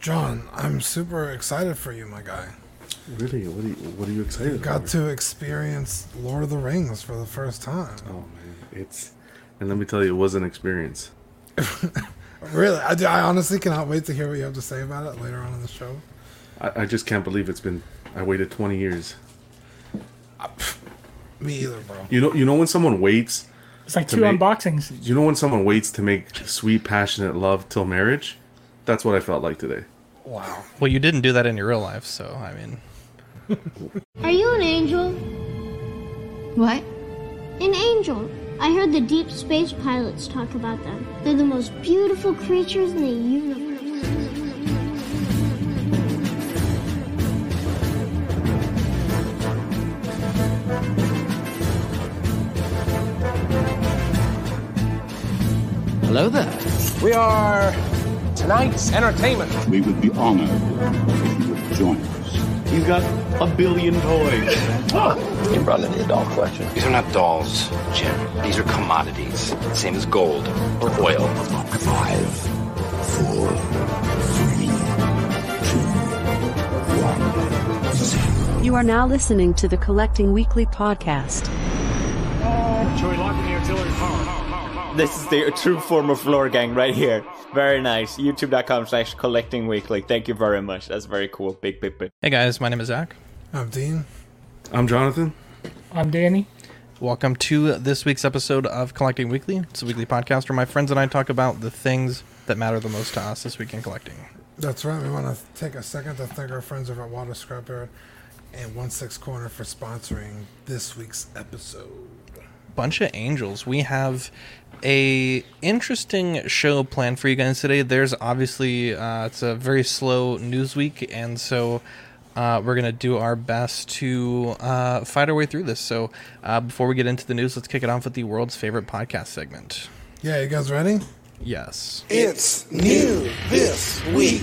John, I'm super excited for you, my guy. Really? What are you, what are you excited You got about? to experience Lord of the Rings for the first time. Oh man, it's and let me tell you, it was an experience. Really, I, I honestly cannot wait to hear what you have to say about it later on in the show. I, I just can't believe it's been. I waited 20 years. Uh, me either, bro. You know, you know when someone waits. It's like two make- unboxings. You know when someone waits to make sweet, passionate love till marriage. That's what I felt like today. Wow. Well, you didn't do that in your real life, so I mean, Are you an angel? What? An angel. I heard the deep space pilots talk about them. They're the most beautiful creatures in the universe. Hello there. We are tonight's entertainment. We would be honored if you would join us. You've got a billion toys. Oh. You brought in the doll collection. These are not dolls, Jim. These are commodities. Same as gold or oil. Five, four, three, two, one, zero. You are now listening to the Collecting Weekly podcast. Should we lock in the auxiliary power? This is the true form of floor gang right here. Very nice. YouTube.com slash collecting weekly. Thank you very much. That's very cool. Big, big, big. hey guys, my name is Zach. I'm Dean. I'm Jonathan. I'm Danny. Welcome to this week's episode of Collecting Weekly. It's a weekly podcast where my friends and I talk about the things that matter the most to us this week in collecting. That's right. We want to take a second to thank our friends over at Water Scrapyard and One Six Corner for sponsoring this week's episode. bunch of angels. We have a interesting show planned for you guys today. There's obviously uh, it's a very slow news week, and so uh, we're gonna do our best to uh, fight our way through this. So uh, before we get into the news, let's kick it off with the world's favorite podcast segment. Yeah, you guys ready? Yes. It's new this week.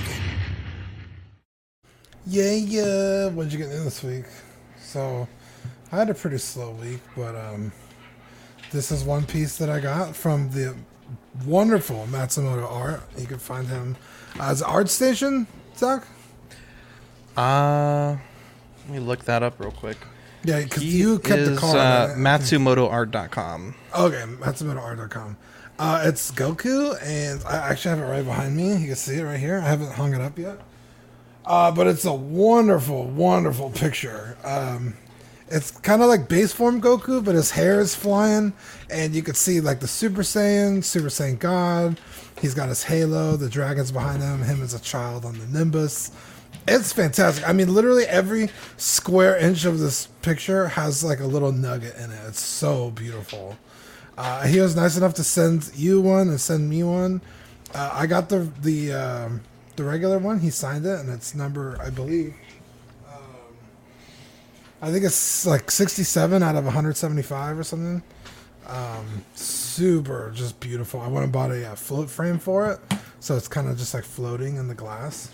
Yeah, yeah. What'd you get in this week? So, I had a pretty slow week, but um, this is one piece that I got from the wonderful Matsumoto Art. You can find him as Art Station, Zach. Uh, let me look that up real quick. Yeah, because you kept the is, card. Uh, right? MatsumotoArt.com. Okay, MatsumotoArt.com. Uh, it's Goku, and I actually have it right behind me. You can see it right here. I haven't hung it up yet. Uh, but it's a wonderful, wonderful picture. Um, it's kind of like base form Goku, but his hair is flying, and you can see like the Super Saiyan, Super Saiyan God. He's got his halo, the dragons behind him, him as a child on the Nimbus. It's fantastic. I mean, literally every square inch of this picture has like a little nugget in it. It's so beautiful. Uh, he was nice enough to send you one and send me one. Uh, I got the the um, the regular one. He signed it, and it's number I believe. I think it's like 67 out of 175 or something. Um, super, just beautiful. I went and bought a uh, float frame for it, so it's kind of just like floating in the glass.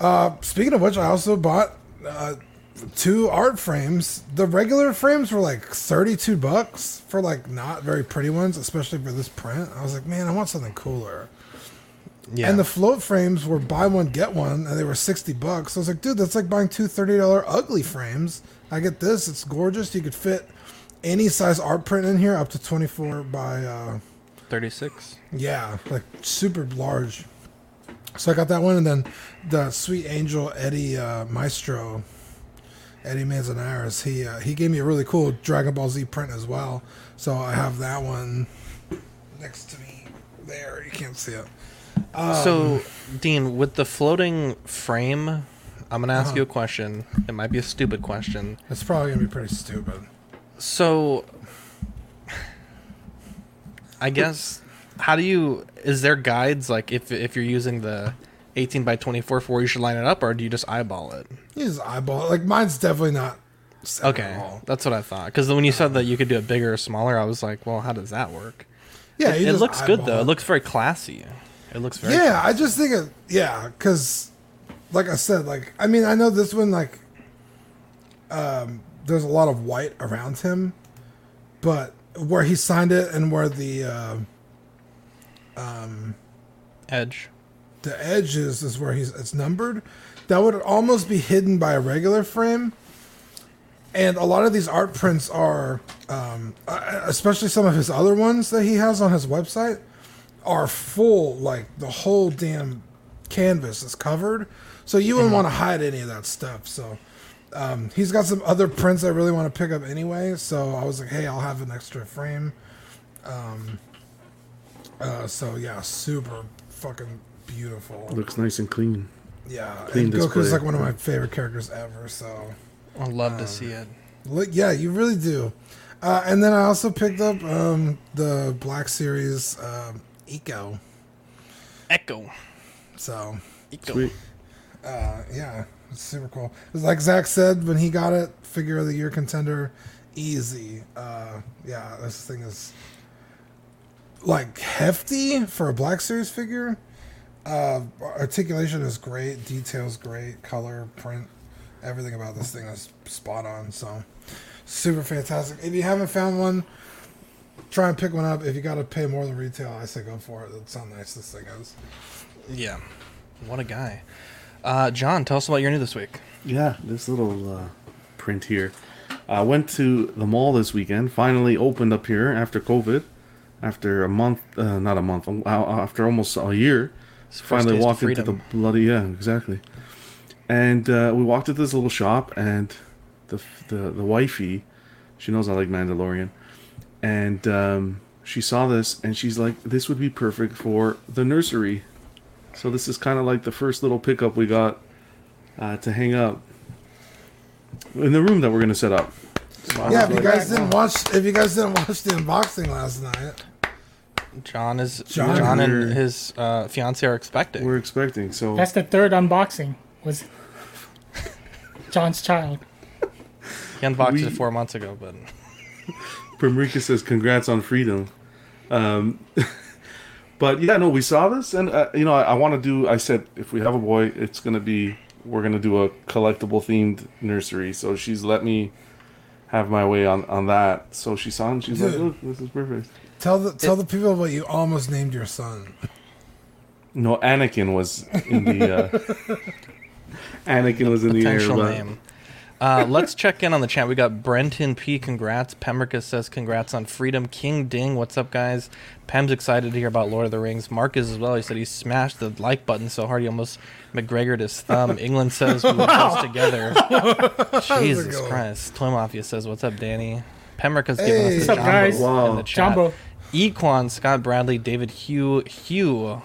Uh, speaking of which, I also bought uh, two art frames. The regular frames were like 32 bucks for like not very pretty ones, especially for this print. I was like, man, I want something cooler. Yeah. And the float frames were buy one get one, and they were 60 bucks. So I was like, dude, that's like buying two $30 ugly frames. I get this. It's gorgeous. You could fit any size art print in here up to 24 by uh 36. yeah, like super large. So I got that one, and then the Sweet Angel Eddie uh, Maestro, Eddie Manzanares. He uh, he gave me a really cool Dragon Ball Z print as well. So I have that one next to me there. You can't see it. Um, so, Dean, with the floating frame, I'm going to ask Uh-huh. you a question. It might be a stupid question. It's probably gonna be pretty stupid. So, I guess, how do you, is there guides, like, if, if you're using the 18 by 24 for where you should line it up, or do you just eyeball it? You just eyeball it. Like mine's definitely not. Okay, that's what I thought. Because when you said that you could do it bigger or smaller, I was like, well, how does that work? Yeah, it, it looks good though. it. It looks very classy. It looks very. yeah, I just think it. Yeah, because, like I said, like I mean, I know this one like, um, there's a lot of white around him, but where he signed it and where the, uh, um, edge. the edges is where he's it's numbered. That would almost be hidden by a regular frame. And a lot of these art prints are, um, uh, especially some of his other ones that he has on his website, are full. Like the whole damn canvas is covered, so you wouldn't want to hide any of that stuff. So um, he's got some other prints I really want to pick up anyway. So I was like, hey, I'll have an extra frame. Um, uh, so yeah, super fucking beautiful. Looks nice and clean. Yeah, Clean and Goku's display. like one of my favorite characters ever. So I'd love to um, see it. Look, yeah, you really do. Uh, and then I also picked up um, the Black Series um, Eco. Echo. So, Eco. Sweet. uh, yeah, it's super cool. It's like Zach said when he got it, figure of the year contender, easy. Uh, yeah, this thing is like hefty for a Black Series figure. Uh, articulation is great, details great, color, print, everything about this thing is spot on. So, super fantastic. If you haven't found one, try and pick one up. If you got to pay more than retail, I say go for it. That's how nice this thing is. Yeah. What a guy. Uh, John, tell us about your new this week. Yeah, this little uh, print here. I went to the mall this weekend. Finally opened up here after COVID. After a month, uh, not a month, after almost a year. Finally walked into the bloody yeah, exactly. And uh, we walked into this little shop, and the the the wifey, she knows I like Mandalorian, and um, she saw this, and she's like, "This would be perfect for the nursery." So this is kind of like the first little pickup we got uh, to hang up in the room that we're gonna set up. So Yeah, if you like- guys didn't watch, if you guys didn't watch the unboxing last night, John is John- John, and his uh, fiance are expecting. we're expecting. So That's the third unboxing. Was John's child. He unboxed We- it four months ago, but Primrika says, "Congrats on freedom." Um, but yeah, no, we saw this, and uh, you know, I, I want to do. I said, if we have a boy, it's gonna be we're gonna do a collectible themed nursery. So she's let me have my way on on that. So she saw, it and she's like, "Look, this is perfect." tell the tell the people what you almost named your son. No, Anakin was in the. Uh, Anakin was in the air. potential but- name. Uh, let's check in on the chat. We got Brenton P. Congrats. Pemrica says congrats on freedom. King Ding, what's up, guys? Pem's excited to hear about Lord of the Rings. Mark is as well. He said he smashed the like button so hard he almost McGregored his thumb. England says we were close together. Jesus? Christ. Toy Mafia says, what's up, Danny? Pemrica's giving us Hey. the jumbo guys? Wow. in the chat. Jumbo. Equan, Scott Bradley, David Hugh, Hugh,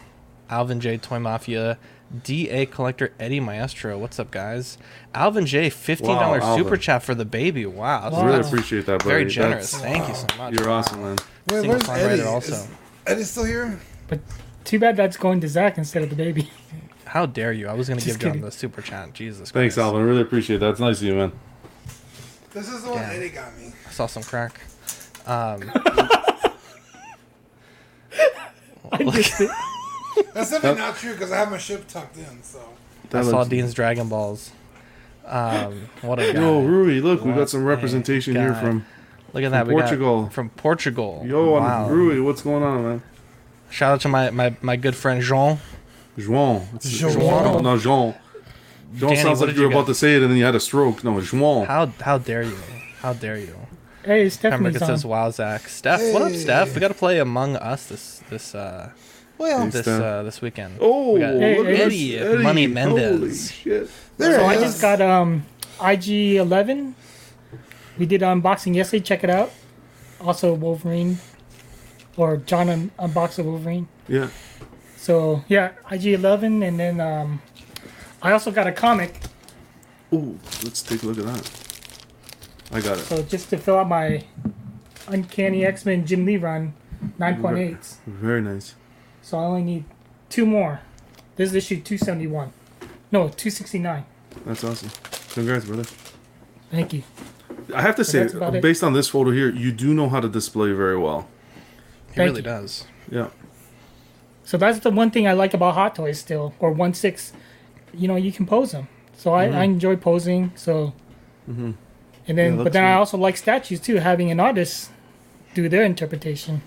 Alvin J, Toy Mafia, DA Collector, Eddie Maestro. What's up, guys? Alvin J, $15 Wow, super chat for the baby. Wow. Wow. Really appreciate that, buddy. Very generous. That's- Thank you so much. You're awesome, man. Wait, Single where's Eddie? also. Is Eddie still here? But too bad that's going to Zach instead of the baby. How dare you? I was going to give Just John the super chat. Jesus Thanks, Christ. Alvin. Really appreciate that. It's nice of you, man. This is the one Yeah. Eddie got me. I saw some crack. Um, I missed it. That's definitely not true because I have my ship tucked in. So I That saw Dean's Dragon Balls. Um, what a guy. Yo, Rui, look, we got some representation here guy. from Look at that. from we got- Portugal. from Portugal. Yo, wow. I'm Rui. What's going on, man? Shout out to my, my, my good friend Jean. Jean. It's- Juan. No, Jean. Jean Danny, sounds like you were you about to say it and then you had a stroke. No, Juan. How how dare you? How dare you? Hey, Pembroke Stephanie's on. says, "Wow, Zach, Steph, what up, Steph? We got to play Among Us this this uh well, this uh this weekend. Oh, We got Hey, look at this Eddie, Eddie. Money Holy shit. there So I is. just got um IG eleven. We did unboxing yesterday. Check it out. Also Wolverine, or John un- unboxed a Wolverine. Yeah. So yeah, IG eleven, and then um, I also got a comic. Ooh, let's take a look at that. I got it. So just to fill out my Uncanny X Men Jim Lee run, nine point eight. Very nice. So I only need two more. This is issue two seventy one. No, two sixty nine. That's awesome. Congrats, brother. Thank you. I have to say, that's about it. based on this photo here, you do know how to display very well. He Thank really you. does. Yeah. So that's the one thing I like about Hot Toys still, or one six. You know, you can pose them. So I, I enjoy posing. So, Mhm. and then, Yeah, but that's then I neat. also like statues too, having an artist do their interpretation.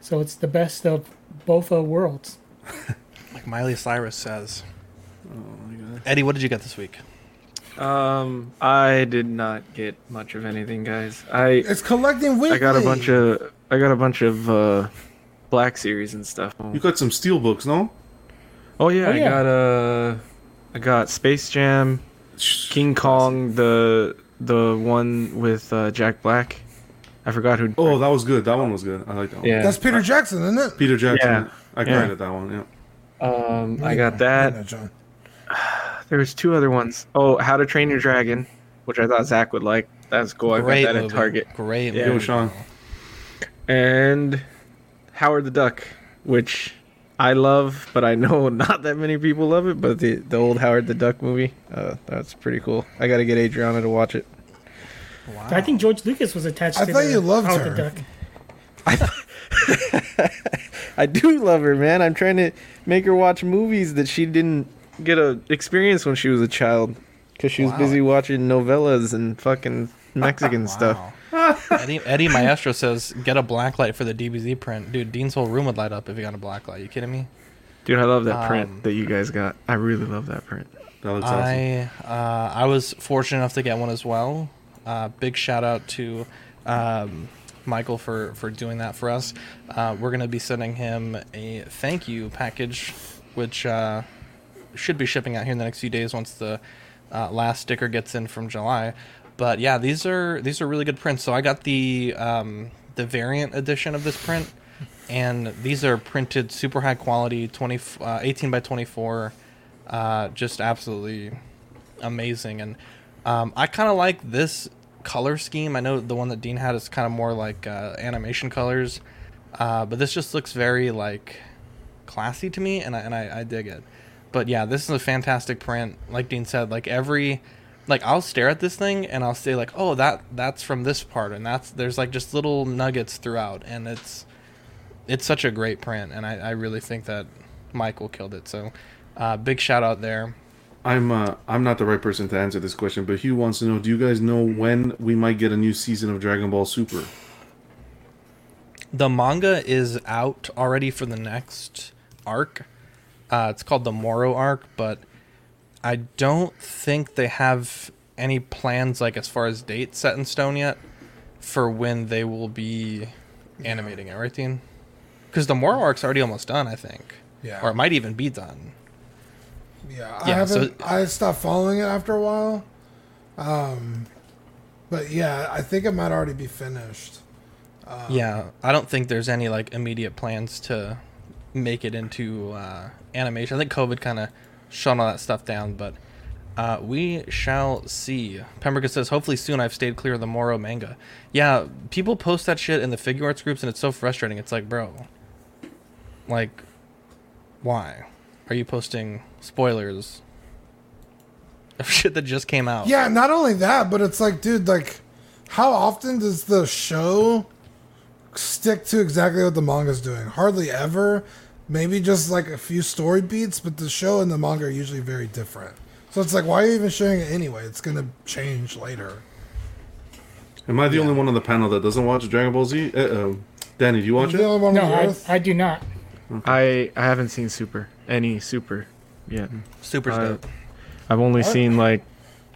So it's the best of both uh, worlds. Like Miley Cyrus says. Oh my god. Eddie, what did you get this week? Um, I did not get much of anything, guys. I It's collecting weekly. I got a bunch of I got a bunch of uh, Black Series and stuff. You got some steel books, no? Oh yeah, Oh, I yeah. got uh, I got Space Jam, King Kong, the the one with uh, Jack Black. I forgot who. Oh, that was good. That one was good. I like that one. Yeah. That's Peter Jackson, isn't it? Peter Jackson. Yeah. I Yeah. cried at that one. Yeah. Um, I got that. John. There was two other ones. Oh, How to Train Your Dragon, which I thought Zach would like. That's cool. I got Great that at. Target. Great Yeah. Go, movie. Sean. And Howard the Duck, which I love, but I know not that many people love it. But the the old Howard the Duck movie, uh, that's pretty cool. I got to get Adriana to watch it. I think George Lucas was attached I to thought the you loved Howard her. the Duck. I do love her, man. I'm trying to make her watch movies that she didn't get a experience when she was a child, because she was Wow. busy watching novelas and fucking Mexican stuff. Eddie, Eddie Maestro says, "Get a black light for the DBZ print, dude. Dean's whole room would light up if he got a black light. You kidding me? Dude, I love that Um, print that you guys got. I really love that print. That looks awesome. I uh, I was fortunate enough to get one as well. Uh, big shout out to um, Michael for for doing that for us. Uh, we're gonna be sending him a thank you package, which uh, should be shipping out here in the next few days once the uh, last sticker gets in from July. But yeah, these are these are really good prints. So I got the um, the variant edition of this print, and these are printed super high quality, 20, uh, 18 by twenty four, uh, just absolutely amazing. And um, I kind of like this color scheme. I know the one that Dean had is kind of more like uh, animation colors, uh, but this just looks very like classy to me, and I, and I, I dig it. But yeah, this is a fantastic print. Like Dean said, like every like I'll stare at this thing and I'll say like, oh that that's from this part, and that's there's like just little nuggets throughout, and it's it's such a great print, and I, I really think that Michael killed it. So uh, big shout out there. I'm uh, I'm not the right person to answer this question, but Hugh wants to know: Do you guys know when we might get a new season of Dragon Ball Super? The manga is out already for the next arc. Uh, it's called the Moro arc, but I don't think they have any plans, like as far as dates set in stone yet, for when they will be animating it. Right, Dean? Because the Moro arc's already almost done, I think. Yeah. Or it might even be done. Yeah, I Yeah, so- haven't. I stopped following it after a while. Um, but yeah, I think it might already be finished. Um, yeah, I don't think there's any like immediate plans to make it into uh, animation. I think COVID kind of shut all that stuff down, but uh, we shall see. Pembroke says, hopefully soon. I've stayed clear of the Moro manga. Yeah, people post that shit in the figure arts groups, and it's so frustrating. It's like, bro, like, why are you posting spoilers of shit that just came out? Yeah, not only that, but it's like, dude, like, how often does the show stick to exactly what the manga's doing? Hardly ever. Maybe just like a few story beats, but the show and the manga are usually very different. So it's like, why are you even showing it anyway? It's gonna change later. Am I the only one on the panel that doesn't watch Dragon Ball Z? Uh, um, Danny, do you watch You're it? No, I. I do not. I I haven't seen Super any Super yet. Super I- dope. I've only Why- seen like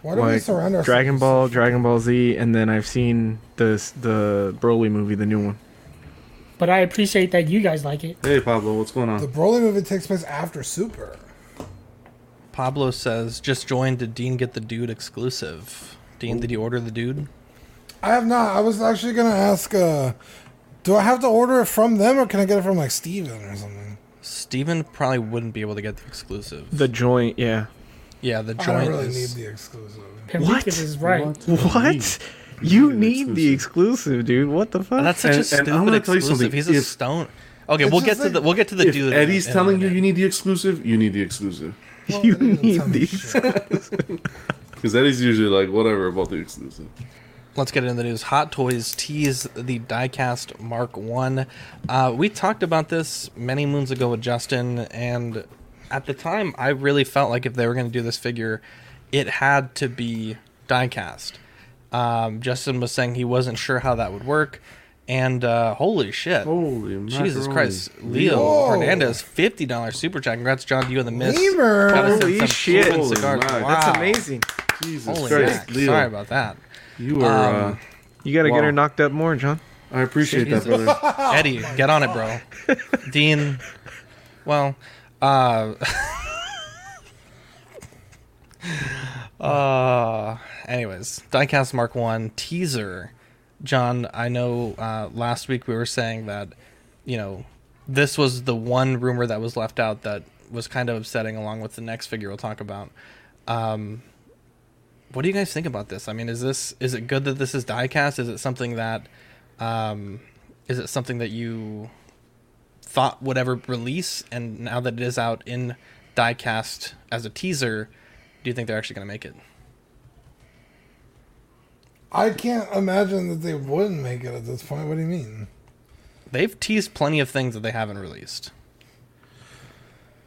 Why do we surround ourselves? Dragon with Ball, Dragon Ball Z, and then I've seen the the Broly movie, the new one. But I appreciate that you guys like it. Hey, Pablo, what's going on? The Broly movie takes place after Super. Pablo says, just joined. Did Dean get the dude exclusive? Dean, did you order the dude? I have not. I was actually gonna ask. uh Do I have to order it from them, or can I get it from like Steven or something? Steven probably wouldn't be able to get the exclusive. The joint, yeah. Yeah, the I joint don't really is. need the exclusive. Henriquez is right. What? You need the exclusive, dude. What the fuck? That's such a And- and stupid I'm gonna tell you exclusive. something. He's a If- stone. Okay, we'll just get to the we'll get to the If dude. Eddie's in a telling you you need the exclusive, you need the exclusive. you need the exclusive. Because Eddie's usually like, whatever about the exclusive. Let's get into the news. Hot Toys tease the Diecast Mark One. Uh, we talked about this many moons ago with Justin, and at the time, I really felt like if they were going to do this figure, it had to be diecast. Um, Justin was saying he wasn't sure how that would work, And uh, holy shit! Holy Jesus macaroni. Christ! Leo Whoa. Hernandez, fifty dollars super chat. Congrats, John. You and the miss. Lemur. Gotta send Holy shit. Holy Wow. That's amazing. Jesus Holy Christ, Leo. Sorry about that. You are. Um, uh, You got to Wow. get her knocked up more, John. I appreciate that, brother. Eddie, get on it, bro. Dean, well, uh, uh, anyways, Diecast Mark One teaser. John, I know uh, last week we were saying that, you know, this was the one rumor that was left out that was kind of upsetting, along with the next figure we'll talk about. Um, what do you guys think about this? I mean, is this is it good that this is diecast? Is it something that um, is it something that you thought would ever release, and now that it is out in diecast as a teaser, do you think they're actually going to make it? I can't imagine that they wouldn't make it at this point. What do you mean? They've teased plenty of things that they haven't released.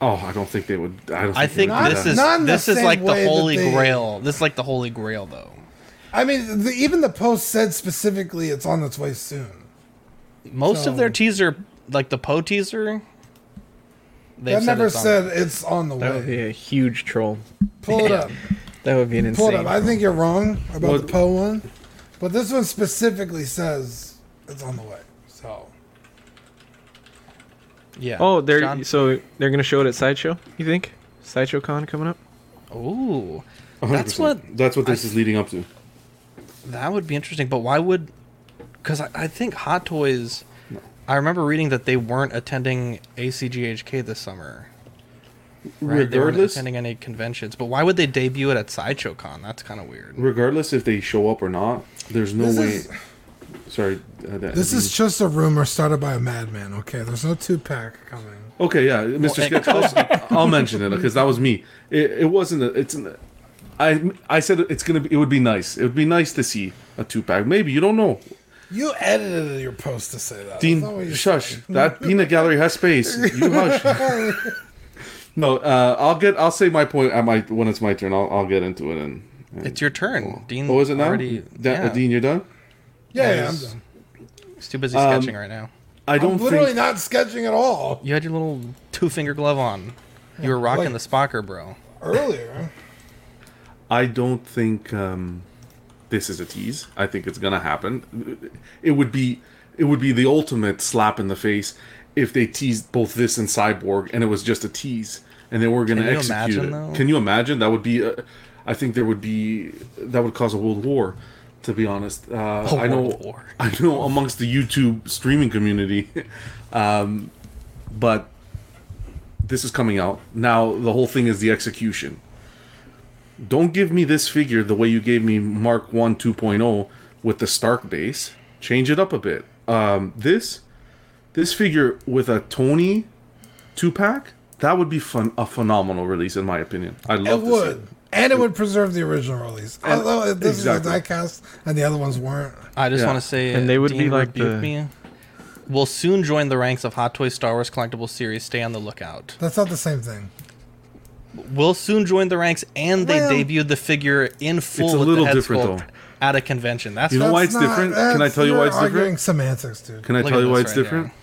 Oh, I don't think they would. I don't. Think I think would this that. is Not in the this is like the holy they- grail. This is like the holy grail, though. I mean, the, even the post said specifically it's on its way soon. Most of their So- teaser, like the Poe teaser, they've That never it's on- said it's on the That would way. be a huge troll. Pull it up. That would be an Pull it insane. up. I think you're wrong about Well- the Poe one, but this one specifically says it's on the way. So Yeah. Oh, they're John? so they're gonna show it at Sideshow. You think Sideshow Con coming up? Ooh, 100%. that's what That's what this I- is leading up to. That would be interesting, but why would? Because I, I think Hot Toys. I remember reading that they weren't attending ACGHK this summer. Right? They weren't Regardless, attending any conventions, but why would they debut it at Sideshow Con? That's kind of weird. regardless if they show up or not, there's no This way. is- Sorry. Uh, this is just a rumor started by a madman. Okay, there's no two pack coming. Okay, yeah, Mr. Well, Sketch. I'll, I'll mention it because that was me. It, it wasn't. A, it's. An, I I said it's gonna be. It would be nice. It would be nice to see a two pack. Maybe you don't know. You edited your post to say that. Dean, That's not what you shush. said. That peanut gallery has space. You hush. no, uh, I'll get. I'll say my point at my when it's my turn. I'll, I'll get into it and. and It's your turn, Dean. oh, is it now? Already, Da- yeah. Dean, you're done. Yeah, yeah, I'm done. He's too busy Um, sketching right now. I don't I'm literally think. not sketching at all. You had your little two finger glove on. You were rocking like- the Spocker, bro. Earlier, I don't think um, this is a tease. I think it's gonna happen. It would be it would be the ultimate slap in the face if they teased both this and Cyborg and it was just a tease and they were gonna Can you execute imagine, it. though? Can you imagine? That would be. A, I think there would be that would cause a world war. To be honest, uh, A I know world war. I know amongst the YouTube streaming community, um, but this is coming out now. The whole thing is the execution don't give me this figure the way you gave me Mark 1 2.0 with the Stark base. Change it up a bit. Um, this this figure with a Tony two pack, that would be fun a phenomenal release in my opinion. I it love to see would, and it would preserve the original release. And- Although this exactly. is a diecast, and the other ones weren't. I just Yeah. want to say, And they would Dean be like rebuked the- me. Will soon join the ranks of Hot Toys Star Wars collectible series. Stay on the lookout. That's not the same thing. Will soon join the ranks, and they Well- debuted the figure in full. It's a with little the different, though. At a convention. That's You know why That's it's different? Can I tell you why it's different? arguing semantics, dude. Can I Look tell you why it's right different? here.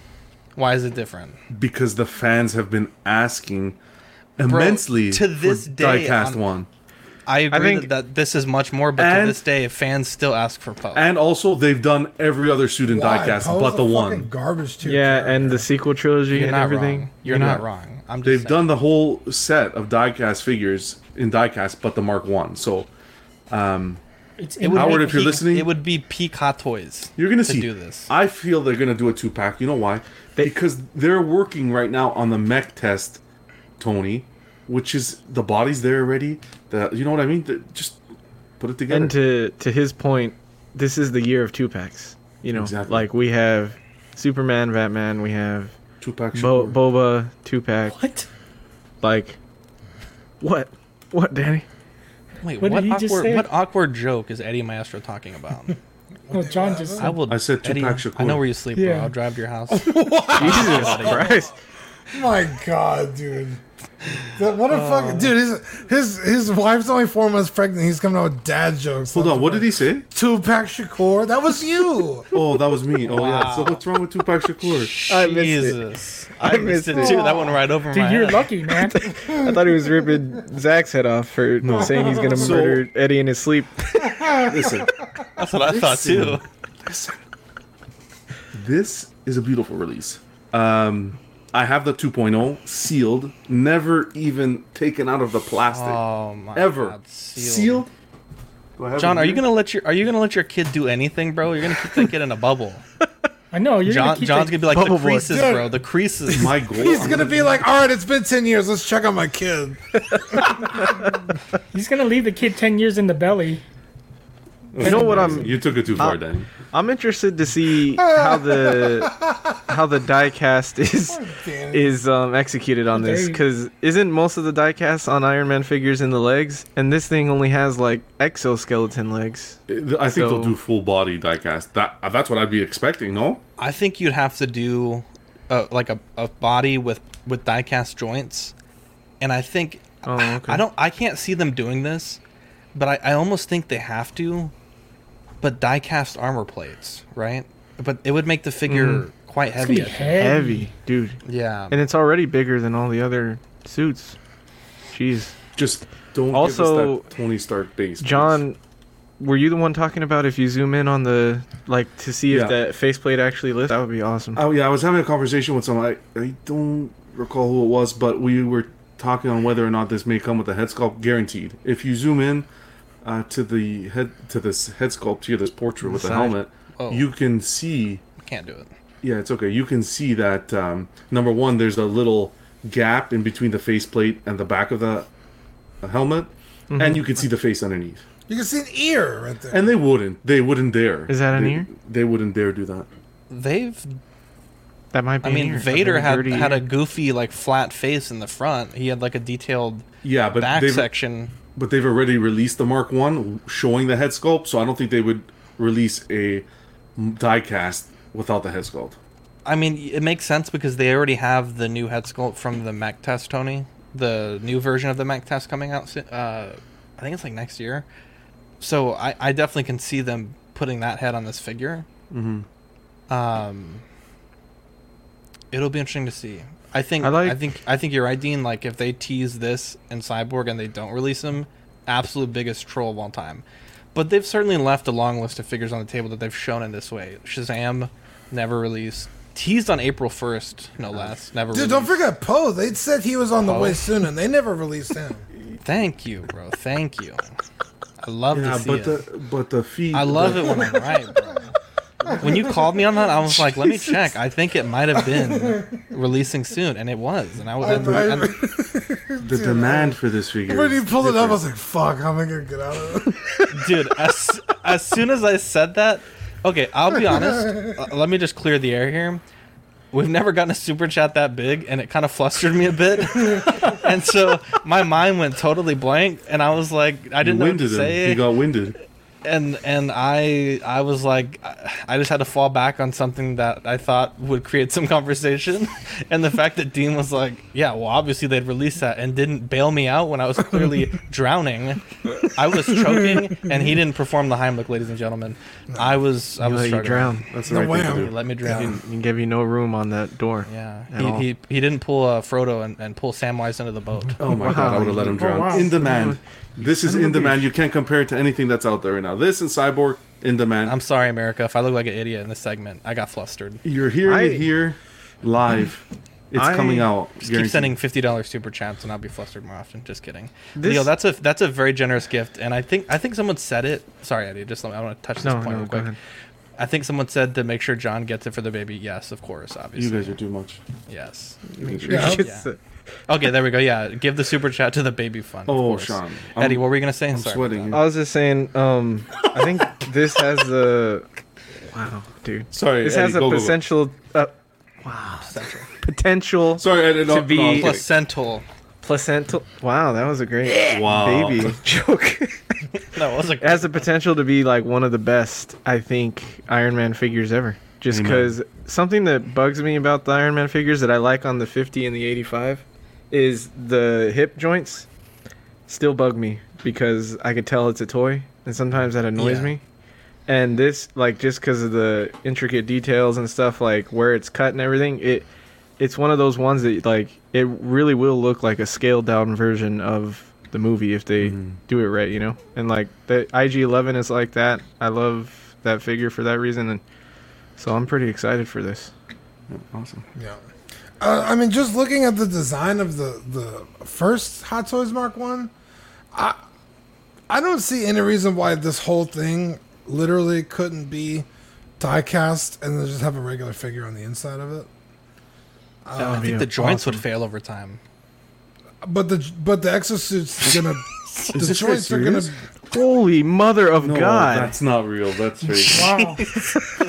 Why is it different? Because the fans have been asking immensely to this for day diecast on- one. I agree think- that, that this is much more, but to this day, fans still ask for Poe. And also they've done every other suit in Why? diecast Poe's but the fucking one. Garbage too. Yeah, and the sequel trilogy You're and everything. wrong. You're You not know, wrong. I'm just They've saying. done the whole set of diecast figures in diecast, but the Mark One. So um, It's It would Howard, be if you're listening- it would be peak Hot Toys. you're gonna to see. do this. I feel they're gonna do a two pack. You know why? because they're working right now on the mech test, Tony, which is the body's there already. That you know what I mean? The- just put it together. And to to his point, this is the year of two packs. You know, Exactly. like we have Superman, Batman, we have two pack. Bo- Boba two pack. What? Like, what? What, Danny? Wait, What what, did he just awkward what awkward joke is Eddie Maestro talking about? Well, John just I will. I said Eddie, two-pack Shakur. I know where you sleep, Yeah. bro. I'll drive to your house. Jesus Christ! My God, dude. That- What a Uh. fucking dude! His his his wife's only four months pregnant. He's coming out with dad jokes. Hold on, what did he say? Tupac Shakur. That was you. Oh, that was me. Oh yeah. So what's wrong with Tupac Shakur? I missed it. Jesus. I, I missed missed it it. too. That went right over Dude, my you're head. lucky, man. I thought he was ripping Zach's head off for saying he's gonna So- murder Eddie in his sleep. Listen, That's what I thought too. this is a beautiful release. Um, I have the 2.0 sealed, never even taken out of the plastic. Oh my Ever. God, sealed. sealed. Do I have John, are you gonna let your Are you gonna let your kid do anything, bro? You're gonna keep that kid in a bubble. I know you're John, gonna keep John's gonna be like the creases, Dude. bro. The creases. My goal. He's I'm gonna be like, all right, it's been ten years. Let's check on my kid. He's gonna leave the kid ten years in the belly. You know what I'm You took it too far, Danny. I'm interested to see how the how the die cast is is um, executed on this because isn't most of the die cast on Iron Man figures in the legs, and this thing only has like exoskeleton legs. I think they'll do full body diecast. That uh, that's what I'd be expecting. No, I think you'd have to do uh, like a, a body with with diecast joints, and I think Oh, okay. I don't I can't see them doing this, but I, I almost think they have to. But diecast armor plates, right? But it would make the figure Mhm. quite heavy. gonna be heavy. Heavy, dude, Yeah. and it's already bigger than all the other suits. Jeez, just don't Also, give us that Tony Stark base. please. John. Were you the one talking about if you zoom in on the like to see if Yeah. that faceplate actually lifts? That would be awesome. Oh yeah, I was having a conversation with someone. I, I don't recall who it was, but we were talking on whether or not this may come with a head sculpt guaranteed. If you zoom in uh, to the head to this head sculpt here, this portrait with the Side. helmet, Oh. you can see. Can't do it. Yeah, it's okay. You can see that um, number one, there's a little gap in between the faceplate and the back of the, the helmet, Mm-hmm. and you can see the face underneath. You can see an ear right there. And they wouldn't. They wouldn't dare. Is that an They- ear? They wouldn't dare do that. They've That might be. I mean, ear, Vader had had a goofy like flat face in the front. He had like a detailed Yeah, but back section. But they've already released the Mark One showing the head sculpt, so I don't think they would release a die cast without the head sculpt. I mean, it makes sense because they already have the new head sculpt from the Mech Test, Tony. The new version of the Mech Test coming out. Uh, I think it's like next year. So I, I definitely can see them putting that head on this figure. Mm-hmm. Um, it'll be interesting to see. I think I I, think I think you're right, Dean. Like if they tease this in Cyborg and they don't release him, absolute biggest troll of all time. But they've certainly left a long list of figures on the table that they've shown in this way. Shazam, never released. Teased on April first, no less. Never. Dude, don't forget Poe. They said he was on the way soon, and they never released him. Thank you, bro. Thank you. I love Yeah, to see but it. the but the feet. I love the- it when I'm right, bro. When you called me on that, I was like, "Let me check." I think it might have been releasing soon, and it was. And I was. and- I- and- The demand for this figure. when he is pulled it up, I was like, "Fuck, how am I gonna get out of it?" dude as, as soon as i said that okay i'll be honest uh, let me just clear the air here we've never gotten a super chat that big and it kind of flustered me a bit and so my mind went totally blank and i was like i didn't know what to winded him. say He got winded. And and I I was like I- I just had to fall back on something that I thought would create some conversation, and the fact that Dean was like, yeah, well, obviously they'd release that and didn't bail me out when I was clearly drowning. I was choking, and he didn't perform the Heimlich, ladies and gentlemen. I was I He was let you drown. That's the No right thing way. to He let me He drown. didn't- he gave you no room on that door. Yeah, he, he he didn't pull uh, Frodo and, and pull Samwise into the boat. Oh my Wow. god, I would have let him drown. wow. In demand. This is in demand. You can't compare it to anything that's out there right now. This and Cyborg in demand. I'm sorry, America, if I look like an idiot in this segment. I got flustered. You're hearing I- it here live. It's I- coming out. Just keep sending fifty dollars super chats, and I'll be flustered more often. Just kidding, This- Leo. That's a that's a very generous gift, and I think I think someone said it. Sorry, Eddie. Just let me, I want to touch this No, point no, real go quick. ahead. I think someone said to make sure John gets it for the baby. Yes, of course, obviously. You guys are too much. yes. You guys are- Yeah. It's, Okay, there we go. Yeah, give the super chat to the baby fund. Oh, course. Sean. Eddie, I'm- what were you gonna say? I'm Sorry. sweating. I was just saying. Um, I think this has the. Wow, dude. Sorry, This Eddie, has a go, go, go. potential. Uh, wow, potential Sorry, Eddie. No, to be no, Placental. placental. Wow, that was a great Wow. baby joke. That was a. it has the potential to be like one of the best, I think, Iron Man figures ever. just because something that bugs me about the Iron Man figures that I like on the 50 and the 85 is the hip joints still bug me because I could tell it's a toy, and sometimes that annoys Yeah. me. And this, like, just because of the intricate details and stuff, like where it's cut and everything, it it's one of those ones that like it really will look like a scaled down version of the movie if they mm-hmm. do it right, you know. And like the IG11 is like that. I love that figure for that reason, and so I'm pretty excited for this. awesome. Yeah. Uh, I mean, just looking at the design of the the first Hot Toys Mark One, I I don't see any reason why this whole thing literally couldn't be die cast and then just have a regular figure on the inside of it. I think the joints would fail over time. But the but the exosuit's gonna the joints are gonna. Serious? Holy mother of No, God! that's not real. That's fake. Wow.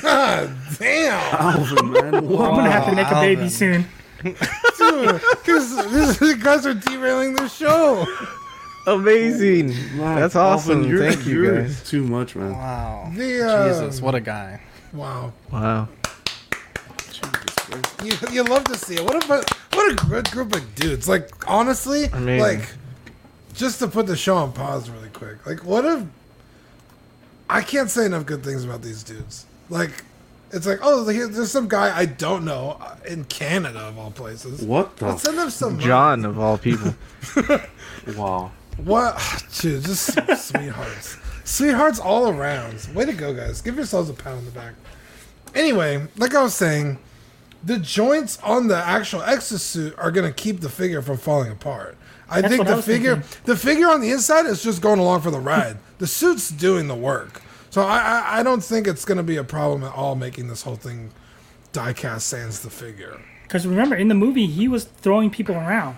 God damn, Alvin, man. I'm gonna have to make a baby Alvin. soon. dude! Because these guys are derailing the show. Amazing. Man, That's Alvin, awesome. you're- Thank you you're guys. Too much, man. Wow. The, uh, Jesus, what a guy. Wow. Wow. You, you love to see it. What a what a good group of dudes. Like honestly, Amazing. like just to put the show on pause really quick. Like what if I can't say enough good things about these dudes. Like it's like oh there's some guy I don't know uh, in Canada of all places. What the? Let's send him some money. John of all people. Wow. What? Dude, just sweethearts. Sweethearts all around. Way to go, guys. Give yourselves a pat on the back. Anyway, like I was saying, the joints on the actual exosuit are going to keep the figure from falling apart. I That's think what I the figure thinking. the figure on the inside is just going along for the ride. the suit's doing the work. So I, I, I don't think it's going to be a problem at all making this whole thing diecast sans the figure. Because remember, in the movie, he was throwing people around.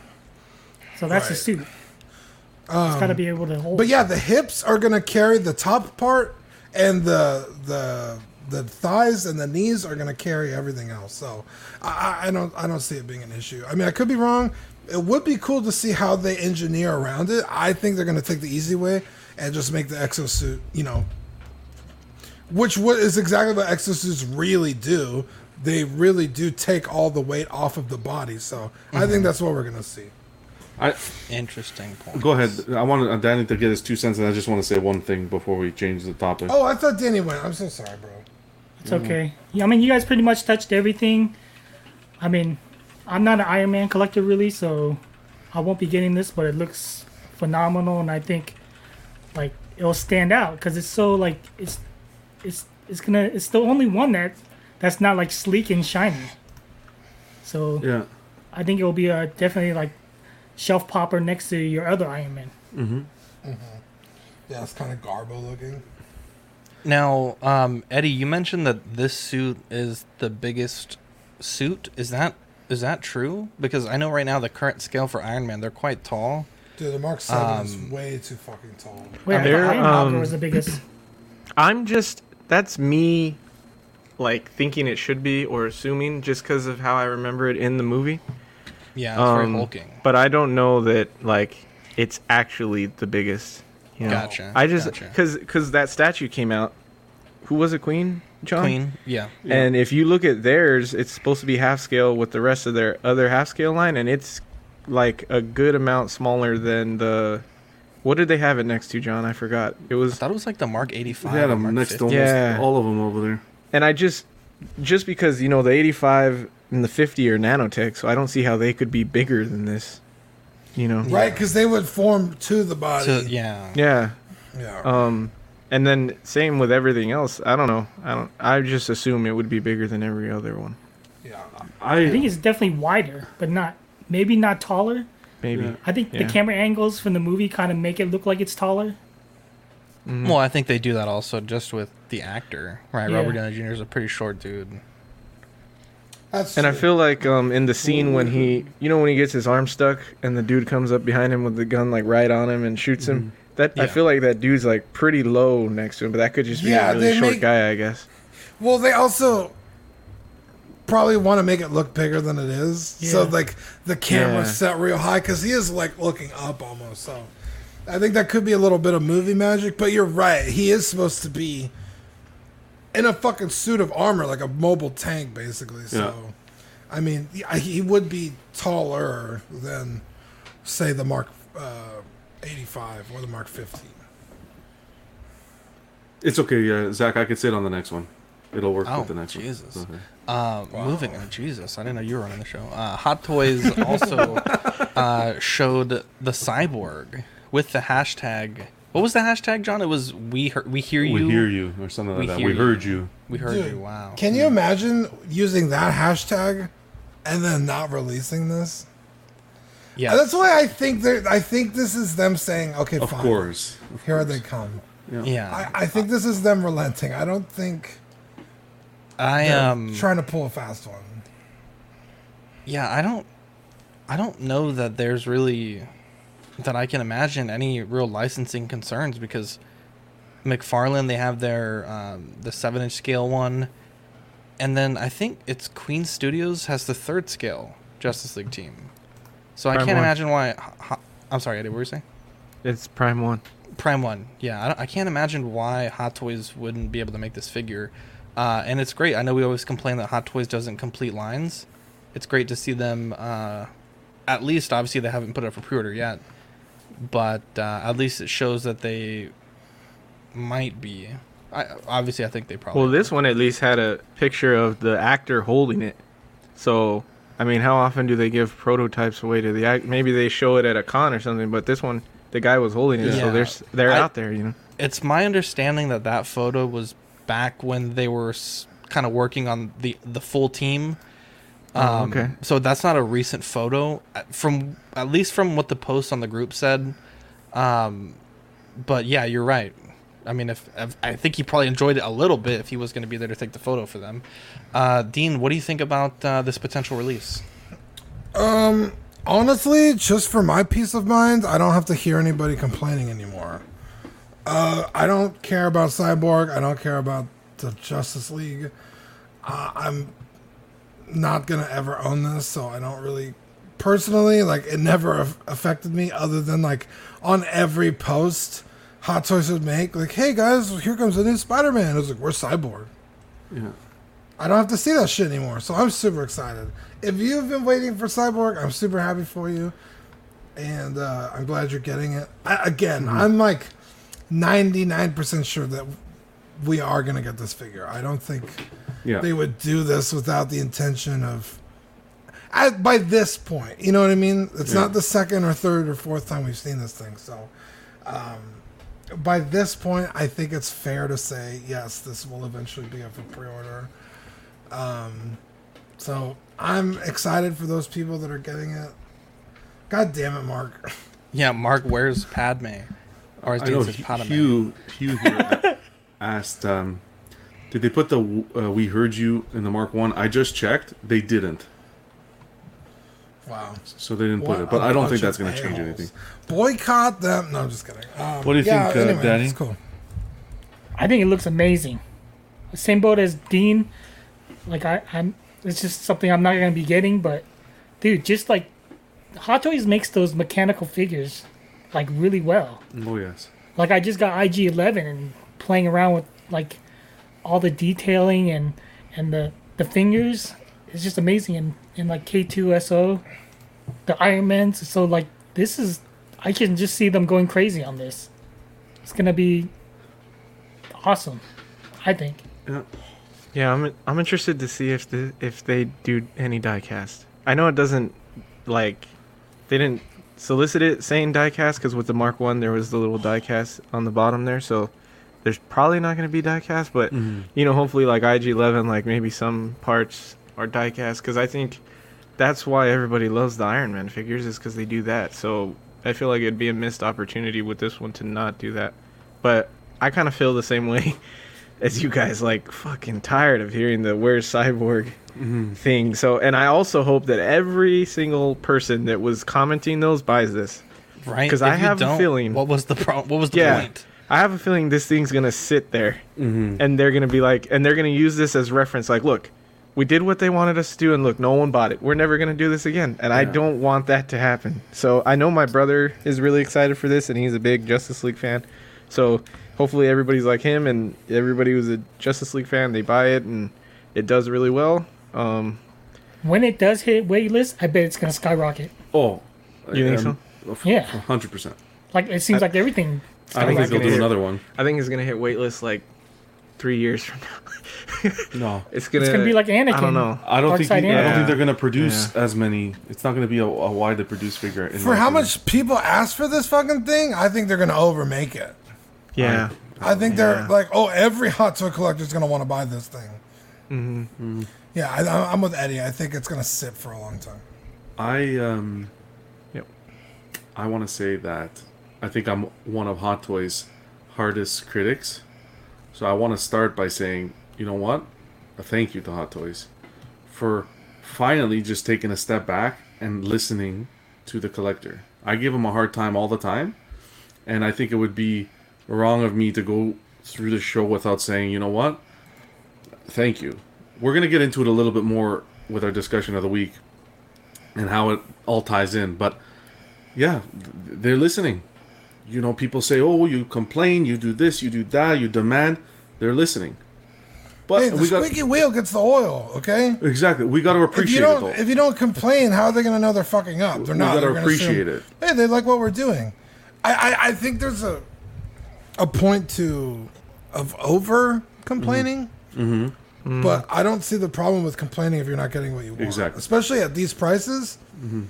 So that's the Right. suit. it's got to um, be able to hold. But yeah, the hips are gonna carry the top part, and the the the thighs and the knees are gonna carry everything else. So I, I- I don't I don't see it being an issue. I mean, I could be wrong. It would be cool to see how they engineer around it. I think they're gonna take the easy way and just make the exosuit, you know, which what is exactly what exosuits really do. They really do take all the weight off of the body. So I think that's what we're gonna see. I Interesting point. go ahead. I want uh, Danny to get his two cents, and I just want to say one thing before we change the topic. Oh, I thought Danny went. I'm so sorry, bro. It's okay. Yeah, I mean, you guys pretty much touched everything. I mean, I'm not an Iron Man collector really, so I won't be getting this, but it looks phenomenal, and I think like it'll stand out because it's so like it's it's it's gonna it's the only one that that's not like sleek and shiny. So Yeah. I think it will be a definitely like shelf popper next to your other Iron Man. Mm-hmm. Yeah, it's kind of garbo looking. Now, um, Eddie, you mentioned that this suit is the biggest suit. Is that is that true? Because I know right now the current scale for Iron Man, they're quite tall. Dude, the Mark Seven is Um, way too fucking tall. Wait, I thought They're, Iron Monger um, was the biggest. I'm just that's me like thinking it should be or assuming just because of how I remember it in the movie. Yeah, it's very Um, hulking. But I don't know that like it's actually the biggest. You know? Gotcha, I just gotcha. because because that statue came out. Who was it? Queen John. Queen, yeah. And if you look at theirs, it's supposed to be half scale with the rest of their other half scale line, and it's like a good amount smaller than the. What did they have it next to, John? I forgot. It I was thought it was like the Mark 85. They had or them Mark next 50. to almost Yeah. all of them over there. and I just just because you know the 85 and the 50 are nanotech, so I don't see how they could be bigger than this. You know, Right, because they would form to the body. So, yeah. Yeah. Yeah. Um, and then same with everything else. I don't know. I don't. I just assume it would be bigger than every other one. yeah. I think it's definitely wider, but not maybe not taller. Maybe. Yeah. I think Yeah. the camera angles from the movie kind of make it look like it's taller. Mhm. Well, I think they do that also just with the actor, right? Yeah. Robert Downey Jr. is a pretty short dude. That's And I feel like um in the scene when he, you know, when he gets his arm stuck and the dude comes up behind him with the gun like right on him and shoots him. That I feel like that dude's like pretty low next to him, but that could just be Yeah, a really short make- guy, I guess. Well, they also probably want to make it look bigger than it is. So like the camera Yeah. set real high because he is like looking up almost. So I think that could be a little bit of movie magic. But you're right. He is supposed to be in a fucking suit of armor, like a mobile tank, basically. So, Yeah. I mean, he- he would be taller than, say, the Mark uh, 85 or the Mark 15. It's okay, yeah, Zach. I could sit on the next one. It'll work Oh, with the next Jesus. one. Okay. Uh, Moving on, Jesus, I didn't know you were running the show. Uh, Hot Toys also uh, showed the cyborg with the hashtag. What was the hashtag, John? It was we hear, we hear you. We hear you, or something like that. hear We heard you. We heard Dude, you. Wow. Can you imagine using that hashtag and then not releasing this? Yeah. That's why I think that I think this is them saying, "Okay, Of fine, course. Of here they come." Yeah. Yeah. I, I think this is them relenting. I don't think I they're um. trying to pull a fast one. Yeah, I don't. I don't know that there's really that I can imagine any real licensing concerns because McFarlane they have their um, the seven inch scale one, and then I think it's Queen Studios has the third scale Justice League team. So I can't one. imagine why. ho- I'm sorry, Eddie. What were you saying? It's Prime One. Prime One, yeah. I, don't, I can't imagine why Hot Toys wouldn't be able to make this figure, uh, and it's great. I know we always complain that Hot Toys doesn't complete lines. It's great to see them. Uh, at least, obviously, they haven't put it up for pre-order yet, but uh, at least it shows that they might be. I, obviously, I think they probably. Well, this one at least had a picture of the actor holding it. So, I mean, how often do they give prototypes away to the act? Maybe they show it at a con or something, but this one, the guy was holding it, so Yeah. they're they're I- out there, you know. it's my understanding that that photo was back when they were s- kind of working on the the full team. Oh, Um, okay. So that's not a recent photo, uh, from at least from what the post on the group said. Um, but yeah, you're right. I mean, if, if I think he probably enjoyed it a little bit if he was going to be there to take the photo for them. Uh, Dean, what do you think about uh, this potential release? Um, honestly, just for my peace of mind, I don't have to hear anybody complaining anymore. Uh, I don't care about Cyborg. I don't care about the Justice League. Uh, I'm not gonna ever own this, so I don't really personally like. It never affected me, other than like on every post, Hot Toys would make like, "Hey guys, here comes a new Spider-Man." It was like, "We're Cyborg." Yeah. I don't have to see that shit anymore. So I'm super excited. If you've been waiting for Cyborg, I'm super happy for you. And uh, I'm glad you're getting it. I, again, I'm like 99% sure that we are going to get this figure. I don't think Yeah. they would do this without the intention of. At, by this point, you know what I mean? It's Yeah. not the second or third or fourth time we've seen this thing. So, um, by this point, I think it's fair to say yes, this will eventually be up for pre-order. Um, so I'm excited for those people that are getting it. God damn it, Mark! Yeah, Mark, where's Padme? Or as I Dean know says, Hugh, Padme. Hugh, Hugh here asked, um, did they put the uh, "We Heard You" in the Mark One? I just checked; they didn't. Wow. So they didn't put it, but I don't think that's going to change anything. Boycott them. No, I'm just kidding. Um, What do you yeah, think, uh, anyway, Daddy? It's cool. I think it looks amazing. Same boat as Dean. Like I, I'm. It's just something I'm not gonna be getting. But, dude, just like Hot Toys makes those mechanical figures like really well. Oh yes. Like I just got IG Eleven and playing around with like all the detailing and and the the fingers. It's just amazing. And and like K two SO, the Iron Man's. So like this is, I can just see them going crazy on this. It's gonna be awesome. I think. Yeah. Yeah, I'm I'm interested to see if the if they do any diecast. I know it doesn't like they didn't solicit it saying diecast because with the Mark One there was the little diecast on the bottom there, so there's probably not going to be diecast. But mm-hmm. you know, hopefully like IG11, like maybe some parts are diecast because I think that's why everybody loves the Iron Man figures is because they do that. So I feel like it'd be a missed opportunity with this one to not do that. But I kind of feel the same way as you guys. Like fucking tired of hearing the "Where's Cyborg" mm-hmm. thing. So, and I also hope that every single person that was commenting those buys this. Right? Because I have a feeling. What was the pro- What was the yeah, point? I have a feeling this thing's gonna sit there, mm-hmm. and they're gonna be like, and they're gonna use this as reference. Like, look, we did what they wanted us to do, and look, no one bought it. We're never gonna do this again, and I don't want that to happen. So I know my brother is really excited for this, and he's a big Justice League fan. So hopefully everybody's like him and everybody who's a Justice League fan they buy it and it does really well. Um, When it does hit waitlist, I bet it's gonna skyrocket. Oh, You think um, Yeah. hundred percent. Like it seems I- like everything. I don't think they'll do another one. I think it's gonna hit waitlist like three years from now. No, It's gonna. gonna be like Anakin. I Anakin. don't know. I don't think. Dark You, I don't think they're gonna produce as many. It's not gonna be a, a widely produced figure. In For how opinion. much people ask for this fucking thing, I think they're gonna overmake it. Yeah. I think they're like, oh, every hot toy collector is gonna want to buy this thing. Mm-hmm. Yeah, I, I'm with Eddie. I think it's gonna sit for a long time. I um. Yep. I want to say that I think I'm one of Hot Toys' hardest critics. So I want to start by saying, you know what? A thank you to Hot Toys for finally just taking a step back and listening to the collector. I give them a hard time all the time, and I think it would be wrong of me to go through the show without saying, you know what? Thank you. We're going to get into it a little bit more with our discussion of the week and how it all ties in, but yeah, they're listening. You know, people say, "Oh, you complain, you do this, you do that, you demand." They're listening. But Hey, the we got squeaky wheel gets the oil. Okay. exactly. We got to If appreciate you it don't, if you don't complain, how are they gonna know they're fucking up? They're We not. gotta appreciate assume, it. Hey, they like what we're doing. I, I, I think there's a a point to of over complaining. Mm-hmm. But I don't see the problem with complaining if you're not getting what you want. Exactly. Especially at these prices. Mm-hmm.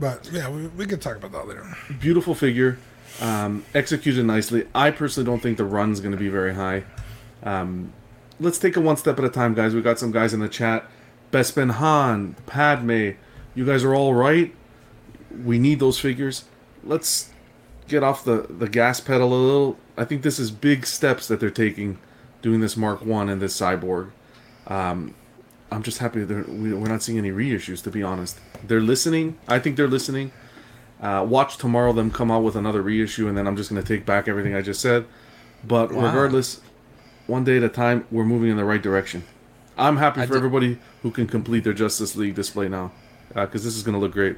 But yeah, we, we could talk about that later. Beautiful figure, um, executed nicely. I personally don't think the run's going to be very high. Um, let's take it one step at a time, guys. We got some guys in the chat. Bespin Han, Padme, you guys are all right. We need those figures. Let's get off the, the gas pedal a little. I think this is big steps that they're taking, doing this Mark One and this Cyborg. Um, I'm just happy that we, we're not seeing any reissues. To be honest, they're listening. I think they're listening. Uh, watch tomorrow them come out with another reissue, and then I'm just going to take back everything I just said. But Wow. regardless, one day at a time, we're moving in the right direction. I'm happy I for did- everybody who can complete their Justice League display now, because this is going to look great.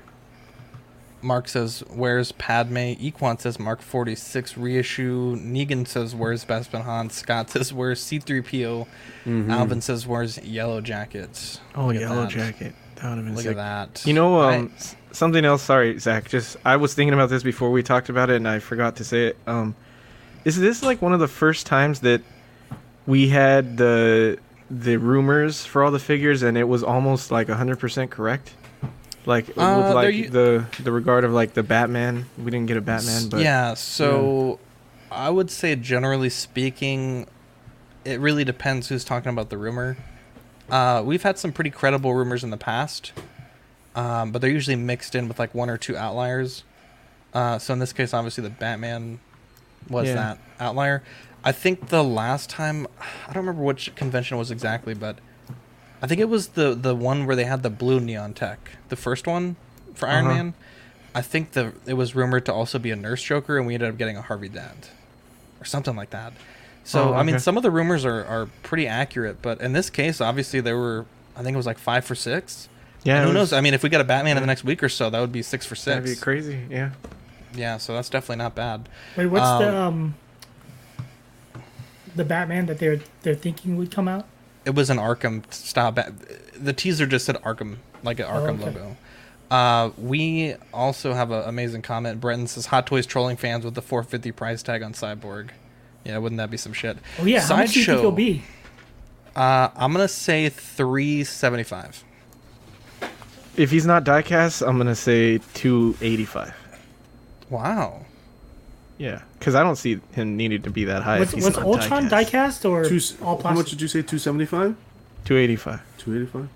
Mark says, "Where's Padme?" Equan says, "Mark 46 reissue." Negan says, "Where's Bespin Han?" Scott says, "Where's C3PO?" Mhm. Alvin says, "Where's Yellow Jackets?" Oh, Look Yellow that. Jacket. That would have been Look sick. at that. You know, um, something else. Sorry, Zach. Just I was thinking about this before we talked about it, and I forgot to say it. Um, is this like one of the first times that we had the the rumors for all the figures, and it was almost like hundred percent correct? Like Uh, with like u- the the regard of like the Batman. We didn't get a Batman, but yeah, so I would say generally speaking, it really depends who's talking about the rumor. Uh, we've had some pretty credible rumors in the past, um, but they're usually mixed in with like one or two outliers. Uh, so in this case, obviously the Batman was Yeah. that outlier. I think the last time I don't remember which convention it was exactly, but I think it was the the one where they had the blue neon tech, the first one for Iron Uh-huh. Man. I think the it was rumored to also be a Nurse Joker, and we ended up getting a Harvey Dent or something like that. So Oh, I mean, some of the rumors are, are pretty accurate, but in this case, obviously there were I think it was like five for six. Yeah, And who was- knows? I mean, if we get a Batman in the next week or so, that would be six for six. that'd six. be crazy. Yeah. Yeah, so that's definitely not bad. Wait, what's Um, the um the Batman that they're they're thinking would come out? It was an Arkham style. Bat- the teaser just said Arkham, like an Arkham okay. logo. Uh, we also have an amazing comment. Brenton says Hot Toys trolling fans with the 450 price tag on Cyborg. Yeah, wouldn't that be some shit? Oh yeah, how much do you think it'll be? Uh, I'm gonna say 375. If he's not diecast, I'm gonna say two eighty five. Wow. Yeah, because I don't see him needing to be that high. Was, if he's was not Ultron diecast, or Two, all how much did you say? Two seventy five. Two eighty five. Two eighty five.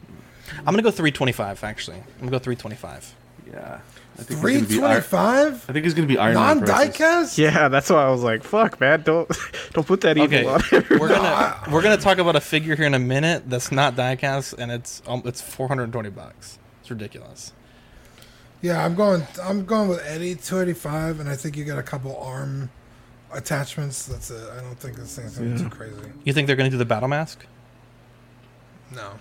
I'm gonna go 325. Actually, I'm gonna go 325. Yeah. I think Three it's gonna be Iron- twenty five. I think it's gonna be Iron Man Non-diecast. Yeah, that's why I was like, "Fuck, man, don't don't put that evil Okay, on." everyone." we're gonna we're gonna talk about a figure here in a minute that's not diecast, and it's um, it's 420 bucks. It's ridiculous. Yeah, I'm going. I'm going with Eddie two eighty five, and I think you got a couple arm attachments. That's it. I don't think this thing's gonna be too crazy. You think they're gonna do the battle mask? No.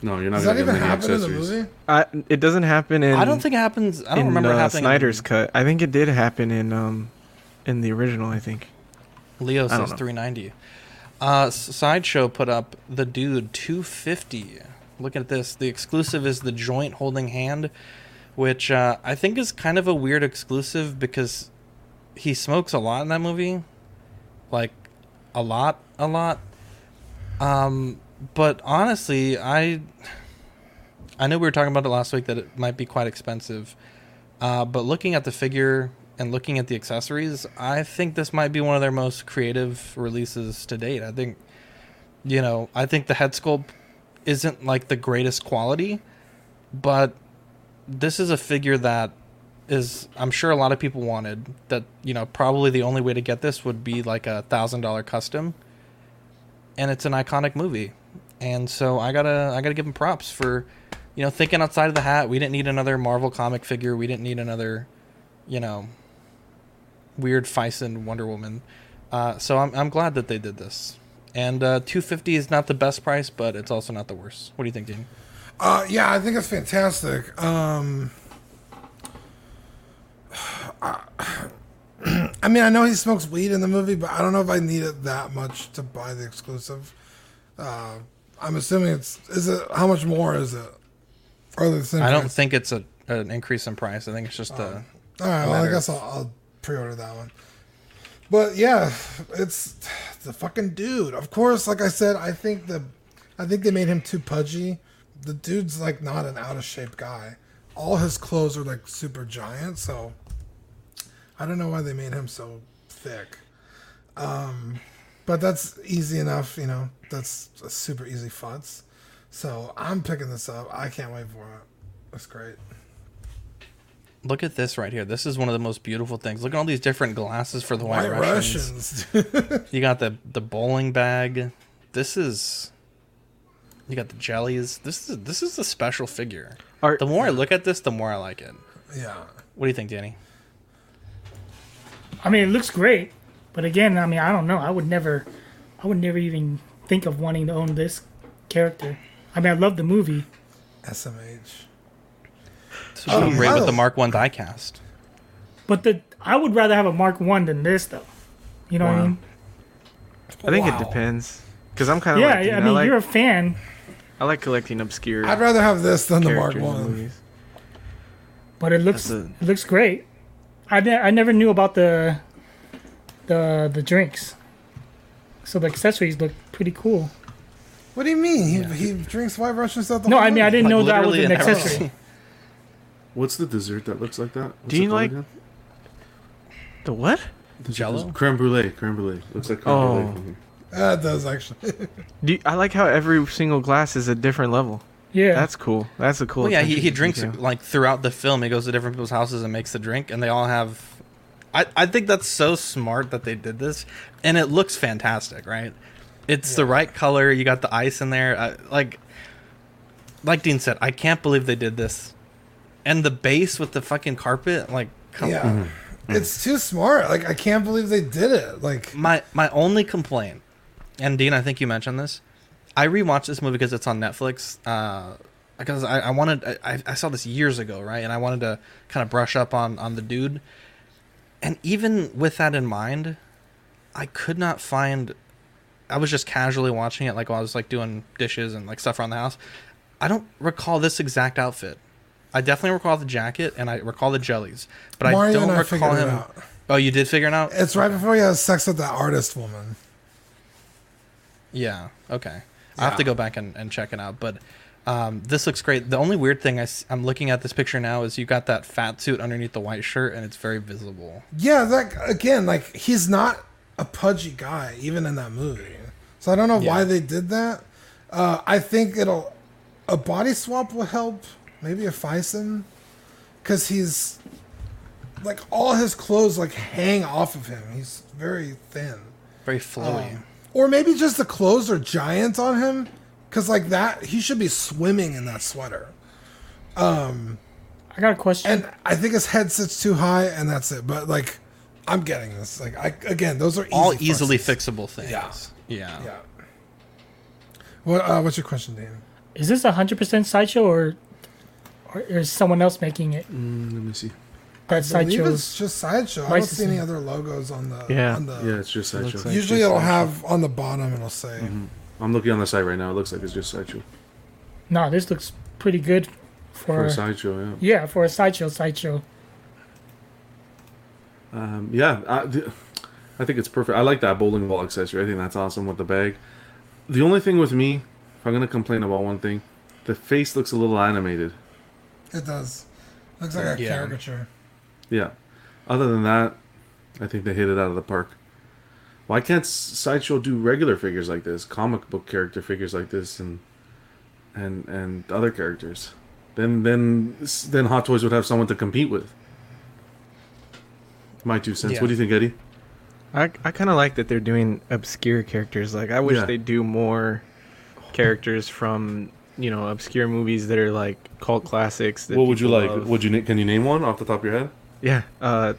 No, you're not Does gonna that get even happen in the movie? I, it doesn't happen in. I don't think it happens. I don't in, remember it uh, happening. Snyder's in, cut. I think it did happen in um in the original, I think. Leo I says 390. Uh, S- Sideshow put up the dude 250. Look at this. The exclusive is the joint holding hand, which uh, I think is kind of a weird exclusive because he smokes a lot in that movie, like a lot, a lot. Um, but honestly, I I know we were talking about it last week that it might be quite expensive. Uh, but looking at the figure and looking at the accessories, I think this might be one of their most creative releases to date. I think, you know, I think the head sculpt isn't like the greatest quality, but this is a figure that is, I'm sure a lot of people wanted. That, you know, probably the only way to get this would be like a thousand dollar custom. And it's an iconic movie. And so I gotta I gotta give him props for, you know, thinking outside of the hat. We didn't need another Marvel comic figure. We didn't need another, you know, weird Phicen Wonder Woman. Uh, so I'm I'm glad that they did this. And uh, 250 is not the best price, but it's also not the worst. What do you think, Dean? Uh, yeah, I think it's fantastic. Um, I, I mean, I know he smokes weed in the movie, but I don't know if I need it that much to buy the exclusive. Uh, I'm assuming it's is it how much more is it? Or are they the same I don't price? think it's a an increase in price. I think it's just a. All right, well, I guess I'll, I'll pre-order that one. But yeah, it's the fucking dude. Of course, like I said, I think the, I think they made him too pudgy. The dude's like not an out of shape guy. All his clothes are like super giant, so I don't know why they made him so thick. Um, but that's easy enough, you know. That's a super easy futz. So I'm picking this up. I can't wait for it. That's great. Look at this right here. This is one of the most beautiful things. Look at all these different glasses for the White, White Russians. you got the the bowling bag. This is. You got the jellies. This is this is a special figure. the more I look at this, the more I like it. Yeah. What do you think, Danny? I mean, it looks great, but again, I mean, I don't know. I would never, I would never even think of wanting to own this character. I mean, I love the movie. SMH. So oh, great with the Mark One diecast. But the I would rather have a Mark One than this, though. You know what I mean? I think Wow. it depends. Because I'm kind of Yeah, like, you I know, mean, like, you're a fan. I like collecting obscure. I'd rather have this than the Mark One. but it looks That's it looks great. I, ne- I never knew about the the the drinks, so the accessories look pretty cool. What do you mean? He, he drinks White Russian stuff. The No, whole I mean I didn't know that was an accessory. What's the dessert that looks like that? What's Do you like again? the what? The Jell-O? Creme brulee. Creme brulee. Looks like creme Oh. brulee. from here. Yeah, it does actually. Do you, I like how every single glass is a different level. Yeah, That's cool. That's a cool. Well, yeah, he, he drinks detail. like throughout the film. He goes to different people's houses and makes the drink, and they all have. I, I think that's so smart that they did this, and it looks fantastic, right? It's the right color. You got the ice in there. I, like, like Dean said, I can't believe they did this, and the base with the fucking carpet. Like, come yeah, on. Mm-hmm. Mm-hmm. it's too smart. Like I can't believe they did it. Like My my only complaint, and Dean, I think you mentioned this. I rewatched this movie because it's on Netflix. Uh, because I, I wanted, I, I saw this years ago, right? And I wanted to kind of brush up on on the dude. And even with that in mind, I could not find. I was just casually watching it, like while I was like doing dishes and like stuff around the house. I don't recall this exact outfit. I definitely recall the jacket and I recall the jellies, but Mario I don't and I recall figured it him. out. Oh, you did figure it out? it's right before he has sex with that artist woman. Yeah. Okay. I have to go back and, and check it out. But um, this looks great. The only weird thing I, am looking at this picture now is you got that fat suit underneath the white shirt, and it's very visible. Yeah, like again, like he's not a pudgy guy even in that movie. So I don't know why they did that. Uh, I think it'll a body swap will help. Maybe a Phicen, because he's like all his clothes like hang off of him. He's very thin. Very flowy. Um, or maybe just the clothes are giant on him, because like that he should be swimming in that sweater. Um, I got a question. and I think his head sits too high, and that's it. But like, I'm getting this. Like, I again, those are easy All easily fuzzes. fixable things. Yeah. Yeah. Yeah. What? Uh, what's your question, Dan? Is this a hundred percent sideshow or, or is someone else making it? Mm, let me see. That's I believe Sideshow's it's just sideshow. I don't see any other logos on the. Yeah. On the, Yeah, it's just Sideshow. Like Usually just it'll Sideshow. have on the bottom. It'll say. Mhm. I'm looking on the site right now. It looks like it's just sideshow. No, this looks pretty good for, For a sideshow, yeah. Yeah, for a sideshow, sideshow. Um, yeah, I, th- I think it's perfect. I like that bowling ball accessory. I think that's awesome with the bag. The only thing with me, if I'm gonna complain about one thing, the face looks a little animated. It does. Looks like a Yeah. caricature. Yeah. Other than that, I think they hit it out of the park. Why can't Sideshow do regular figures like this, comic book character figures like this, and and and other characters? Then then then Hot Toys would have someone to compete with. My two cents. Yeah. What do you think, Eddie? I, I kind of like that they're doing obscure characters. Like I wish Yeah. they do more characters from you know obscure movies that are like cult classics. That What would you like? love. Would you can you name one off the top of your head? Yeah, uh,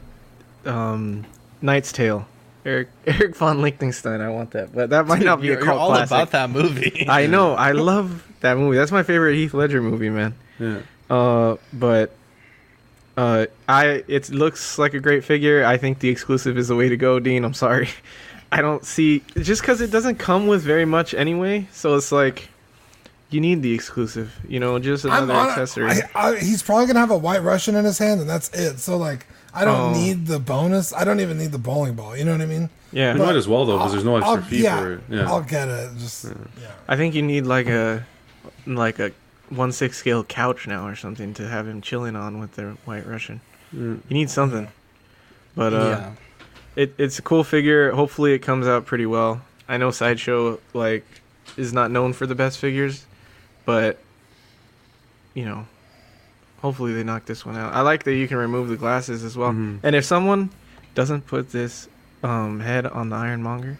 um, Knight's Tale. Eric Eric von Liechtenstein. I want that, but that might not be you're- a you're all classic. about that movie. I know. I love that movie. That's my favorite Heath Ledger movie, man. Yeah. Uh, but uh, I it looks like a great figure. I think the exclusive is the way to go, Dean. I'm sorry. I don't see just because it doesn't come with very much anyway. So it's like you need the exclusive. You know, just another on- accessory. I, I, he's probably gonna have a white Russian in his hand, and that's it. So like, I don't Oh. need the bonus. I don't even need the bowling ball. You know what I mean? Yeah. You might as well though, because there's no I'll- extra fee yeah, for it. Yeah. I'll get it. Just I think you need like a like a one six scale couch now or something to have him chilling on with the white Russian. Mm. You need something. But uh Yeah. it, it's a cool figure. Hopefully it comes out pretty well. I know Sideshow like is not known for the best figures, but you know, hopefully they knock this one out. I like that you can remove the glasses as well. Mhm. And if someone doesn't put this um head on the Ironmonger,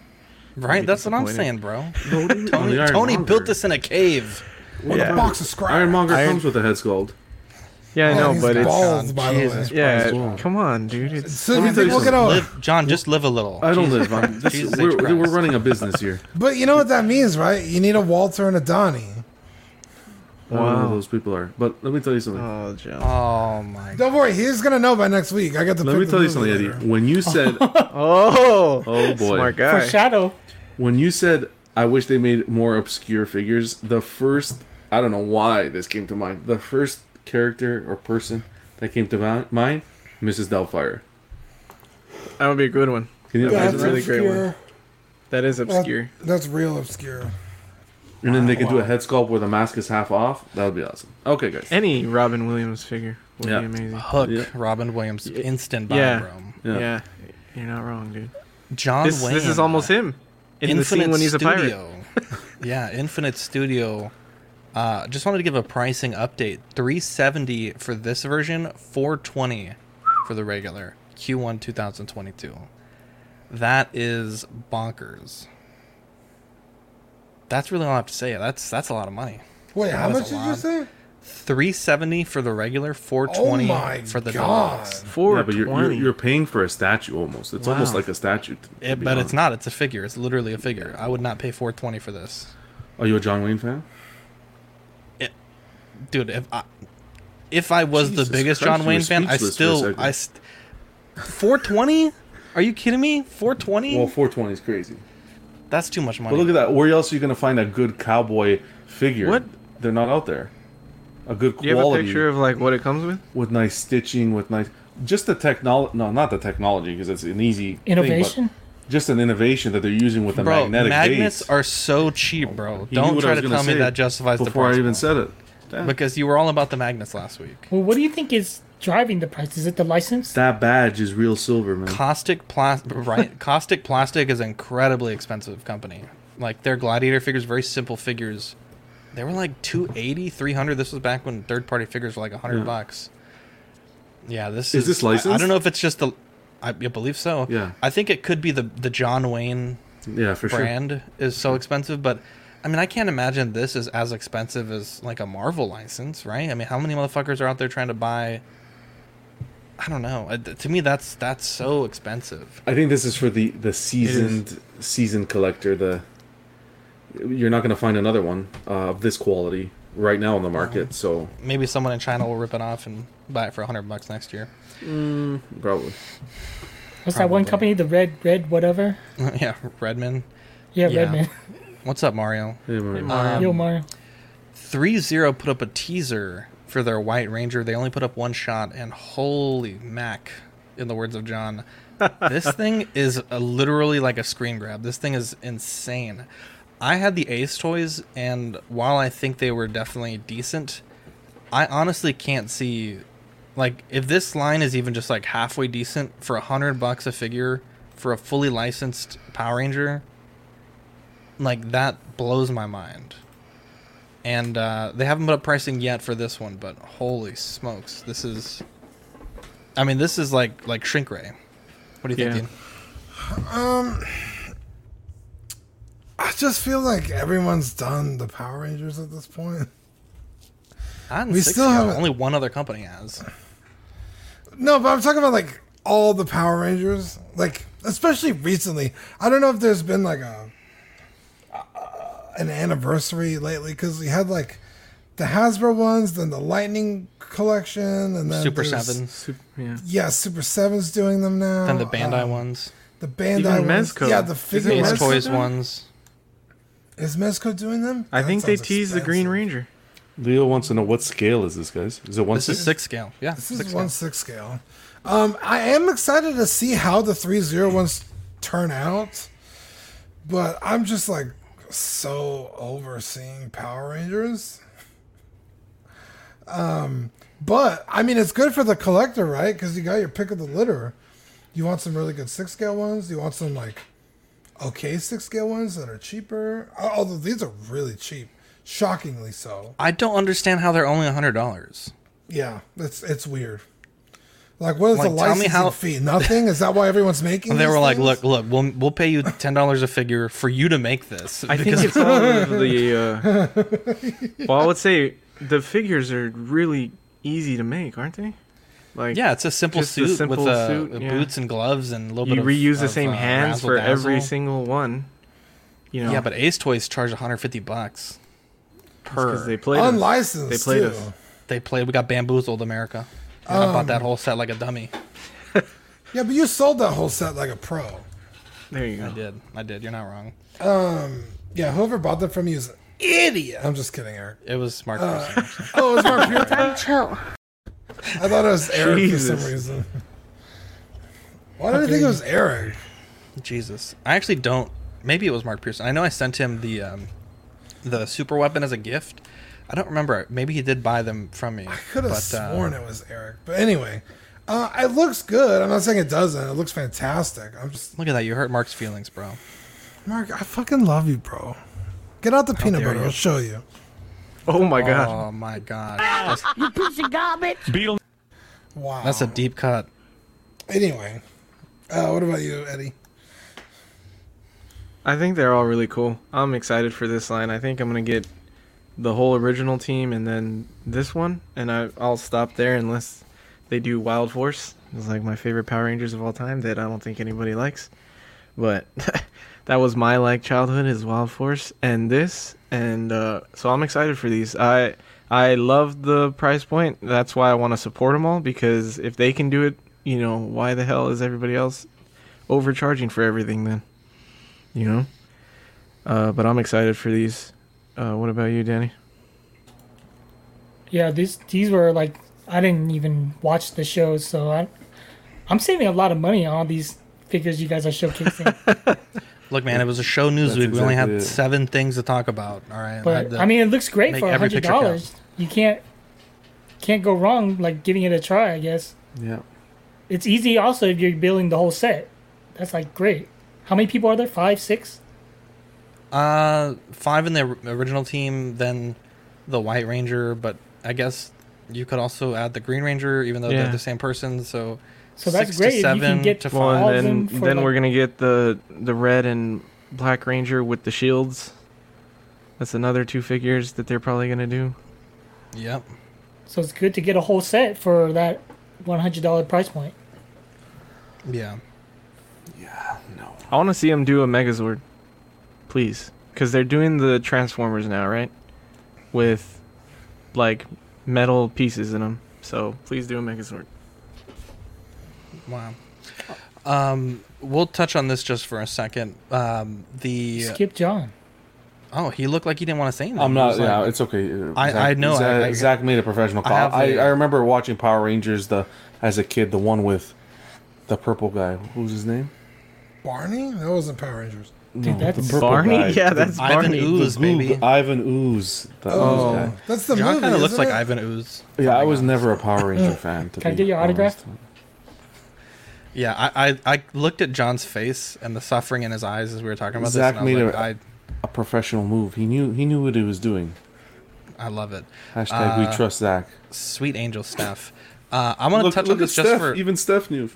Right, that's what I'm saying, bro. Tony, Tony built this in a cave. with Yeah. a box of scrap. Ironmonger Iron- comes with a head sculpt. Yeah, I Oh, know, he's but it's balls, by the way. Jesus yeah. Christ. Come on, dude. It's So Let you me tell think you we'll get something. Live, John, just live a little. I don't Jesus live on. This, we're, we're running a business here. But you know what that means, right? You need a Walter and a Donnie. I don't know Wow. who those people are. But let me tell you something. oh, John. Oh my. Don't worry, he's gonna know by next week. I got to. let pick me tell you movie something, Eddie. When you said, Oh, oh boy, smart guy. Foreshadow. when you said, I wish they made more obscure figures. The first, I don't know why this came to mind. The first character or person that came to mind, Mrs. Doubtfire. That would be a good one. Can you That's That's imagine a that? really great one. obscure. That is obscure. That- that's real obscure. And then they can do a head sculpt where the mask is half off. That would be awesome. Okay, guys. Any Robin Williams figure would Yeah. be amazing. Hook, Yeah. Robin Williams, instant buy, Yeah. bro. Yeah. Yeah. you're not wrong, dude. John This, Wayne. this is almost him in the scene when he's a pirate. Studio. yeah, Infinite Studio. Uh, just wanted to give a pricing update. 370 for this version, 420 for the regular. Q1 2022. That is bonkers. That's really all I have to say. That's that's a lot of money. Wait, how much a did you say? 370 for the regular, 420 Oh for the God. deluxe. Four Yeah, but you're, you're, you're paying for a statue almost. It's almost like a statue. to- to It, be but it's not. It's a figure. It's literally a figure. I would not pay 420 for this. Are you a John Wayne fan? dude if i if i was Jesus the biggest Christ, john wayne fan i speechless for a still second. i st- 420 are you kidding me 420 Well, 420 is crazy. That's too much money But look at that. Where else are you going to find a good cowboy figure? What? They're not out there. A good Do you have a picture of like what it comes with? with nice stitching, with nice. Just the technology. No, not the technology, because it's an easy thing, Innovation. just an innovation that they're using with the bro magnetic magnets base. are so cheap bro He don't try to tell me that justifies the price. before I even said it. Damn. because you were all about the magnets last week Well, what do you think is driving the price? Is it the license? that badge is real silver, man. Kaustic Plastik right Kaustic Plastik is an incredibly expensive company like their gladiator figures very simple figures they were like 280 300 this was back when third party figures were like 100 Yeah. bucks yeah this Is is, this I- I, don't know if it's just the i, I believe so Yeah. i think it could be the the john wayne Yeah, for sure. brand is so expensive but i mean i can't imagine this is as expensive as like a marvel license right i mean how many motherfuckers are out there trying to buy i don't know Uh, to me that's that's so expensive I think this is for the the seasoned seasoned collector. The you're not going to find another one uh, of this quality right now on the market. So maybe someone in China will rip it off and buy it for hundred bucks next year. Mm, probably. What's that one company? The Red Red whatever. yeah, Redman. Yeah, Redman. What's up, Mario? Hey, Mario. Um, Yo, Mario. Three Zero put up a teaser for their White Ranger. They only put up one shot, and holy mac, in the words of John, this thing is a, literally like a screen grab. This thing is insane. I had the Ace toys, and while I think they were definitely decent, I honestly can't see, like, if this line is even just like halfway decent for a hundred bucks a figure for a fully licensed Power Ranger. Like that blows my mind. And uh, they haven't put up pricing yet for this one, but holy smokes, this is. I mean, this is like like shrink ray. What do you Yeah. think? Dean? Um, I just feel like everyone's done the Power Rangers at this point. Not in We six still scale. haven't- Only one other company has. No, but I'm talking about like all the Power Rangers, like especially recently. I don't know if there's been like a an anniversary lately because we had like the Hasbro ones, then the Lightning collection, and then Super there's- Sevens. yeah. Yeah, Super Sevens doing them now. And the Bandai Um, ones. The Bandai Even ones. Mezco. Yeah, the Isn't figure Ace Mezco Toys doing- ones. Is Mezco doing them? I That think they sounds teased the Green Ranger. Leo wants to know what scale is this, guys? Is it one This is six? six scale. Yeah, This is one scale. six scale. Um, I am excited to see how the three zero ones turn out, but I'm just like so overseeing Power Rangers. Um, but I mean, it's good for the collector, right? Because you got your pick of the litter. You want some really good six scale ones. You want some like okay six scale ones that are cheaper. Although these are really cheap, shockingly so. I don't understand how they're only a hundred dollars. Yeah, it's it's weird. Like, what is Like, the tell me licensing how- fee? Nothing. Is that why everyone's making? They these were like, things? "Look, look, we'll we'll pay you ten dollars a figure for you to make this." I think it's all of the. Uh, well, I would say the figures are really easy to make, aren't they? Like yeah, it's a simple just a suit simple with uh, suit, yeah. boots and gloves and a little You bit. of, reuse the of, same uh, hands for razzle-dazzle. every single one. You know, Yeah, but Ace Toys charge 150 bucks per. 'cause they played us. Unlicensed, They played too. us. They played. We got bamboozled, America. I bought that Um, whole set like a dummy. Yeah, but you sold that whole set like a pro. There you go. I did. I did. You're not wrong. Um, yeah, whoever bought that from you is an idiot. I'm just kidding, Eric. It was Mark. Uh, person. oh, it was Mark Pearson. Chill. I thought it was Eric for Jesus. some reason. Why did I think it was Eric? Jesus, I actually don't. Maybe it was Mark Pearson. I know I sent him the um, the super weapon as a gift. I don't remember. Maybe he did buy them from me. I could have but, sworn uh, it was Eric. But anyway, uh, it looks good. I'm not saying it doesn't. It looks fantastic. I'm just Look at that. You hurt Mark's feelings, bro. Mark. I fucking love you, bro. Get out the peanut butter. you. I'll show you. Oh my god. Oh my god. That's, You piece of garbage. Beetle. Wow. that's a deep cut. Anyway, uh, what about you, Eddie? I think they're all really cool. I'm excited for this line. I think I'm gonna get the whole original team and then this one, and I, I'll stop there unless they do Wild Force. It's like my favorite Power Rangers of all time that I don't think anybody likes. But that was my like childhood is Wild Force and this, and uh, so I'm excited for these. I I love the price point. That's why I want to support them all because if they can do it, you know, why the hell is everybody else overcharging for everything then? you know. Uh, but I'm excited for these. Uh, what about you, Danny? Yeah, these these were like I didn't even watch the shows, so I I'm saving a lot of money on all these figures you guys are showcasing. Look, man, it was a show news That's week. We only had it. seven things to talk about. All right. but to I mean, it looks great for a hundred dollars. You can't can't go wrong like giving it a try. I guess Yeah. it's easy. Also, if you're building the whole set, that's like great. How many people are there? Five, six? Uh, five in the original team, then the White Ranger, but I guess you could also add the Green Ranger, even though Yeah. they're the same person. So, So that's six great To if you can seven get to to Well, five. and then then like- we're gonna get the the red and black ranger with the shields. That's another two figures that they're probably gonna do. Yep. So it's good to get a whole set for that one hundred dollar price point. Yeah. Yeah. No. I want to see them do a Megazord, please, because they're doing the Transformers now, right? With like metal pieces in them. So please do a Megazord. Wow. Um, we'll touch on this just for a second. Um, the Skip John. Oh, he looked like he didn't want to say anything. I'm not. was like- yeah, it's okay. I- Zach, I know, Zach, I- I- Zach made a professional I call. have I, a- I, remember watching Power Rangers the as a kid. The one with the purple guy. Who's his name? Barney? That wasn't Power Rangers. No, that's- the Barney? guy. Yeah, The- that's Ivan Barney. Ooze, the baby. Ivan Ooze. That Oh, guy. that's the John movie. kind of looks isn't like? Ivan Ooze. Yeah, I was never a Power Ranger fan. To Can I get your autograph? honest. Yeah, I, I I looked at John's face and the suffering in his eyes as we were talking about Zach this. And I, made was a, like, a professional move. He knew. He knew what he was doing. I, I love it. Hashtag we Uh, trust Zach. Sweet angel Steph. Uh, I'm gonna Look, touch look on at this just Steph. for Even Steph knew.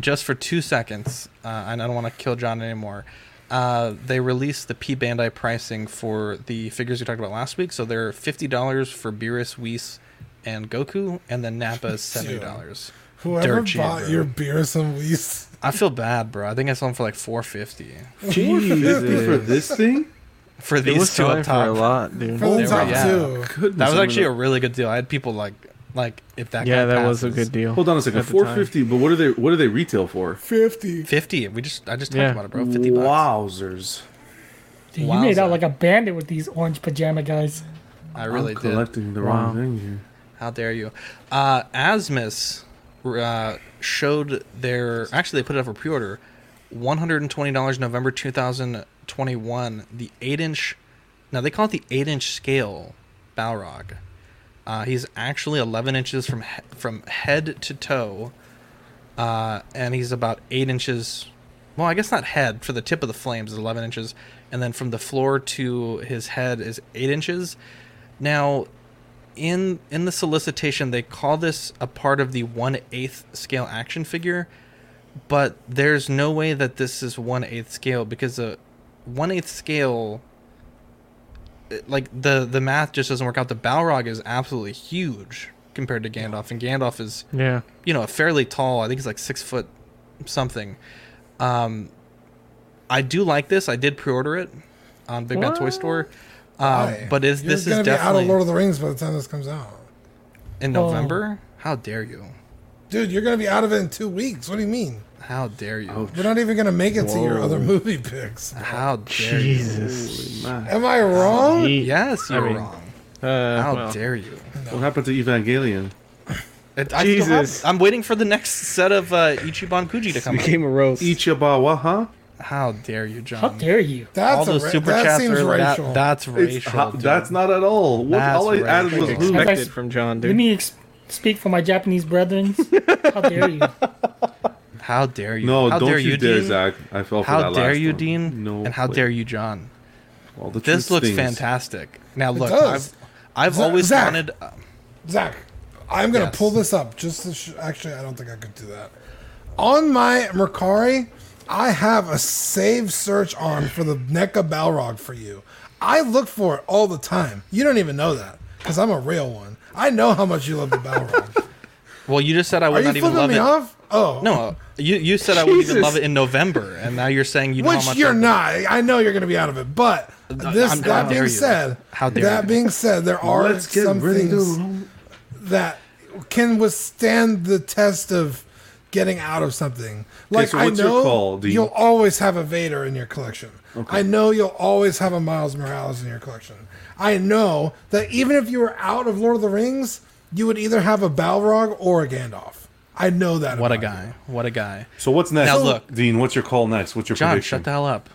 Just for two seconds, uh, and I don't want to kill John anymore. Uh, they released the P Bandai pricing for the figures we talked about last week. So they're fifty dollars for Beerus, Whis, and Goku, and then Nappa is seventy dollars. Whoever bought your Beerus and Whis. I feel bad, bro. I think I sold them for like four fifty $4.50 for this thing? for It these was two selling up for top. a lot, dude. For the They were- yeah. two. Goodness, That was actually a really good deal. I had people like like if that Yeah, guy that was a good deal. Hold on a second. at the Four time. fifty. But what are they? What do they retail for? 50. Fifty. We just I just talked Yeah. about it, bro. Fifty bucks. Wowzers! Dude, you made out like a bandit with these orange pajama guys. I really I'm did. collecting the Wow. wrong thing here. How dare you? Uh, Asmus uh, showed their. Actually, they put it up for pre-order. One hundred and twenty dollars, November two thousand twenty-one. The eight-inch. Now they call it the eight-inch scale Balrog. Uh, he's actually eleven inches from he- from head to toe, uh, and he's about eight inches. Well, I guess not head. For the tip of the flames is eleven inches, and then from the floor to his head is eight inches. Now, in in the solicitation they call this a part of the one eighth scale action figure, but there's no way that this is one eighth scale because a one eighth scale, like the the math just doesn't work out. The Balrog is absolutely huge compared to Gandalf, and Gandalf is Yeah. you know a fairly tall. I think he's like six foot something. Um, I do like this. I did pre-order it on Big Bad Toy Store. Um, Why? but is You're this is gonna be out of Lord of the Rings by the time this comes out. in Oh. November? How dare you? Dude, you're gonna be out of it in two weeks. What do you mean? How dare you? We're not even gonna make it to your other movie picks. How dare you? Jesus. Holy. Am I wrong? Yes, you're mean, wrong. Uh, How well. dare you? What happened to Evangelion? It, I still have- Jesus. I'm waiting for the next set of uh, Ichiban Kuji to come out. Became a roast. Ichibawa, huh? How dare you, John? How dare you? That's all those ra- super that chats seems are racial. that, that's racial. ho- dude. that's not at all. What That's all I added was racial. who? Expected from John, Dude. Let me ex- speak for my Japanese brethren. How dare you? How dare you? No, how don't dare you, you, dare, Dean? Zach. I fell for How that dare last you, one. Dean? No. and how way. dare you, John? Well, the This looks stings. fantastic. Now look, does. I've I've Zach- always Zach. wanted. Uh, Zach, I'm gonna Yes. pull this up just to sh- actually. I don't think I could do that. On my Mercari, I have a save search on for the NECA Balrog for you. I look for it all the time. You don't even know that because I'm a real one. I know how much you love the Balrog. well, you just said I Are would you not even love me it. off? Oh No, uh, you you said I wouldn't even Jesus. love it in November, and now you're saying you know Which how much you're I- not. I know you're going to be out of it, but uh, this I'm- how that dare being you. said, How dare that you. being said, there are Let's get some ready things to. that can withstand the test of getting out of something. Like so I what's your know call, Dean? you'll always have a Vader in your collection. I know you'll always have a Miles Morales in your collection. I know that even if you were out of Lord of the Rings, you would either have a Balrog or a Gandalf. I know that. What a about you. guy! What a guy! So what's next? Now look. Dean. What's your call next? What's your John, prediction? shut the hell up.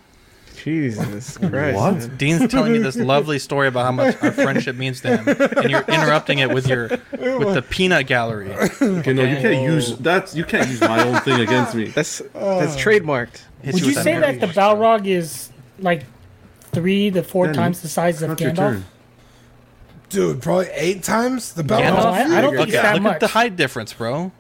Jesus Christ. What? man. Dean's telling me this lovely story about how much our friendship means to him, and you're interrupting it with your with the peanut gallery. Okay, no, you can't use that's you can't use my own thing against me. That's that's trademarked. Hit Would you with say that the Bush. Balrog is like three to four Then times the size of Not Gandalf? dude. Probably eight times the No, Balrog. I, I don't Look, think it's at, that look much. at the height difference, bro.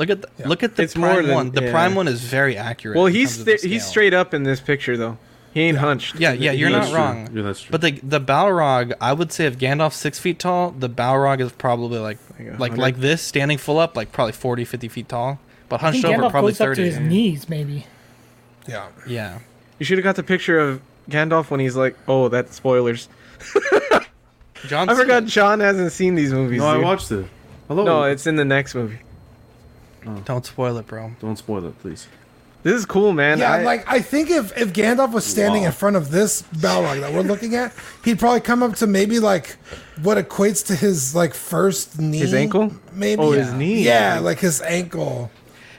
Look at the, look at the It's more prime than- one. The yeah. prime one is very accurate. Well, he's terms of the th- he's straight up in this picture though. He ain't hunched. Yeah, yeah, you're That's not true. wrong. Yeah, that's true. But the the Balrog, I would say if Gandalf's six feet tall, the Balrog is probably like Like like like this, standing full up, like probably 40, 50 feet tall. But I think hunched over, Gandalf probably goes up to his knees, maybe. Yeah. Yeah. You should have got the picture of Gandalf when he's like, "Oh, that spoilers." John. I forgot John hasn't seen these movies. No, I watched it. Hello. No, it's in the next movie. Don't spoil it, bro. Don't spoil it, please. This is cool, man. yeah, I- like I think if if Gandalf was standing in front of this Balrog that we're looking at, he'd probably come up to maybe like what equates to his like first knee, His ankle? maybe. Oh, his knee. Yeah, like his ankle,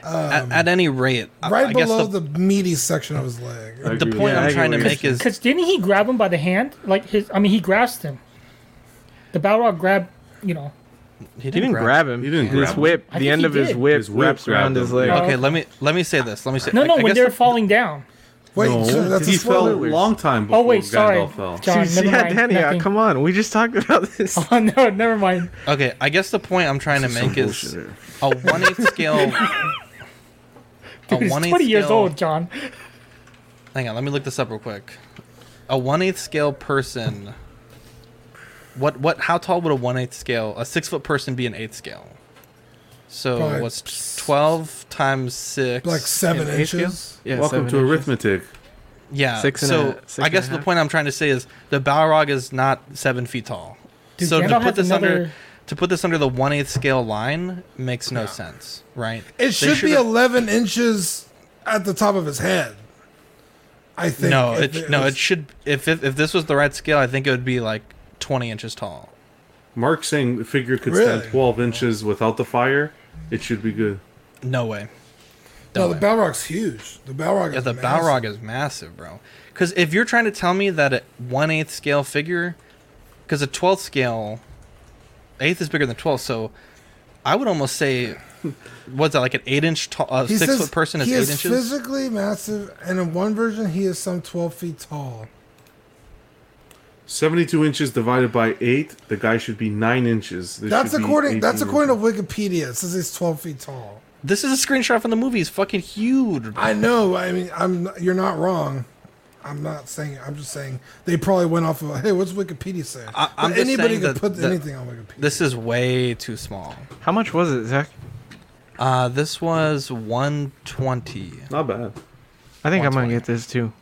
at, at um, any rate, right I guess below the, the, meaty section of his leg. The point that. I I'm trying to make is Because didn't he grab him by the hand? Like his, I mean, he grasped him. The Balrog grabbed, you know. He he didn't grab him. He didn't His grab him. whip, I the end he of his whip, His whip wraps around grabbed his leg. Okay, let me let me say this. Let me say. No, no, I when guess they're the- falling down. Wait, no, so that's a he fell a long time before Oh wait, sorry, Gandalf fell. John. See, never yeah, mind. Danny, uh, nothing. come on. We just talked about this. Oh no, never mind. Okay, I guess the point I'm trying to make is bullshit. a one eighth scale. Dude, he's 20 years scale- old, John. Hang on, let me look this up real quick. A one eighth scale person. What what? How tall would a one eighth scale? A six foot person be an eighth scale? So Probably what's twelve times six? like seven In eight scale? inches. Yeah, Welcome seven to inches. arithmetic. Yeah. Six and so a- six I and guess a the half? point I'm trying to say is the Balrog is not seven feet tall. Dude, so to Gandalf put has this under another- to put this under the one eighth scale line makes no sense, right? It should be should've- 11 inches at the top of his head. I think. No, if it, no, was- it should. If, if if this was the right scale, I think it would be like twenty inches tall. Mark saying the figure could Really? stand 12 inches without the fire. It should be good. No way. No, No the way. Balrog's huge. The Balrog Yeah, is the massive. Balrog is massive, bro. Because if you're trying to tell me that a one eighth scale figure, because a twelfth scale, eighth is bigger than twelfth, so I would almost say, what's that like an eight inch tall, uh, six foot person is he eight is inches? physically massive, and in one version, he is some 12 feet tall. 72 inches divided by 8, the guy should be 9 inches. This That's should be according. That's according inches. to Wikipedia. It says he's 12 feet tall. This is a screenshot from the movie. It's fucking huge. I know. I mean, I'm. You're not wrong. I'm not saying. I'm just saying they probably went off of. Hey, what's Wikipedia say? I, I'm But just anybody saying could that, put that anything on Wikipedia. This is way too small. How much was it, Zach? Uh, this was 120. Not bad. I think I 120. might get this too.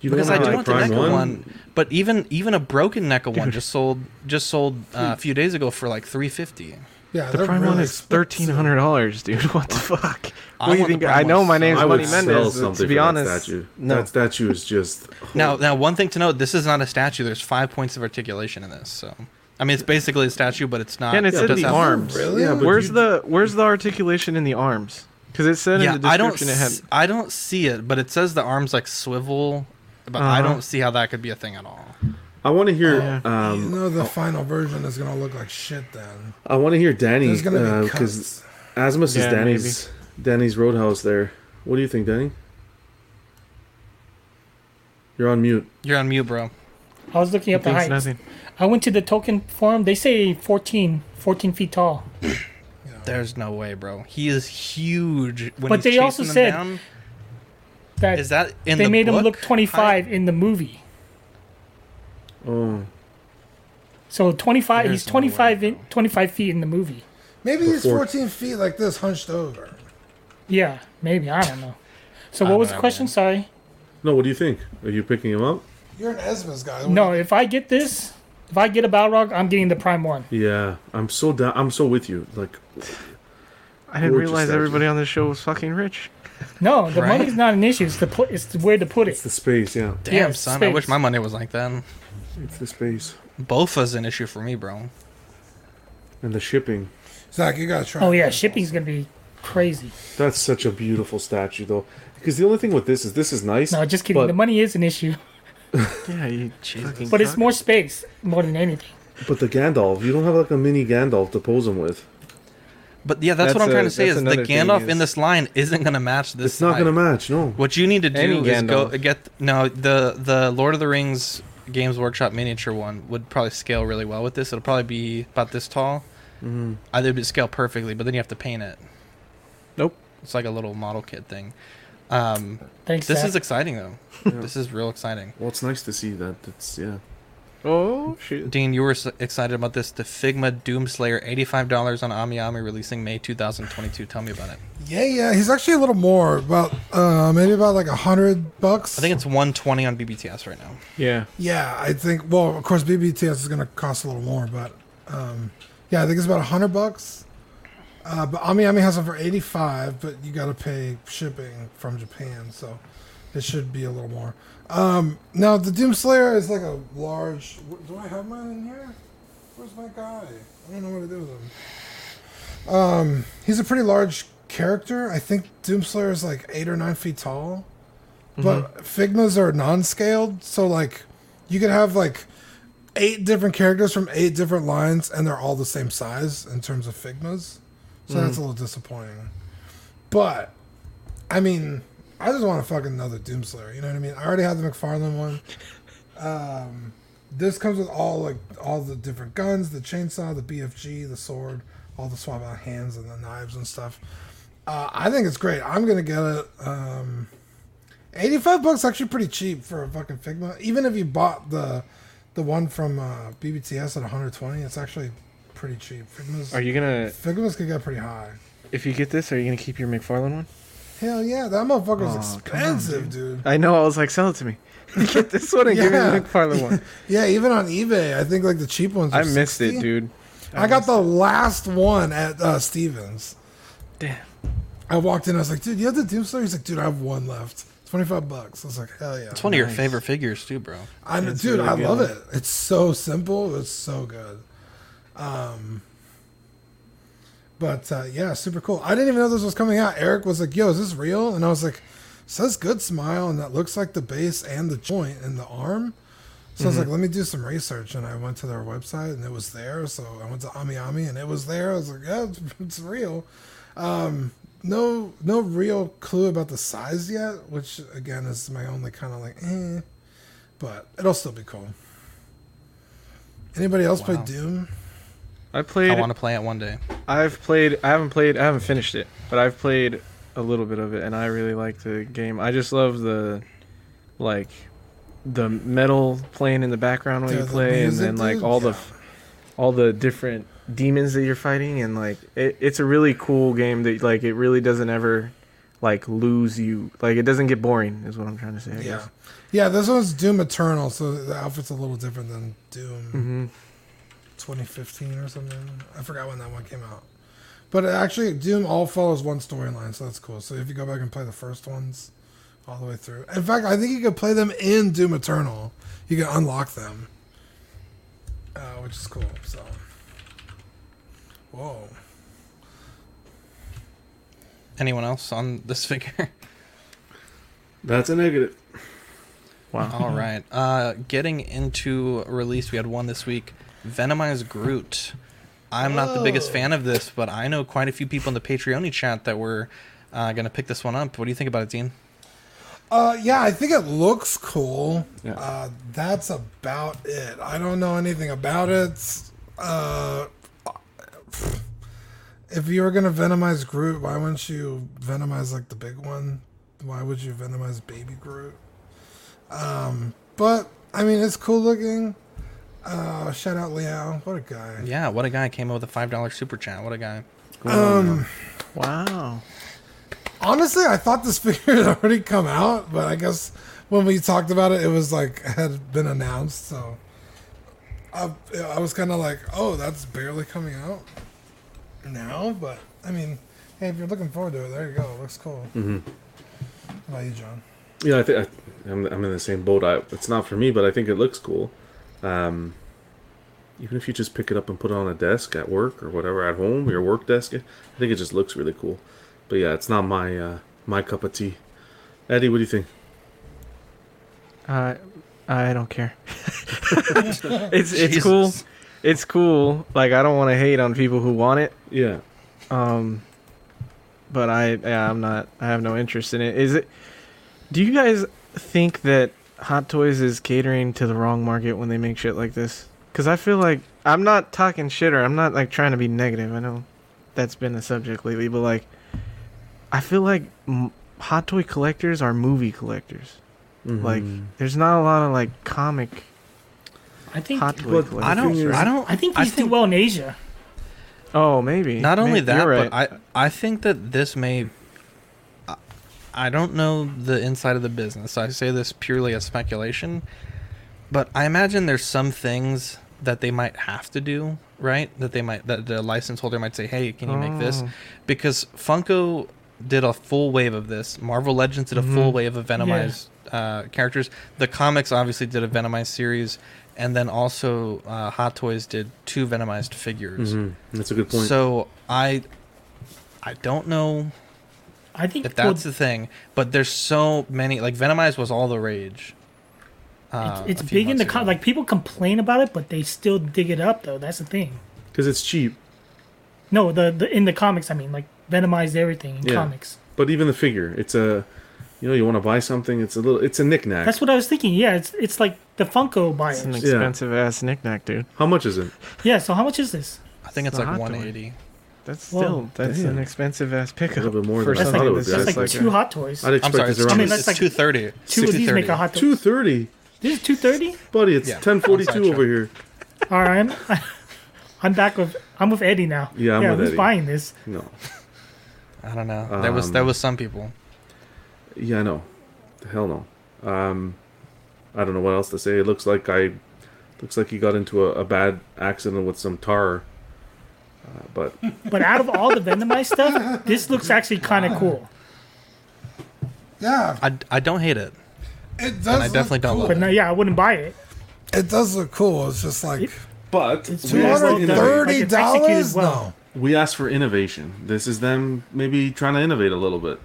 You because I have, do like, want the Prime NECA one? But even even a broken NECA one just sold just sold uh, a few days ago for like 350. yeah, The prime really one is thirteen hundred dollars, dude. What the fuck? I What do you think? I know my so name's I would Money sell Mendez. To be honest, that statue. no. That statue is just... Now now one thing to note, this is not a statue. There's five points of articulation in this. So I mean it's basically a statue, but it's not. and it's it in does the have- arms. Really? Yeah, Where's you- the Where's the articulation in the arms? Because it said Yeah, in the description I don't. description it had. s- I don't see it, but it says the arms like swivel. But I Uh-huh. don't see how that could be a thing at all. I want to hear... Yeah. You Um, know, the final version is gonna look like shit. Then I want to hear Danny, there's gonna be because cuts. Asmus Yeah, is Danny's, Danny's Roadhouse there. What do you think, Danny? You're on mute. You're on mute, bro. I was looking up the Thinks height. nothing. I went to the Tolkien forum. They say 14, 14 feet tall. There's no way, bro. He is huge. When But he's they also chasing them said down. That Is that in they the made him look 25 in the movie. Oh, So 25. There's he's no 25 way, in, 25 feet in the movie. maybe he's 14 feet like this, hunched over. Yeah, maybe I don't know. So what was the question? man. Sorry. no. What do you think? Are you picking him up? You're an Asmus guy. No, if I get this, if I get a Balrog, I'm getting the Prime one. Yeah, I'm so down. I'm so with you. Like, I didn't realize everybody on this show was fucking rich. No, the Right? money's not an issue. It's the put. It's the where to put it. it's the space. Yeah, Damn, Yeah, son. I wish my money was like that. it's the space Both was an issue for me, bro. and the shipping. Zach, you gotta try. Oh it. yeah, shipping's gonna be crazy. That's such a beautiful statue, though. Because the only thing with this is this is nice. No, just kidding. But, the money is an issue, Yeah, you fucking. but it's more space more than anything. but the Gandalf, you don't have like a mini Gandalf to pose him with. But yeah, that's, what I'm trying to say is the Gandalf is- in this line isn't gonna match this. It's not gonna match. No. What you need to do Any is go get no the the Lord of the Rings Games Workshop miniature one would probably scale really well with this. It'll probably be about this tall. Mm-hmm. Either would scale perfectly, but then you have to paint it. Nope. It's like a little model kit thing. Um, Thanks. this Zach. is exciting though. This is real exciting. Well, it's nice to see that. It's yeah. Oh shit. Dean, you were excited about this. The Figma Doomslayer, eighty-five dollars on AmiAmi, releasing May 2022. Tell me about it. Yeah, yeah. He's actually a little more, about uh, maybe about like a hundred bucks. I think it's 120 on BBTS right now. Yeah. Yeah, I think. Well, of course, BBTS is going to cost a little more, but um, Yeah, I think it's about a hundred bucks. Uh, but Ami Ami has it for eighty five, but you got to pay shipping from Japan, so it should be a little more. Um, now the Doom Slayer is like a large. Do I have mine in here? Where's my guy? I don't know what to do with him. Um, he's a pretty large character. I think Doom Slayer is like eight or nine feet tall, but Figmas are non-scaled, so like you could have like eight different characters from eight different lines, and they're all the same size in terms of Figmas. So that's a little disappointing. But I mean, I just want a fucking another Doom Slayer. You know what I mean? I already have the McFarlane one. Um, this comes with all like all the different guns, the chainsaw, the BFG, the sword, all the swap out hands and the knives and stuff. Uh, I think it's great. I'm gonna get it. Um, 85 bucks actually pretty cheap for a fucking Figma. Even if you bought the the one from uh, BBTS at 120, it's actually pretty cheap. Figmas Are you gonna? Figmas could get pretty high. If you get this, are you gonna keep your McFarlane one? Hell yeah, that motherfucker's Oh, come on, expensive, dude. I know. I was like, sell it to me. Get this one and give me the McFarlane one. yeah, even on eBay, I think like the cheap ones. Are I missed 60. it, dude. I, got the last one at uh, Stevens. Damn. I walked in. I was like, "Dude, you have the Doom Slayer?" He's like, "Dude, I have one left. Twenty five bucks." I was like, "Hell yeah!" It's one of your favorite figures too, bro. I'm, It's dude, really I good. love it. It's so simple. It's so good. Um, but uh, yeah, super cool. I didn't even know this was coming out. Eric was like, "Yo, is this real?" And I was like, "Says good smile, and that looks like the base and the joint and the arm." So I was Mhm. like, "Let me do some research," and I went to their website, and it was there. So I went to Ami Ami, and it was there. I was like, "Yeah, it's, it's real." Um, no, no real clue about the size yet, which again is my only kind of like, eh. But it'll still be cool. Anybody else play Doom? I played. I want to play it one day. I've played. I haven't played. I haven't finished it, but I've played a little bit of it, and I really like the game. I just love the, like, the metal playing in the background when Yeah, you the play, and then like dude, all the, yeah. f- all the different demons that you're fighting, and like it, it's a really cool game that like it really doesn't ever, like lose you. Like it doesn't get boring. Is what I'm trying to say. I Yeah. guess. Yeah, this one's Doom Eternal, so the outfit's a little different than Doom Mm-hmm. 2015 or something. I forgot when that one came out. But actually, Doom all follows one storyline, so that's cool. So if you go back and play the first ones all the way through. In fact, I think you could play them in Doom Eternal. You can unlock them, uh, which is cool. So, whoa. Anyone else on this figure? That's a negative. Wow. All right. Uh, getting into release, we had one this week. Venomized Groot. I'm not the biggest fan of this, but I know quite a few people in the Patreon chat that were uh, going to pick this one up. What do you think about it, Dean? Uh, yeah, I think it looks cool. Yeah. Uh, that's about it. I don't know anything about it. Uh, if you were gonna venomize Groot, why wouldn't you venomize like the big one? Why would you venomize Baby Groot? Um, but I mean, it's cool looking. Uh, shout out Leo. what a guy. Yeah, what a guy came up with a $5 super chat. What a guy. Um, Wow. honestly, I thought this figure had already come out, but I guess when we talked about it, it was like had been announced. So I, I was kind of like, oh, that's barely coming out now. But I mean, hey, if you're looking forward to it, there you go. It looks cool. hmm How about you, John? Yeah, I think I, I'm, I'm in the same boat. I, it's not for me, but I think it looks cool. Um, even if you just pick it up and put it on a desk at work or whatever at home, your work desk, I think it just looks really cool. But yeah, it's not my uh, my cup of tea. Eddie, what do you think? I I don't care. it's it's Jesus. cool. It's cool. Like I don't want to hate on people who want it. Yeah, Um but I yeah, I'm not I have no interest in it. Is it Do you guys think that Hot Toys is catering to the wrong market when they make shit like this? Cuz I feel like I'm not talking shit or I'm not like trying to be negative. I know that's been the subject lately, but like I feel like m- Hot Toy collectors are movie collectors. Like Mhm. there's not a lot of like comic I think Hot Toy But collectors. I don't. thing is- I don't. I think I these do well in Asia. Oh, maybe. not only that, right. but I I think that this may. I- don't know the inside of the business. I say this purely as speculation, but I imagine there's some things that they might have to do, right? That they might that the license holder might say, "Hey, can you make this?" Oh. Because Funko did a full wave of this. Marvel Legends did a full Mhm. wave of Venomized uh, characters. The comics obviously did a Venomized series, and then also uh, Hot Toys did two Venomized figures. Mhm. That's a good point. So I, I don't know I think if well, that's the thing, but there's so many. Like Venomized was all the rage. Uh, it's a few big in the con- like people complain about it, but they still dig it up though. That's the thing. Because it's cheap. No, the, the in the comics, I mean, like venomized everything in Yeah. comics. But even the figure, it's a, you know, you want to buy something. It's a little. It's a knickknack. That's what I was thinking. Yeah, it's it's like the Funko buyers. It's an expensive ass knickknack, dude. How much is it? Yeah. So how much is this? I think it's It's like hot toy. 180. That's Whoa. still that's Damn. an expensive ass pickup. A little bit more for than I That's thought like, it would that's be. like, That's like two a- hot toys. I'd expect I'm sorry, it's it's, around I mean, that's like- 230. Two of these make a hot toy. two thirty, This is two thirty. buddy. It's Yeah. ten forty two over here. All right, I'm, I'm back with I'm with Eddie now. Yeah, I'm yeah, with who's Eddie. buying this? No. I don't know. there was there Um, was some people. Yeah, I know. The hell no. Um, I don't know what else to say. It looks like I, looks like he got into a, a bad accident with some tar. Uh, but But out of all the venomized stuff, this looks actually kind of cool. Yeah, I, I don't hate it. it does. And I look definitely don't cool. love But no, yeah, I wouldn't buy it. It does look cool. It's just like but It's we two asked, well hundred done. for Like, thirty it's executed dollars. No, we asked for innovation. This is them maybe trying to innovate a little bit.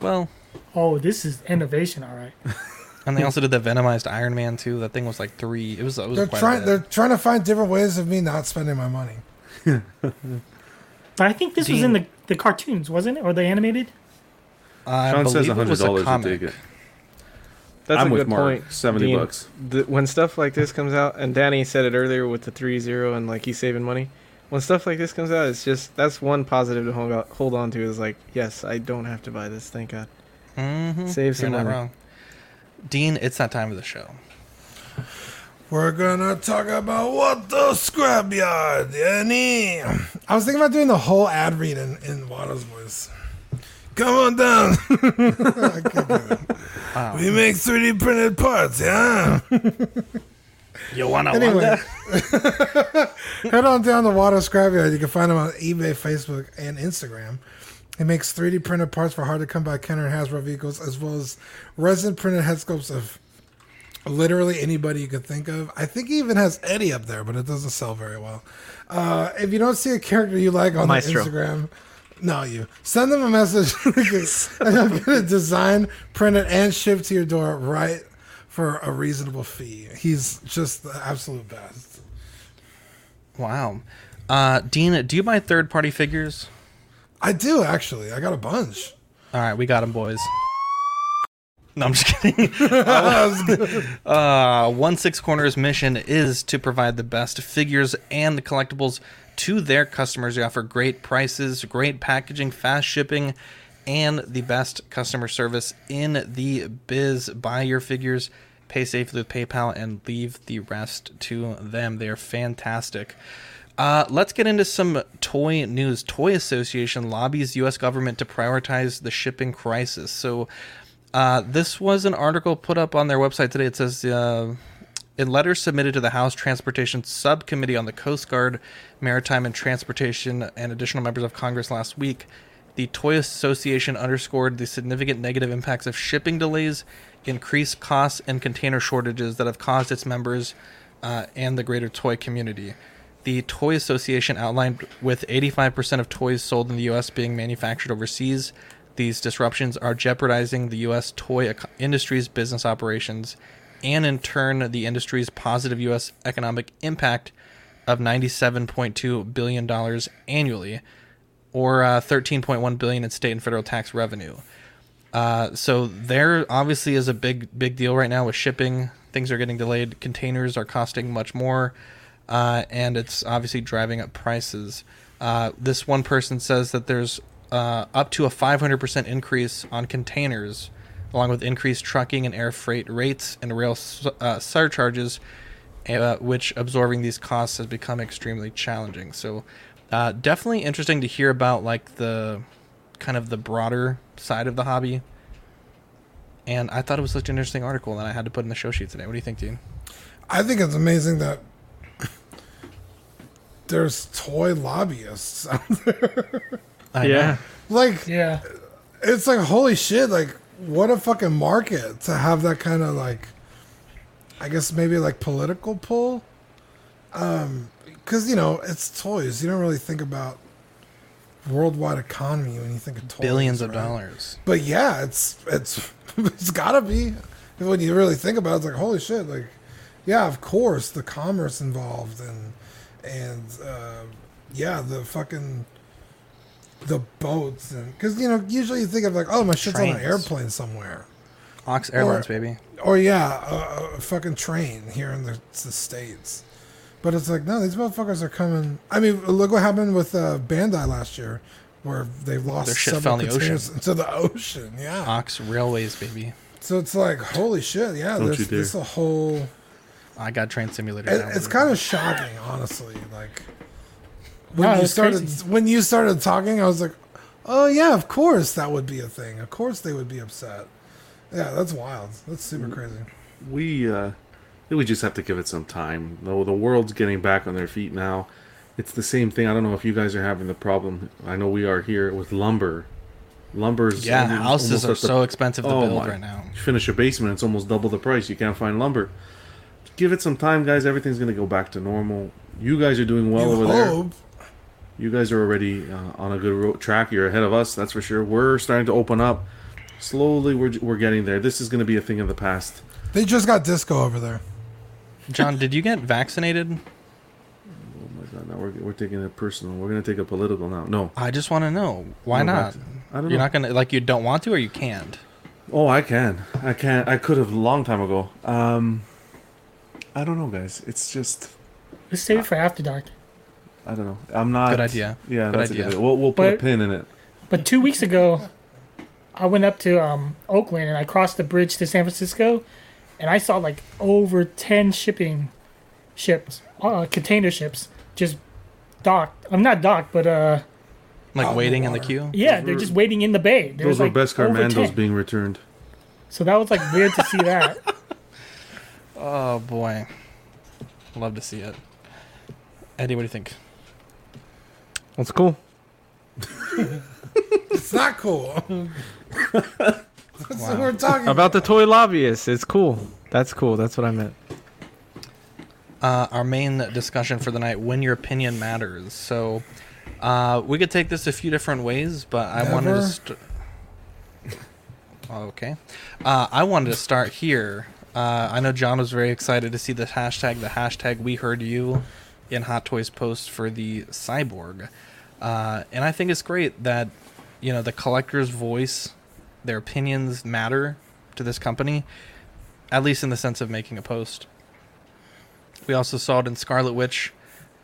Well, Oh, this is innovation, all right. and they also did the Venomized Iron Man too. That thing was like three. It was. It was they're quite trying. They're trying to find different ways of me not spending my money. But I think this was in the the cartoons, wasn't it, or the animated? I Sean says believe it hundred was a dollars to comic. take it. That's I'm a with good Mark. point. 70 Dean. bucks. The, when stuff like this comes out, and Danny said it earlier with the three zero and like he's saving money. When stuff like this comes out, it's just that's one positive to hold on, hold on to. Is like, yes, I don't have to buy this. Thank God. Mm-hmm. Save some You're not money. wrong. Dean, it's that time of the show. We're gonna talk about what the scrapyard, Danny. I was thinking about doing the whole ad read in, in Watto's voice. Come on down. Wow. We make 3D printed parts, yeah? You wanna Anyway, head on down to Watto Scrapyard. You can find him on eBay, Facebook, and Instagram. He makes 3D printed parts for hard to come by Kenner and Hasbro vehicles, as well as resin printed head sculpts of literally anybody you could think of. I think he even has Eddie up there, but it doesn't sell very well. Uh, if you don't see a character you like on the Instagram, no, you send them a message, and they'll get a design printed and shipped to your door right for a reasonable fee. He's just the absolute best. Wow. Uh, Dean, do you buy third party figures? I do actually. I got a bunch. All right, we got them, boys. No, I'm just kidding. uh, One Six Corners' mission is to provide the best figures and the collectibles to their customers. They offer great prices, great packaging, fast shipping, and the best customer service in the biz. Buy your figures, pay safely with PayPal, and leave the rest to them. They are fantastic. Uh, let's get into some toy news. Toy Association lobbies U.S. government to prioritize the shipping crisis. So, uh, this was an article put up on their website today. It says uh, in letters submitted to the House Transportation Subcommittee on the Coast Guard, Maritime and Transportation, and additional members of Congress last week, the Toy Association underscored the significant negative impacts of shipping delays, increased costs, and container shortages that have caused its members uh, and the greater toy community. The Toy Association outlined with 85% of toys sold in the U.S. being manufactured overseas, these disruptions are jeopardizing the U.S. toy industry's business operations and, in turn, the industry's positive U.S. economic impact of $97.2 billion annually, or uh, 13.1 billion in state and federal tax revenue. Uh, so there obviously is a big big deal right now with shipping. Things are getting delayed. Containers are costing much more, uh, and it's obviously driving up prices. Uh, this one person says that there's uh, up to a 500% increase on containers, along with increased trucking and air freight rates and rail uh, surcharges, uh, which absorbing these costs has become extremely challenging. So, uh, definitely interesting to hear about like the kind of the broader side of the hobby. And I thought it was such an interesting article that I had to put in the show sheet today. What do you think, Dean? I think it's amazing that there's toy lobbyists out there. I yeah. know. like, Yeah. it's like holy shit! Like, what a fucking market to have that kind of like, I guess maybe like political pull. Um, because you know it's toys. You don't really think about worldwide economy when you think of toys. Billions of dollars. But yeah, it's it's it's gotta be when you really think about it. It's like holy shit! Like, yeah, of course, the commerce involved and and uh, yeah, the fucking the boats and because you know usually you think of like oh my shit's on an airplane somewhere Ox Airlines, baby. or yeah a, a fucking train here in the, the states. But it's like no, these motherfuckers are coming. I mean, look what happened with uh, Bandai last year, where they lost Their shit fell in the ocean. containers into the ocean. Yeah, Ox Railways, baby. so it's like, holy shit, yeah, Don't there's, you dare. there's a whole. I got Train Simulator. It, it's kind of shocking, honestly. Like when No, you started crazy. when you started talking, I was like, oh yeah, of course that would be a thing. Of course they would be upset. Yeah, that's wild. That's super crazy. we uh we just have to give it some time. Though the world's getting back on their feet now. It's the same thing. I don't know if you guys are having the problem. I know we are here with lumber. Lumber's Yeah, houses are at the- so expensive to Oh build my. right now. You finish a basement, it's almost double the price. You can't find lumber. Give it some time, guys. Everything's gonna go back to normal. You guys are doing well you over there. Hope. You guys are already uh, on a good ro- track. You're ahead of us, that's for sure. We're starting to open up. Slowly, we're, we're getting there. This is going to be a thing of the past. They just got disco over there. John, did you get vaccinated? Oh my god, now we're, we're taking it personal. We're going to take it political now. No. I just want to know why No, not. vac- I don't You're know. not gonna like you don't want to or you can't. Oh, I can. I can. I could have a long time ago. Um, I don't know, guys. It's just Let's save it for after dark. I don't know. I'm not. Good idea. Yeah, Good that's a idea. good idea. We'll we'll put a pin in it. But two weeks ago, I went up to um, Oakland and I crossed the bridge to San Francisco, and I saw like over ten shipping ships, uh, container ships, just docked. I'm not docked, but uh, Like Out the waiting in the queue. yeah, Those they're were- just waiting in the bay. There's Those were like best over Carmandos 10. being returned. So that was like weird to see that. Oh boy, love to see it. Eddie, what do you think? That's cool. It's not cool. That's what we're talking About the toy lobbyists. It's cool. That's cool. That's what I meant. uh, our main discussion for the night when your opinion matters so uh, we could take this a few different ways but i wanted to st- okay uh, i wanted to start here uh, i know john was very excited to see the hashtag the hashtag we heard you in hot toys post for the cyborg uh, and i think it's great that you know the collector's voice their opinions matter to this company at least in the sense of making a post we also saw it in Scarlet Witch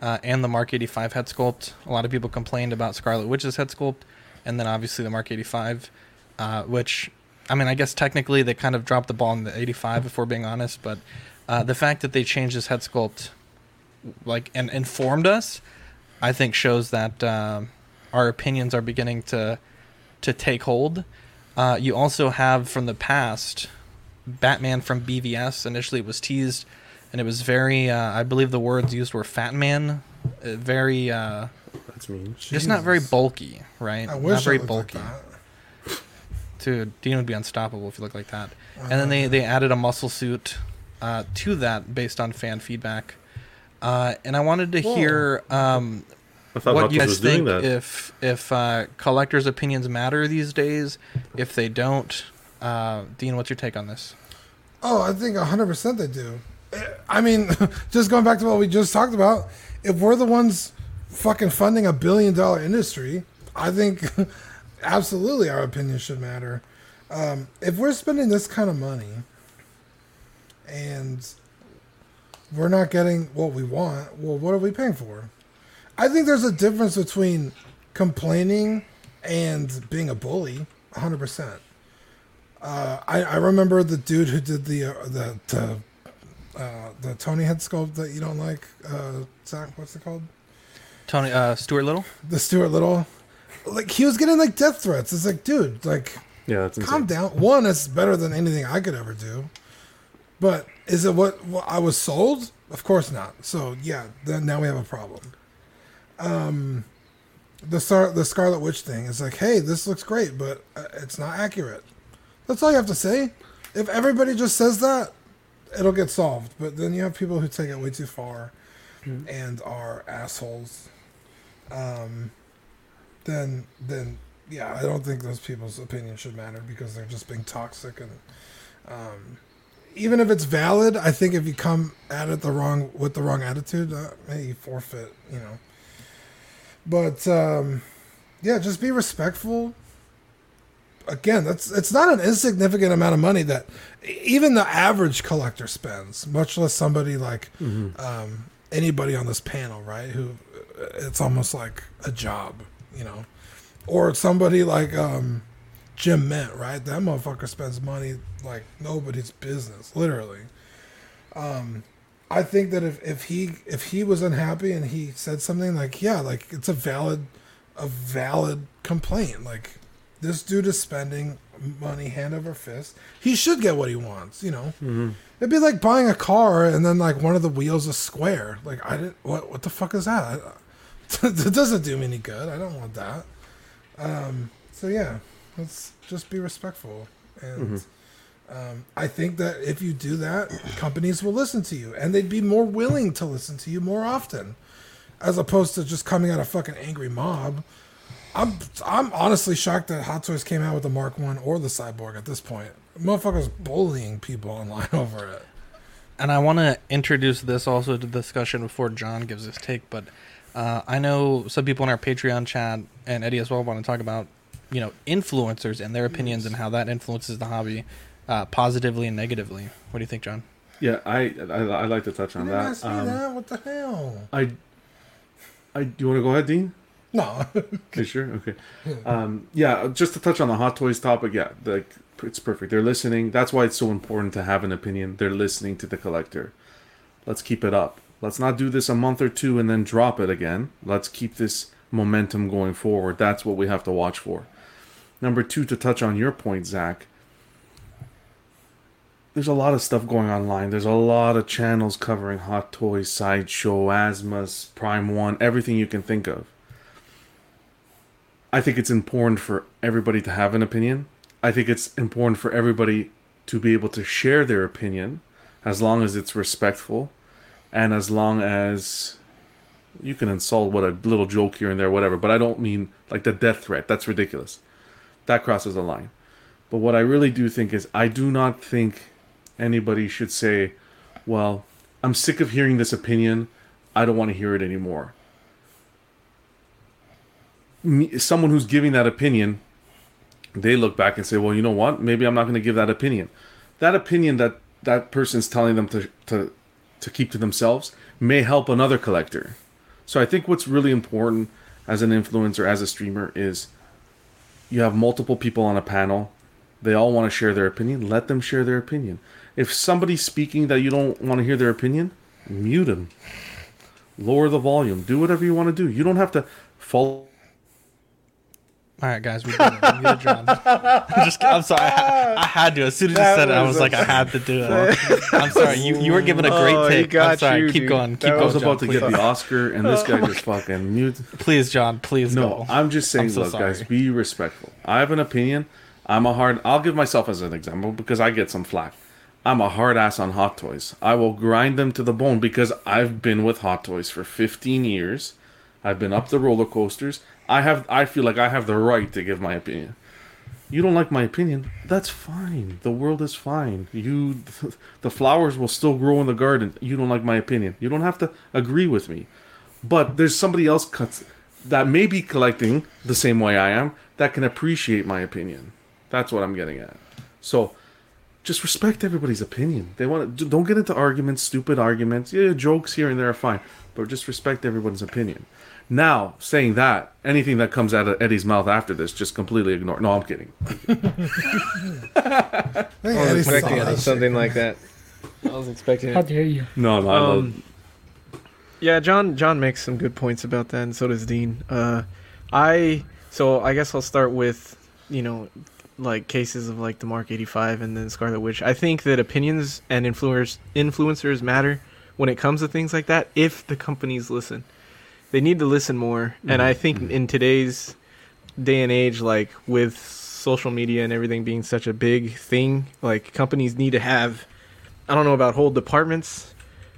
uh, and the Mark 85 head sculpt. A lot of people complained about Scarlet Witch's head sculpt, and then obviously the Mark 85, uh, which, I mean, I guess technically they kind of dropped the ball in the 85, if we're being honest, but uh, the fact that they changed his head sculpt, like, and informed us, I think shows that um our opinions are beginning to to take hold. Uh, you also have from the past Batman from BVS. Initially, it was teased, and it was very. Uh, I believe the words used were "fat man," uh, very. Uh, That's mean. just not very bulky, right? I not wish I very looked like bulky. that. Dude, Dean would be unstoppable if you look like that. And then they they added a muscle suit uh, to that based on fan feedback. Uh, and I wanted to Whoa. hear um, I what you guys think that. if if uh, collectors' opinions matter these days. If they don't, uh, Dean, what's your take on this? Oh, I think 100% they do. Eh, I mean, just going back to what we just talked about, if we're the ones fucking funding a billion dollar industry, I think absolutely our opinion should matter. Um, if we're spending this kind of money and we're not getting what we want, well, what are we paying for? I think there's a difference between complaining and being a bully, 100%. Uh, I, I remember the dude who did the uh, the the, uh, the Tony head sculpt that you don't like. Uh, Zach, what's it called? Tony uh, Stuart Little. The Stuart Little. Like he was getting like death threats. It's like, dude, like Yeah, that's calm down. One, it's better than anything I could ever do. But is it what, what I was sold? Of course not. So yeah, then now we have a problem. um, the Star- the Scarlet Witch thing. It's like, hey, this looks great, but uh, it's not accurate. That's all you have to say. If everybody just says that, it'll get solved. But then you have people who take it way too far and are assholes. Um, then then yeah, I don't think those people's opinion should matter because they're just being toxic and um, even if it's valid, I think if you come at it the wrong with the wrong attitude, uh, you forfeit, you know. But um, yeah, just be respectful. Again, that's it's not an insignificant amount of money that even the average collector spends, much less somebody like um, anybody on this panel, right? Who uh, it's almost like a job, you know, or somebody like um, Jim meant, right? That motherfucker spends money like nobody's business, literally. Um, I think that if, if he if he was unhappy and he said something like, yeah, like it's a valid a valid complaint. Like this dude is spending money hand over fist. He should get what he wants, you know. Mhm. It'd be like buying a car and then like one of the wheels is square. Like I didn't what what the fuck is that? it doesn't do me any good. I don't want that. Um, so yeah, let's just be respectful and Mhm. um, I think that if you do that, companies will listen to you, and they'd be more willing to listen to you more often, as opposed to just coming out a fucking angry mob. I'm I'm honestly shocked that Hot Toys came out with the Mark One or the Cyborg at this point. Motherfuckers bullying people online over it. And I want to introduce this also to the discussion before John gives his take. But uh, I know some people in our Patreon chat and Eddie as well want to talk about, you know, influencers and their opinions and how that influences the hobby uh, positively and negatively. What do you think, John? Yeah, I I I like to touch on that. ask me Um, that. What the hell? I, I, do you want to go ahead, Dean? No. You sure? Okay. Um, yeah, just to touch on the Hot Toys topic, yeah, like it's perfect. They're listening. That's why it's so important to have an opinion. They're listening to the collector. Let's keep it up. Let's not do this a month or two and then drop it again. Let's keep this momentum going forward. That's what we have to watch for. Number two, to touch on your point, Zach. There's a lot of stuff going online. There's a lot of channels covering Hot Toys, Sideshow, Asmus, Prime One, everything you can think of. I think it's important for everybody to have an opinion. I think it's important for everybody to be able to share their opinion as long as it's respectful and as long as you can insult what a little joke here and there, whatever. But I don't mean like the death threat. That's ridiculous. That crosses a line. But what I really do think is I do not think anybody should say, well, I'm sick of hearing this opinion. I don't want to hear it anymore someone who's giving that opinion, they look back and say, "Well, you know what? Maybe I'm not going to give that opinion." That opinion that that person's telling them to to to keep to themselves may help another collector. So I think what's really important as an influencer, as a streamer, is you have multiple people on a panel. They all want to share their opinion. Let them share their opinion. If somebody's speaking that you don't want to hear their opinion, mute them. Lower the volume. Do whatever you want to do. You don't have to follow All right, guys, we did it. We did I'm just. I'm sorry. I, I had to. As soon as you said it, I was was like, I had to do it. I'm sorry. You you were giving a great Oh, he take. I'm sorry. you, keep dude. going. Keep That going. I was John, about to please. get the Oscar, and this guy just fucking mute. Please, John. Please No, go. I'm just saying, I'm so look, sorry. guys, be respectful. I have an opinion. I'm a hard. I'll give myself as an example because I get some flack. I'm a hard ass on Hot Toys. I will grind them to the bone because I've been with Hot Toys for 15 years. I've been up the roller coasters. I have. I feel like I have the right to give my opinion. You don't like my opinion? That's fine. The world is fine. You, the flowers will still grow in the garden. You don't like my opinion. You don't have to agree with me. But there's somebody else that may be collecting the same way I am that can appreciate my opinion. That's what I'm getting at. So just respect everybody's opinion. They want to don't get into arguments, stupid arguments. Yeah, jokes here and there are fine, but just respect everyone's opinion. Now, saying that, anything that comes out of Eddie's mouth after this, just completely ignore. No, I'm kidding. I was expecting that something like that. I was expecting How it. dare you? No, no, I love. Um, yeah, John. John makes some good points about that, and so does Dean. Uh, I so I guess I'll start with you know like cases of like the Mark eighty five and then Scarlet Witch. I think that opinions and influencers influencers matter when it comes to things like that if the companies listen. They need to listen more. And mm-hmm. I think mm-hmm. in today's day and age, like with social media and everything being such a big thing, like companies need to have. I don't know about whole departments.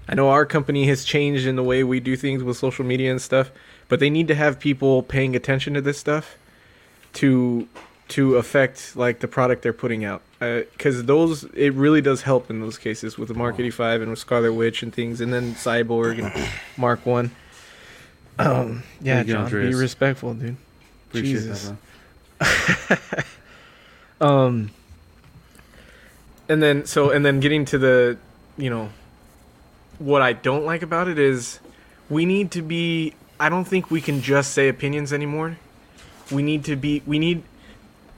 I know our company has changed in the way we do things with social media and stuff, but they need to have people paying attention to this stuff to to affect like the product they're putting out uh, because those it really does help in those cases with the Mark 85 and with Scarlet Witch and things and then Cyborg and Mark 1 um yeah Thank you, John be respectful dude Appreciate Jesus that, um and then so and then getting to the you know what I don't like about it is we need to be I don't think we can just say opinions anymore. We need to be we need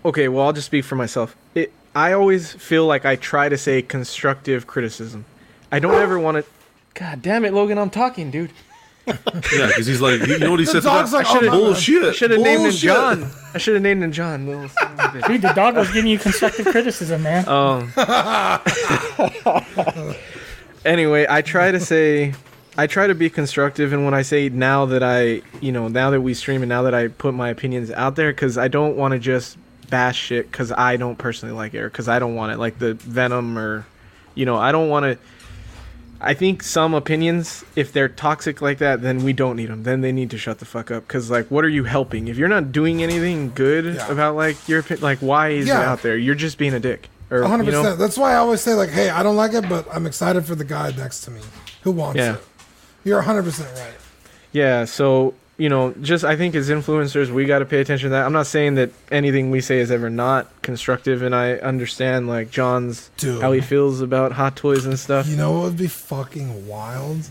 Okay, well I'll just speak for myself. It I always feel like I try to say constructive criticism. I don't ever want to God damn it, Logan, I'm talking, dude. Yeah, because he's like, you know what he The said? to dog's that? like, should oh, have no, no. bullshit. I should have named him John. I should have named him John. little son of a bitch. Dude, the dog was giving you constructive criticism, man. Um. anyway, I try to say, I try to be constructive, and when I say now that I, you know, now that we stream and now that I put my opinions out there, because I don't want to just bash shit because I don't personally like it because I don't want it, like the Venom or, you know, I don't want to. I think some opinions, if they're toxic like that, then we don't need them. Then they need to shut the fuck up. Cause like, what are you helping? If you're not doing anything good Yeah. about like your opi- like, why is it out there? You're just being a dick. Or, A hundred you know? percent. That's why I always say like, "Hey, I don't like it, but I'm excited for the guy next to me who wants Yeah. it." You're a hundred percent right. Yeah, so you know, just I think as influencers, we got to pay attention to that. I'm not saying that anything we say is ever not constructive, and I understand like John's Dude. how he feels about hot toys and stuff. You know what would be fucking wild?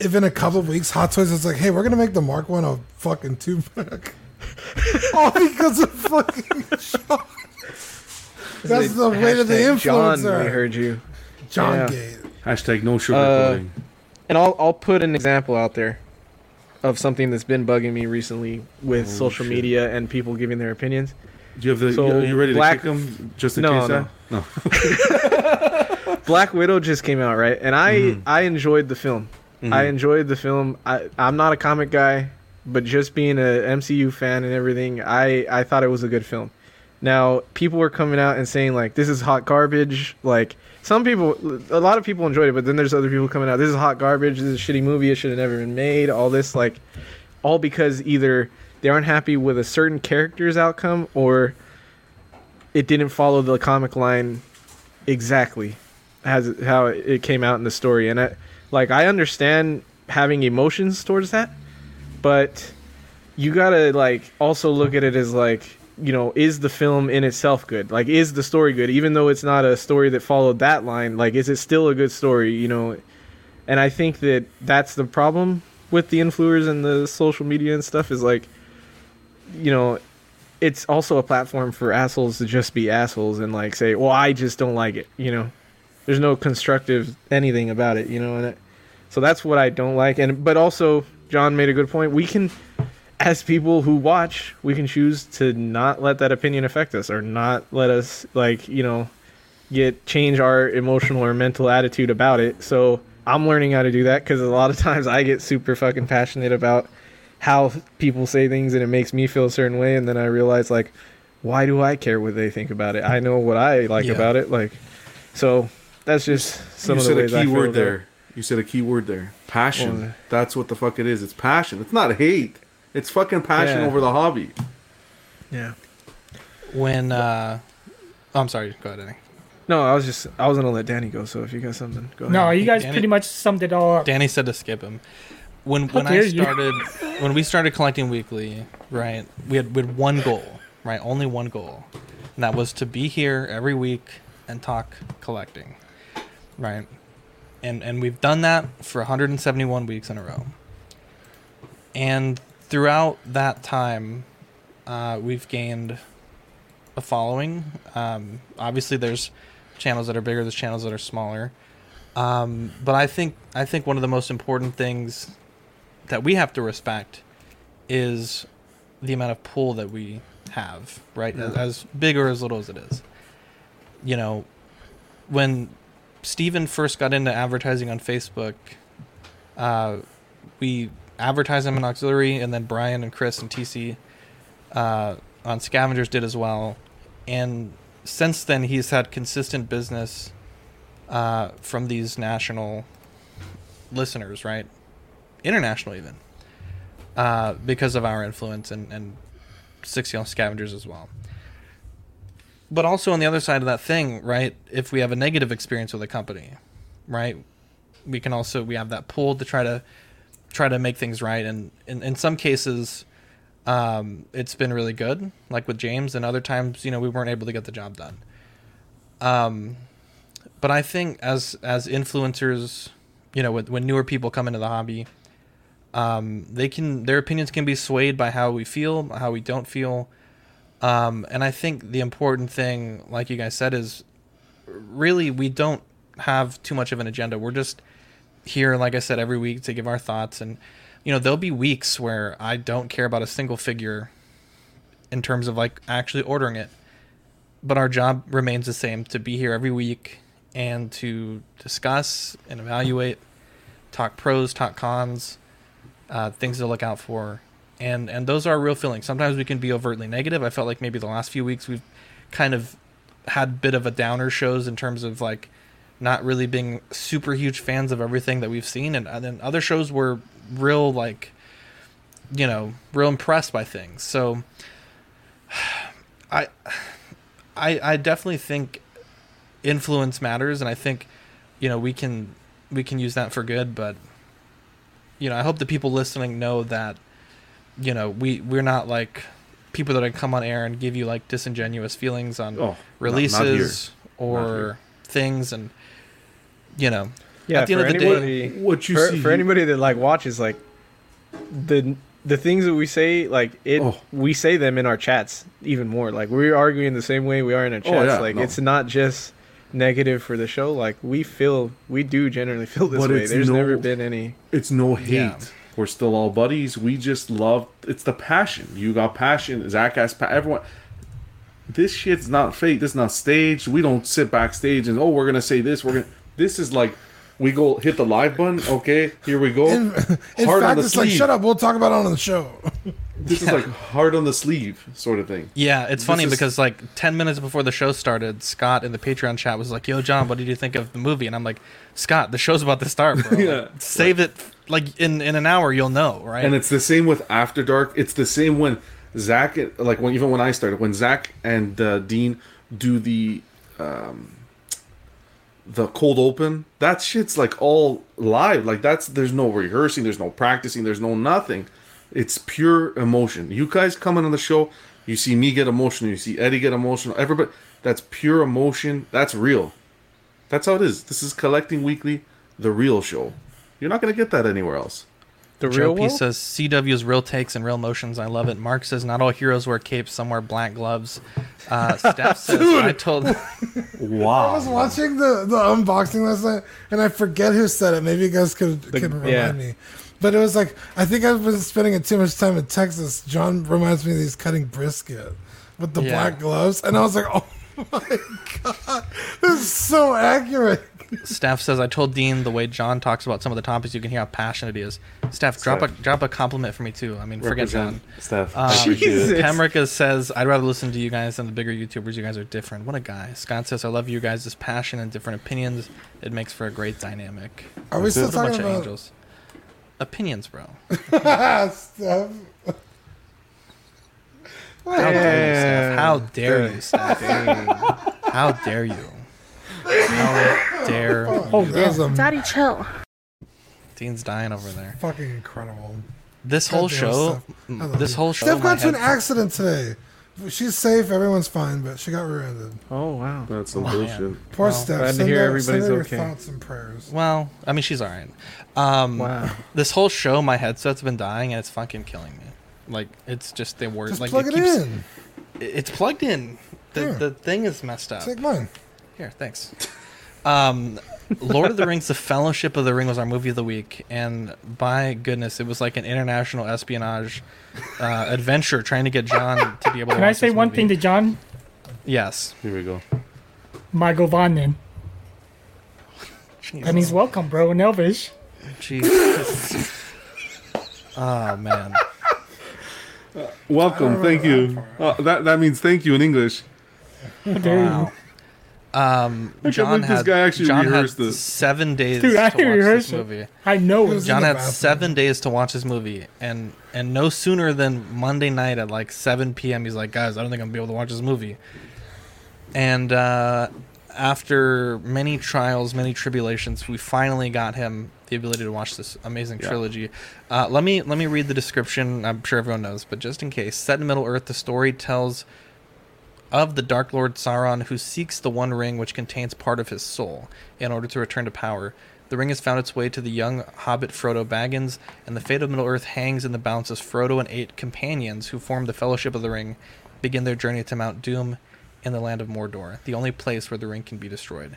If in a couple of weeks, Hot Toys is like, "Hey, we're gonna make the Mark One a fucking two pack," all because of fucking John. That's the weight of the Hashtag John, influencer. we heard you. John Yeah. Gate. Hashtag no Uh, sugarcoating. and I'll I'll put an example out there of something that's been bugging me recently with Oh, social shit. media and people giving their opinions. Do you have the? so you, ready to Black- kick him just in No, case? no. that? No. Black Widow just came out, right? And I Mhm. I enjoyed the film. Mhm. I enjoyed the film. I I'm not a comic guy, but just being a MCU fan and everything, I I thought it was a good film. Now, people were coming out and saying like this is hot garbage. Like some people a lot of people enjoyed it, but then there's other people coming out this is hot garbage. This is a shitty movie. It should have never been made. All this like all because either they aren't happy with a certain character's outcome or it didn't follow the comic line exactly as how it came out in the story and I, like I understand having emotions towards that but you got to like also look at it as like you know is the film in itself good? Like is the story good? Even though it's not a story that followed that line like is it still a good story you know? And I think that that's the problem with the influencers and the social media and stuff is like you know it's also a platform for assholes to just be assholes and like say well I just don't like it you know? There's no constructive anything about it you know? And it, so that's what I don't like. And but also John made a good point. We can as people who watch we can choose to not let that opinion affect us or not let us like you know get change our emotional or mental attitude about it so I'm learning how to do that because a lot of times I get super fucking passionate about how people say things and it makes me feel a certain way and then I realize like why do I care what they think about it I know what I like Yeah. about it like so that's just some you of the said a ways I key feel word there. You said a key word there. Passion. Well, That's what the fuck it is. It's passion. It's not hate. It's fucking passion Yeah. over the hobby. yeah When uh, oh, I'm sorry. Go ahead, Danny. no I was just I was gonna let Danny go so if you got something go ahead No, you guys Danny- pretty much summed it all up. Danny said to skip him. When when I started when we started collecting weekly, right? We had we had one goal, right? Only one goal, and that was to be here every week and talk collecting, right? And and we've done that for 171 weeks in a row. And throughout that time, uh, we've gained a following. Um, obviously, there's channels that are bigger, there's channels that are smaller. Um, but I think I think one of the most important things that we have to respect is the amount of pull that we have, right? As, as big or as little as it is. You know, when Steven first got into advertising on Facebook, uh, we advertised him in auxiliary, and then Brian and Chris and TC uh, on Scavengers did as well. And since then, he's had consistent business uh, from these national listeners, right? International, even uh, because of our influence and and six young scavengers as well. But also on the other side of that thing, right? If we have a negative experience with a company, right, we can also we have that pull to try to try to make things right. And in, in some cases, um, it's been really good, like with James, and other times, you know, we weren't able to get the job done. Um, but I think as as influencers, you know, when, when newer people come into the hobby, um, they can their opinions can be swayed by how we feel, how we don't feel. Um, and I think the important thing, like you guys said, is really we don't have too much of an agenda. We're just here, like I said, every week to give our thoughts. And, you know, there'll be weeks where I don't care about a single figure in terms of like actually ordering it. But our job remains the same to be here every week and to discuss and evaluate, talk pros, talk cons, uh, things to look out for, and and those are real feelings. Sometimes we can be overtly negative. I felt like maybe the last few weeks we've kind of had a bit of a downer shows in terms of like not really being super huge fans of everything that we've seen, and, and then other shows were real like you know real impressed by things. So I I I definitely think influence matters, and I think you know we can we can use that for good, but you know, I hope the people listening know that, you know, we we're not like people that come on air and give you like disingenuous feelings on Oh, releases not or things, and you know, Yeah, at the end for of the anybody, day, what you for, see for anybody that like watches, like the the things that we say, like it, Oh. we say them in our chats even more. Like we're arguing the same way we are in our oh, chats. Oh, yeah, like no. it's not just negative for the show. Like we feel, we do generally feel this But way. it's There's no- never been any. It's no hate. Yeah. We're still all buddies. We just love. It's the passion. You got passion. Zach has pa- everyone. This shit's not fake. This is not staged. We don't sit backstage and oh, we're gonna say this. We're gonna. This is like, we go hit the live button. Okay, here we go. In, in Hard on fact, the it's like, sleeve. shut up. We'll talk about it on the show. This is like hard on the sleeve sort of thing. Yeah, it's This funny is- because like ten minutes before the show started, Scott in the Patreon chat was like, "Yo, John, what did you think of the movie?" And I'm like, "Scott, the show's about to start, bro. Yeah. Like, save it. Like in in an hour, you'll know, right?" And it's the same with After Dark. It's the same when Zach, like when even when I started, when Zach and uh, Dean do the um, the cold open, that shit's like all live. Like that's there's no rehearsing, there's no practicing, there's no nothing. It's pure emotion. You guys coming on the show, you see me get emotional, you see Eddie get emotional. Everybody, that's pure emotion. That's real. That's how it is. This is collecting weekly, the real show. You're not gonna get that anywhere else. The Joe real P world? says CW's real takes and real motions. I love it. Mark says not all heroes wear capes. Some wear black gloves. Uh, Steph says I told. Wow. I was watching the, the unboxing last night, and I forget who said it. Maybe you guys could, could remind yeah. me. But it was like I think I've been spending too much time in Texas. John reminds me that he's cutting brisket with the Yeah. black gloves, and I was like, "Oh my god, this is so accurate." Steph says I told Dean the way John talks about some of the topics. You can hear how passionate he is. Steph, drop a drop a compliment for me too. I mean, forget John. Represent, Steph. Um, I. Jesus. Pamrika says, I'd rather listen to you guys than the bigger YouTubers. You guys are different. What a guy. Scott says, I love you guys' This passion and different opinions. It makes for a great dynamic. Are we That's still it. What a bunch talking of about angels. Opinions, bro. stuff? How dare you, Steph? How dare you, Steph? How dare you? How dare Oh, that was a Daddy, chill. Dean's dying over there. fucking incredible. This whole Goddamn, show, Steph. I love this you. whole show. Steph my got to an head- accident today. She's safe. Everyone's fine, but she got rear-ended. Oh wow. That's some Oh, bullshit. Poor Well, Steph. glad to Send hear her, everybody's send her your okay. thoughts and prayers. Well, I mean, she's all right. Um, Wow. This whole show, my headset's been dying, and it's fucking killing me. Like, it's just the word. Just like, plug it, keeps, in. It's plugged in. The, Here. the thing is messed up. Take mine. Here, thanks. Um, Lord of the Rings: The Fellowship of the Ring was our movie of the week, and by goodness, it was like an international espionage uh, adventure trying to get John to be able to. Can I say this one movie. thing to John? Yes. Here we go. Magovanen. That means welcome, bro, in Elvish. Jesus. Oh man. Welcome, thank you. Oh, that that means thank you in English. Wow. Um, I can't John believe this had guy actually John had rehearsed this. seven days Dude, I to watch this rehearsed it. movie. I know it. was John had bathroom. seven days to watch this movie, and and no sooner than Monday night at like 7 p.m. He's like, guys, I don't think I'm gonna be able to watch this movie. And uh, after many trials, many tribulations, we finally got him the ability to watch this amazing Yeah. trilogy. Uh, let me let me read the description. I'm sure everyone knows, but just in case, set in Middle Earth, the story tells of the Dark Lord Sauron who seeks the One Ring which contains part of his soul in order to return to power. The ring has found its way to the young hobbit Frodo Baggins, and the fate of Middle Earth hangs in the balance as Frodo and eight companions who form the Fellowship of the Ring begin their journey to Mount Doom in the land of Mordor, the only place where the ring can be destroyed.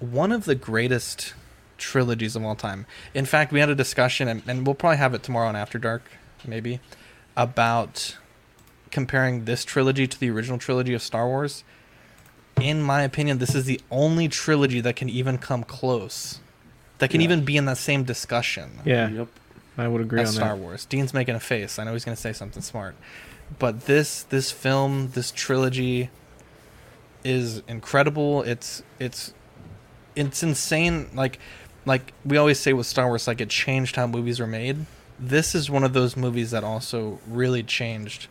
One of the greatest trilogies of all time. In fact, we had a discussion, and, and we'll probably have it tomorrow on After Dark, maybe, about comparing this trilogy to the original trilogy of Star Wars. In my opinion, this is the only trilogy that can even come close. That can Yeah. even be in that same discussion Yeah, Yep. I would agree as on Star that. Wars. Dean's making a face. I know he's going to say something smart. But this this film, this trilogy is incredible. It's it's it's insane like like we always say with Star Wars like it changed how movies were made. This is one of those movies that also really changed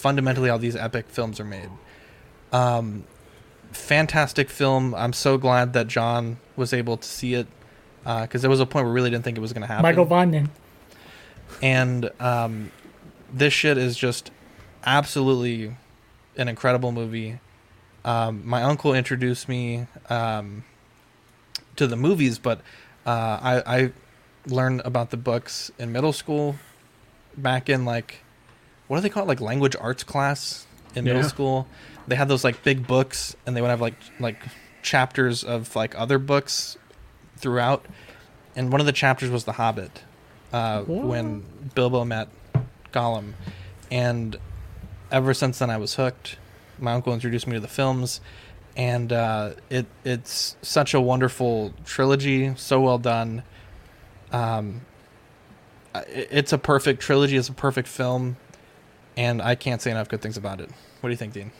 fundamentally how these epic films are made. Um fantastic film. I'm so glad that John was able to see it because there was a point where we really didn't think it was going to happen Michael Vonden. and um, this shit is just absolutely an incredible movie. Um, my uncle introduced me um, to the movies, but uh, I, I learned about the books in middle school. Back in like, what do they call it? Like language arts class in middle school. They had those like big books, and they would have like like chapters of like other books throughout. And one of the chapters was The Hobbit, uh, when Bilbo met Gollum, and ever since then I was hooked. My uncle introduced me to the films, and uh, it it's such a wonderful trilogy, so well done. Um, it's a perfect trilogy. It's a perfect film, and I can't say enough good things about it. What do you think, Dean?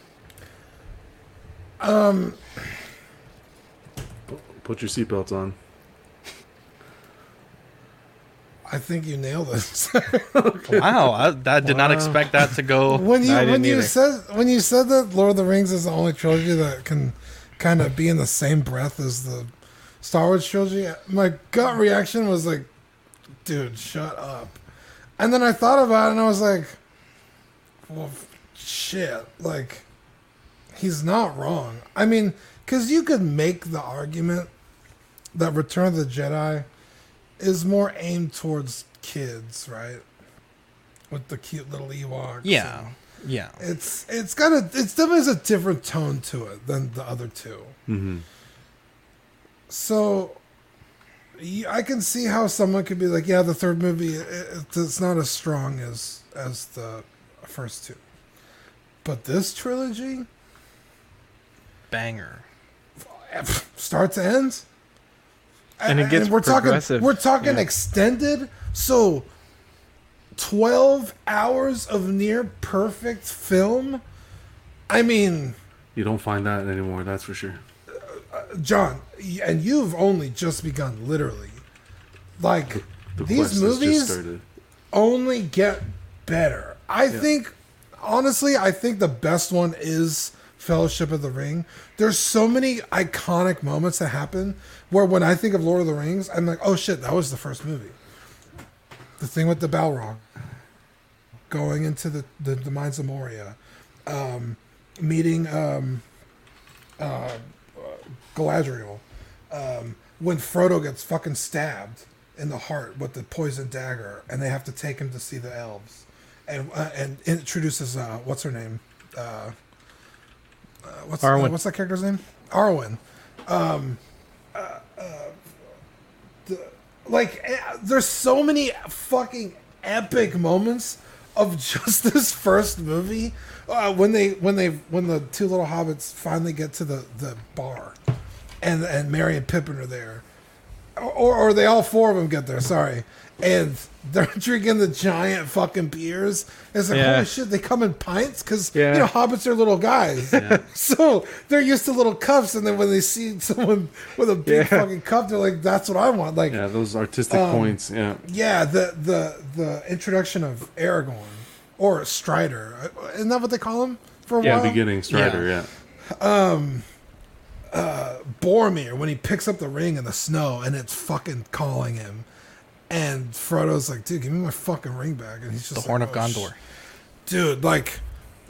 Um, Put your seatbelts on. I think you nailed it. Wow, I, I did not expect that to go. when you I when you either. said when you said that Lord of the Rings is the only trilogy that can kind of be in the same breath as the Star Wars trilogy, my gut reaction was like, "Dude, shut up." And then I thought about it, and I was like, "Well, shit!" Like, he's not wrong. I mean, because you could make the argument that Return of the Jedi is more aimed towards kids, right? With the cute little Ewoks. Yeah, yeah. it's it's got a it's definitely has a different tone to it than the other two. Mm-hmm. So I can see how someone could be like, yeah, the third movie it, it- it's not as strong as as the first two, but this trilogy, Banger. start to end, And it gets we're talking progressive, we're talking yeah. extended, so twelve hours of near perfect film. I mean. You don't find that anymore, that's for sure. Uh, John, and you've only just begun, literally. Like The these quest has just movies only get better. I think, honestly, I think the best one is Fellowship of the Ring. There's so many iconic moments that happen where when I think of Lord of the Rings, I'm like, oh shit, that was the first movie. The thing with the Balrog going into the the, the mines of Moria, um, meeting um, uh, Galadriel, um, when Frodo gets fucking stabbed in the heart with the poison dagger, and they have to take him to see the elves, and uh, and introduces uh, what's her name, uh, uh, what's uh, what's that character's name, Arwen. Um, uh, uh, the, like, eh, there's so many fucking epic moments of just this first movie uh, when they when they when the two little hobbits finally get to the the bar and and Merry and Pippin are there or or they all four of them get there. Sorry, and they're drinking the giant fucking beers. It's like Yeah. holy shit, they come in pints because Yeah. you know hobbits are little guys, so they're used to little cups. And then when they see someone with a big Yeah. fucking cup, they're like, "That's what I want." Like Yeah, those artistic Um, points. Yeah. yeah, the the the introduction of Aragorn or Strider, isn't that what they call him for a Yeah, while? beginning Strider. Yeah. Um, uh, Boromir when he picks up the ring in the snow and it's fucking calling him, and Frodo's like, "Dude, give me my fucking ring back," and he's just The like, Horn of "Oh, sh- Gondor. dude, like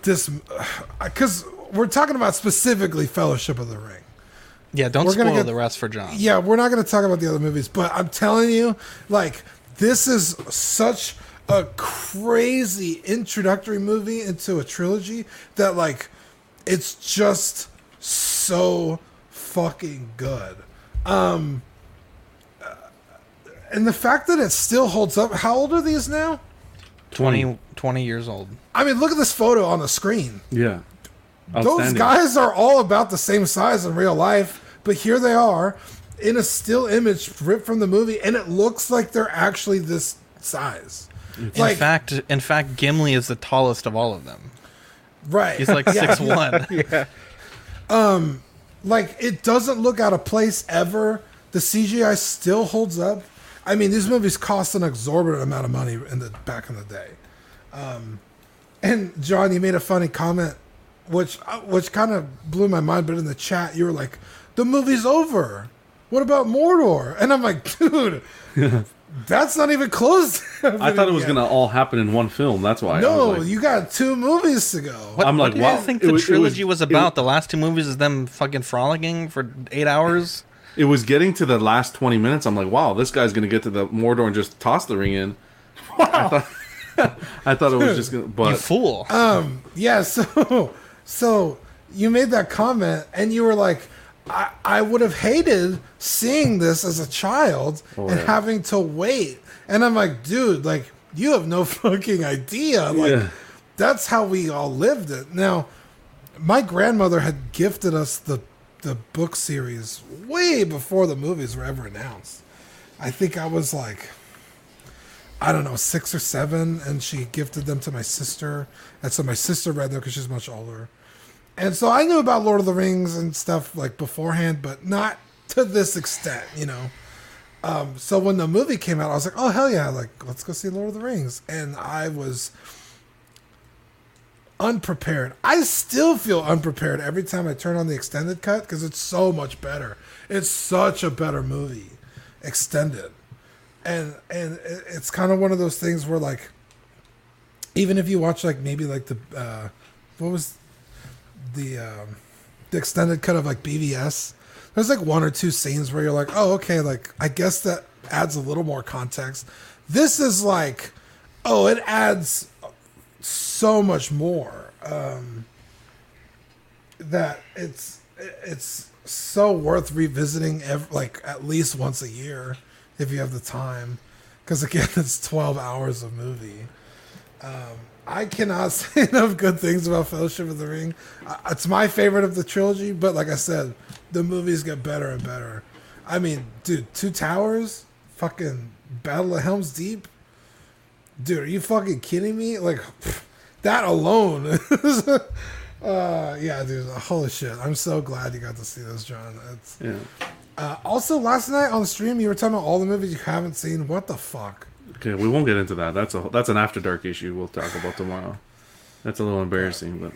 this, because we're talking about specifically Fellowship of the Ring. Yeah, don't We're spoil get- the rest for John. Yeah, we're not going to talk about the other movies, but I'm telling you, like, this is such a crazy introductory movie into a trilogy that, like, it's just so fucking good. Um, and the fact that it still holds up. How old are these now? 20, 20 years old. I mean, look at this photo on the screen. Yeah. Those guys are all about the same size in real life, but here they are in a still image ripped from the movie, and it looks like they're actually this size. In Like, fact, in fact, Gimli is the tallest of all of them. right? He's like Yeah. six one. yeah. Um, like it doesn't look out of place ever. The CGI still holds up. I mean, these movies cost an exorbitant amount of money in the back in the day. Um, and John, you made a funny comment, which uh, which kind of blew my mind. But in the chat, you were like, "The movie's over. What about Mordor?" And I'm like, "Dude, that's not even close." I thought it was yet." gonna all happen in one film. That's why. I No, was like, you got two movies to go. What, I'm like, what like, do wow. you think the was- it trilogy was- was, about? was- the last two movies is them fucking frolicking for eight hours. It was getting to the last 20 minutes. I'm like, wow, this guy's gonna get to the Mordor and just toss the ring in. I thought, I thought it was just gonna, but you fool. Um, yeah, so so you made that comment and you were like, I, I would have hated seeing this as a child Oh, and yeah. having to wait. And I'm like, dude, like you have no fucking idea. Like Yeah. that's how we all lived it. Now, my grandmother had gifted us the the book series way before the movies were ever announced. I think I was like I don't know, six or seven, and she gifted them to my sister. And so my sister read them because she's much older. And so I knew about Lord of the Rings and stuff like beforehand, but not to this extent, you know. Um, so when the movie came out, I was like, oh, hell yeah, like, let's go see Lord of the Rings. And I was unprepared. I still feel unprepared every time I turn on the extended cut because it's so much better. It's such a better movie, extended and and it's kind of one of those things where like even if you watch like maybe like the uh what was the um the extended cut of like BVS there's like one or two scenes where you're like oh okay like I guess that adds a little more context this is like oh it adds so much more um that it's it's so worth revisiting ev- like at least once a year if you have the time. Because again it's 12 hours of movie. Um, i cannot say enough good things about fellowship of the ring. It's my favorite of the trilogy but like i said the movies get better and better. I mean dude two towers fucking battle of helms deep dude are you fucking kidding me like that alone is uh yeah dude holy shit i'm so glad you got to see this john it's yeah. uh, also, last night on stream, you were talking about all the movies you haven't seen. What the fuck? Okay, we won't get into that. That's a that's an after dark issue we'll talk about tomorrow. That's a little embarrassing, but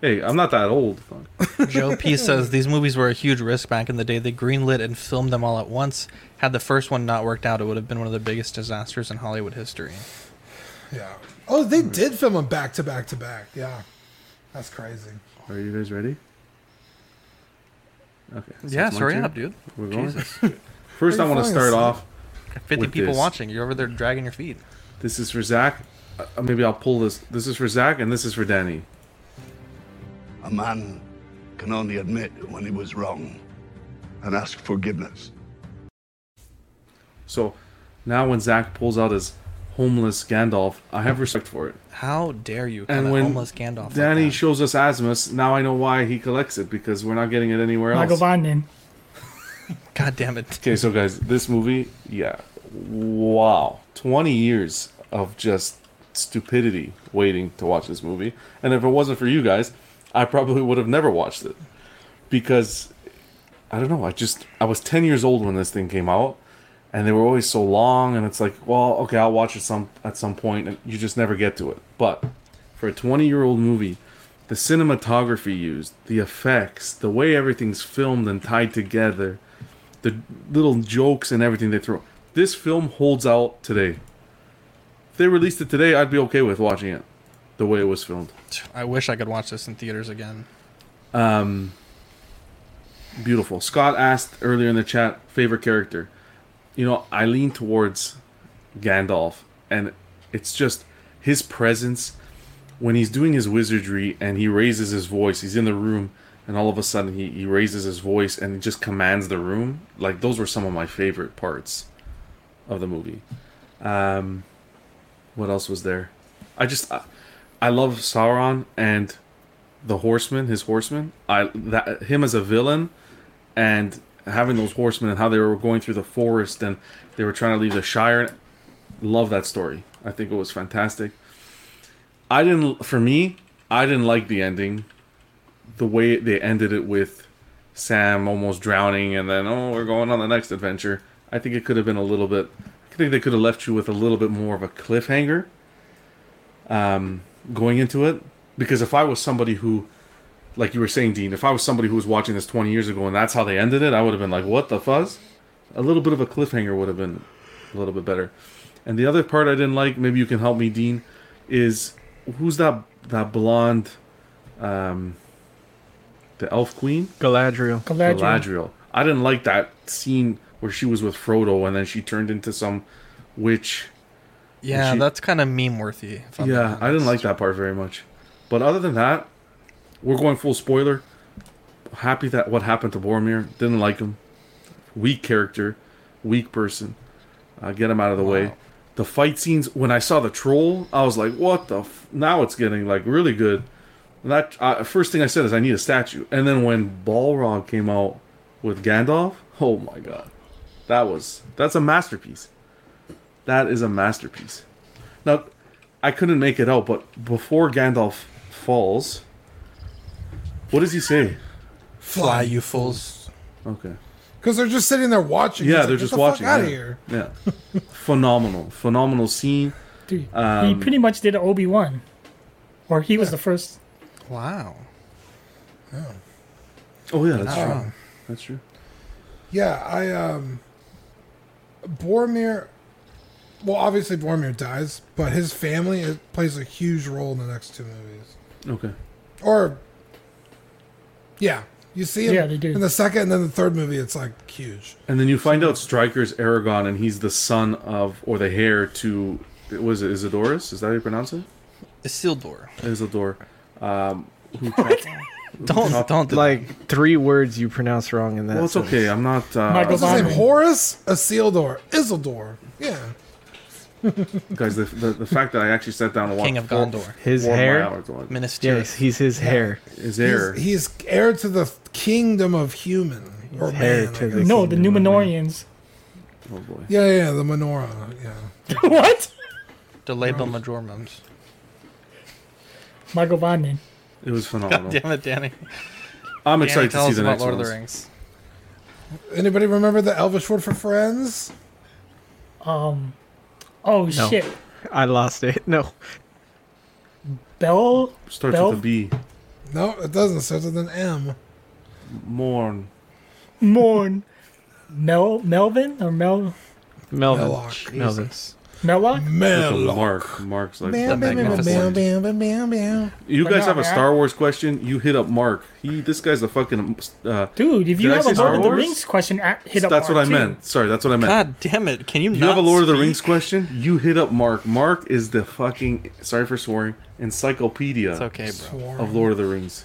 hey, I'm not that old. Fuck. Joe P says these movies were a huge risk back in the day. They greenlit and filmed them all at once. Had the first one not worked out, it would have been one of the biggest disasters in Hollywood history. Yeah. Oh, they did film them back to back to back. Yeah. That's crazy. Are you guys ready? Okay. Yeah, it's my hurry turn. up, dude. We're going. Jesus. First, I you want to falling start asleep? off. Got 50 with people this. watching. You're over there dragging your feet. This is for Zach. Uh, maybe I'll pull this. This is for Zach, and this is for Danny. A man can only admit when he was wrong and ask forgiveness. So now, when Zach pulls out his homeless Gandalf, I have respect for it. How dare you call And when homeless Gandalf? like Danny that? shows us Asmus, now I know why he collects it because we're not getting it anywhere else. Nago Vanden. God damn it. Okay, so guys, this movie, yeah, wow, twenty years of just stupidity waiting to watch this movie, and if it wasn't for you guys, I probably would have never watched it because I don't know. I just I was ten years old when this thing came out, and they were always so long, and it's like, well, okay, I'll watch it some at some point, and you just never get to it. But for a twenty year old movie, the cinematography used, the effects, the way everything's filmed and tied together, the little jokes and everything they throw. This film holds out today. If they released it today, I'd be okay with watching it the way it was filmed. I wish I could watch this in theaters again. Um, beautiful. Scott asked earlier in the chat favorite character. You know, I lean towards Gandalf, and it's just his presence when he's doing his wizardry and he raises his voice. He's in the room, and all of a sudden he, he raises his voice and just commands the room. Like those were some of my favorite parts of the movie. Um, what else was there? I just I, I love Sauron and the horseman, his horseman. I that him as a villain, and having those horsemen and how they were going through the forest and they were trying to leave the Shire. Love that story. I think it was fantastic. I didn't. For me, I didn't like the ending. The way they ended it with Sam almost drowning and then oh we're going on the next adventure. I think it could have been a little bit. I think they could have left you with a little bit more of a cliffhanger. Um, going into it, because if I was somebody who, like you were saying, Dean, if I was somebody who was watching this 20 years ago and that's how they ended it, I would have been like, what the fuzz? A little bit of a cliffhanger would have been a little bit better. And the other part I didn't like, maybe you can help me, Dean, is who's that that blonde, um, the elf queen? Galadriel. Galadriel. Galadriel. I didn't like that scene where she was with Frodo and then she turned into some witch. Yeah, she- that's kind of meme worthy. Yeah, I didn't like that part very much. But other than that, we're going full spoiler. Happy that what happened to Boromir. Didn't like him. Weak character, weak person. Uh, get him out of the way. The fight scenes. When I saw the troll, I was like, "What the?" F-? Now it's getting like really good. And that uh, first thing I said is, "I need a statue." And then when Balrog came out with Gandalf, oh my god, that was that's a masterpiece. That is a masterpiece. Now, I couldn't make it out, but before Gandalf falls, what does he say? Fly, you fools. Okay. Because they're just sitting there watching. Yeah, It's they're like, just Get the watching. Fuck out yeah. of here. Yeah. phenomenal, phenomenal scene. Dude, he Um, pretty much did Obi Wan, or he was the first. Wow. Oh yeah, that's true. wrong. That's true. Yeah, I um Boromir well obviously Boromir dies, but his family it plays a huge role in the next two movies. Okay. Or yeah, you see him Yeah, they do. in the second and then the third movie it's like huge. And then you find out Striker's Aragon, and he's the son of, or the heir to, was it Isidorus? Is that how you pronounce it? Isildur. Isildur. Um, who Don't don't like three words you pronounce wrong in that. Well, it's sentence. okay. I'm not. Uh, Michael What's his name? Bondman. Horace Isildur. Isildur. Yeah. Guys, the, the the fact that I actually sat down and watched King of four- Gondor. His four of my hair? hours on Yes, he's his hair. His heir. He's, he's heir to the kingdom of human. Or heir man, to the. No, the kingdom of man. Numenorians. oh boy. Yeah, yeah, the menorah. Yeah. what? The Delabel Majormums. Michael Bondman. It was phenomenal. God damn it, Danny. I'm Danny, excited tell to see us the about next Lord one. of the Rings. Anybody remember the Elvish word for friends? Um. Oh No. shit. I lost it. No. Bell. Starts Bel- with a B. No, it doesn't. It starts with an M. Morn. Morn. Mel. Melvin or Mel. Melvin. Melloc. Melvin. Mellock. With a Melloc. Mark. Mark's like. Bam, bam, bam, bam, bam, bam, bam, bam. You guys have a. Star Wars question? You hit up Mark. He. This guy's a fucking. Uh, Dude, if you have say a Star Lord of the Wars? Rings question, hit up. that's what I Mark, too. meant. Sorry, that's what I meant. God damn it! Can you? You not have a Lord of the? Rings question, you hit up Mark. Mark is the fucking sorry for swearing encyclopedia It's okay, bro. Of Lord of the Rings.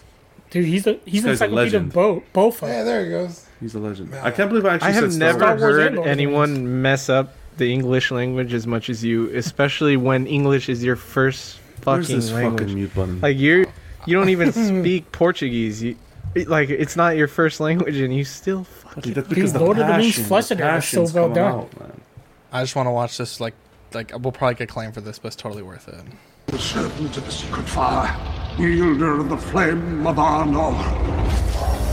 Dude, he's a he's the This guy's a encyclopedia of legend. both. Both Yeah, there he goes. He's a legend. Man. I can't believe I actually I have Star never Wars. Wars heard Lord anyone mess up the English language as much as you, especially when English is your first Where's fucking this language. fucking mute button? Like you're, you don't even speak Portuguese. You, like it's not your first language, and you still fucking. That's because the Lord of the Rings passion- flushed it, it so well done. I just want to watch this. Like, like we'll probably get claim for this, but it's totally worth it. The servant of the secret fire, wielder of the flame of Anor.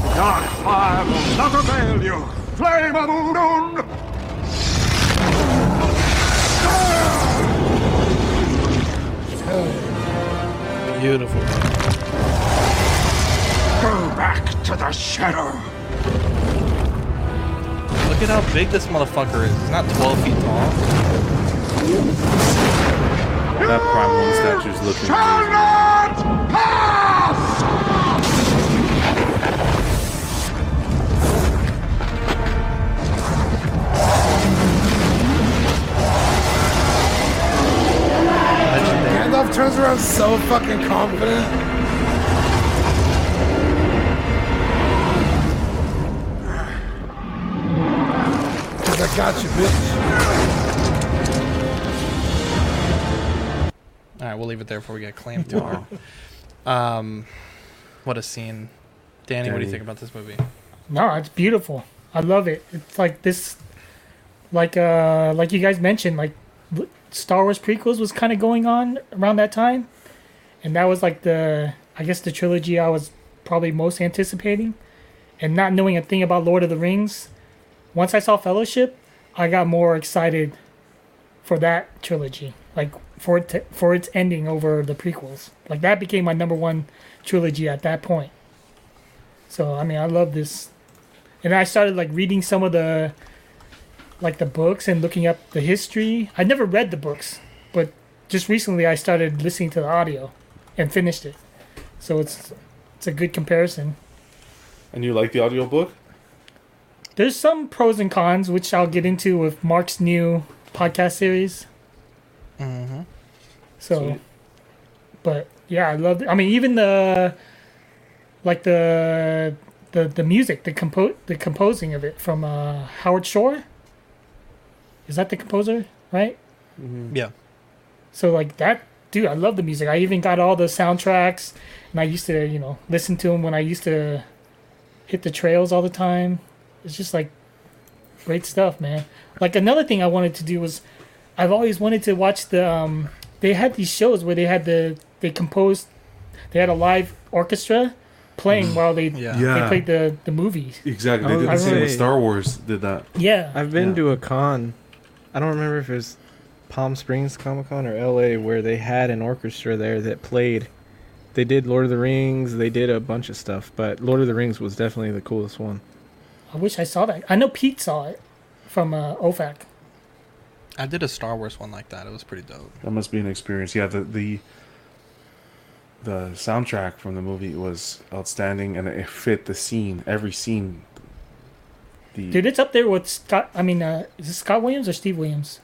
The dark fire will not avail you. Flame of Udun! Beautiful. Go back to the shadow. Look at how big this motherfucker is. He's not 12 feet tall. That Prime One statue's looking Shall Gandalf turns around so fucking confident. Cause I got you, bitch. All right, we'll leave it there before we get claimed tomorrow. um, what a scene, Danny. What do you think about this movie? No, it's beautiful. I love it. It's like this, like uh, like you guys mentioned, like l- Star Wars prequels was kind of going on around that time, and that was like the I guess the trilogy I was probably most anticipating, and not knowing a thing about Lord of the Rings. Once I saw Fellowship, I got more excited for that trilogy, like for it to, for its ending over the prequels. Like that became my number one trilogy at that point. So I mean, I love this, and I started like reading some of the, like the books and looking up the history. I never read the books, but just recently I started listening to the audio, and finished it. So it's it's a good comparison. And you like the audiobook? There's some pros and cons, which I'll get into with Mark's new podcast series. Mm-hmm. So, Sweet. but yeah, I love. I mean, even the like the the the music, the compo the composing of it from uh, Howard Shore. Is that the composer, right? Yeah. So like that, dude, I love the music. I even got all the soundtracks, and I used to, you know, listen to them when I used to hit the trails all the time. It's just like great stuff, man. Like another thing I wanted to do was, I've always wanted to watch the. Um, they had these shows where they had the they composed, they had a live orchestra playing while they Yeah. they played the the movies. Exactly. I They did the same with Star Wars. Did that? Yeah, I've been Yeah. to a con. I don't remember if it was Palm Springs Comic Con or LA where they had an orchestra there that played. They did Lord of the Rings. They did a bunch of stuff, but Lord of the Rings was definitely the coolest one. I wish I saw that. I know Pete saw it from uh, OFAC. I did a Star Wars one like that. It was pretty dope. That must be an experience. Yeah, the the the soundtrack from the movie was outstanding, and it fit the scene. Every scene. The Dude, it's up there with Scott. I mean, uh, is it Scott Williams or Steve Williams?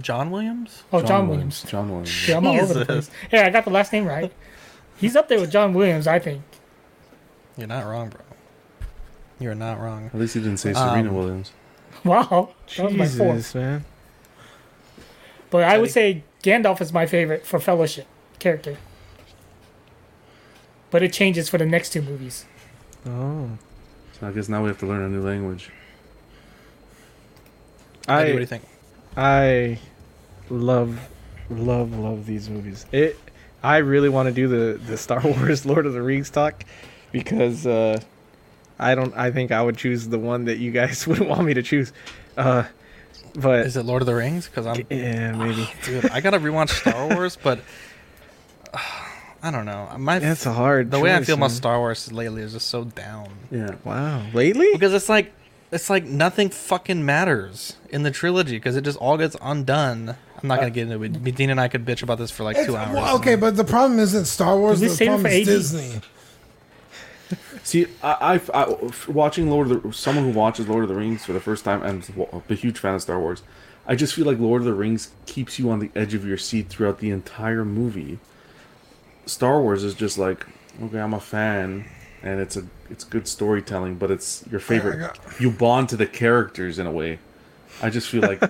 John Williams. Oh, John, Williams. John Williams. Yeah, I'm all over the place. Yeah, I got the last name right. He's up there with John Williams, I think. You're not wrong, bro. You're not wrong. At least he didn't say Serena Um, Williams. Wow, that was my fourth. Jesus, man. But I would say Gandalf is my favorite for Fellowship character. But it changes for the next two movies. Oh, So I guess now we have to learn a new language. I Eddie, what do you think? I love, love, love these movies. It. I really want to do the the Star Wars Lord of the Rings talk because uh, I don't. I think I would choose the one that you guys wouldn't want me to choose. Uh, but Is it Lord of the Rings? Because I'm, yeah, maybe dude, I gotta rewatch Star Wars, but uh, I don't know. My that's a hard. the way I choice, feel about man. Star Wars lately is just so down. Yeah. Wow, lately Because it's like it's like nothing fucking matters in the trilogy because it just all gets undone. I'm not gonna get into it. Uh, Dean and I could bitch about this for like It's- two hours. well, okay, but the problem isn't Star Wars. Did we The save it problem for is 80? Disney. See, I, I, I watching Lord of the someone who watches Lord of the Rings for the first time and is a huge fan of Star Wars. I just feel like Lord of the Rings keeps you on the edge of your seat throughout the entire movie. Star Wars is just like, okay, I'm a fan, and it's a it's good storytelling, but it's your favorite. You bond to the characters in a way. I just feel like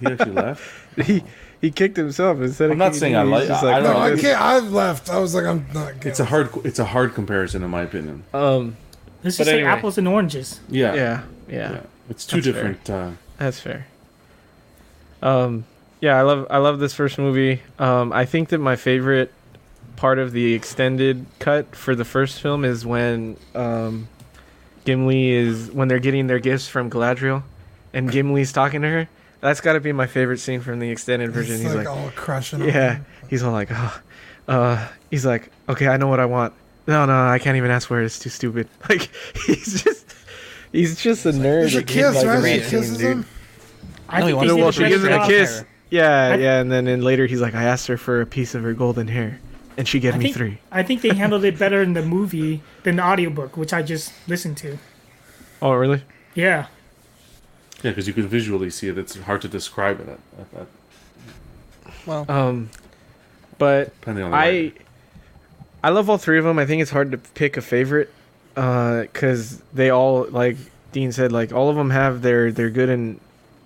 He actually left. he he kicked himself instead of. I'm not saying I he's like- just I- I No, don't I can't. I've left. I was like, I'm not. It's a hard. It's a hard comparison in my opinion. Um, Let's but just say anyway. apples and oranges. Yeah. Yeah, yeah. It's two That's fair. different. Uh, That's fair. Um, yeah, I love I love this first movie. Um, I think that my favorite part of the extended cut for the first film is when um, Gimli is when they're getting their gifts from Galadriel, and Gimli's talking to her. That's got to be my favorite scene from the extended version. He's He's, like, like, all crushing. yeah, him. he's all like, oh, uh, he's like, okay, I know what I want. No, no, I can't even ask for it. It's too stupid. Like he's just, he's just a nerd. There's a kiss, like, right? She kisses dude. him. I No, he think wants to did well, a she gives him a job. kiss. Yeah, yeah, and then, then later he's like, I asked her for a piece of her golden hair, and she gave I me think, three. I think they handled it better in the movie than the audiobook, which I just listened to. Oh, really? Yeah. yeah, because you can visually see it. It's hard to describe it. At, at, at, Well, Um, but on the I, writer. I love all three of them. I think it's hard to pick a favorite, because they all like Dean said, like all of them have their their good and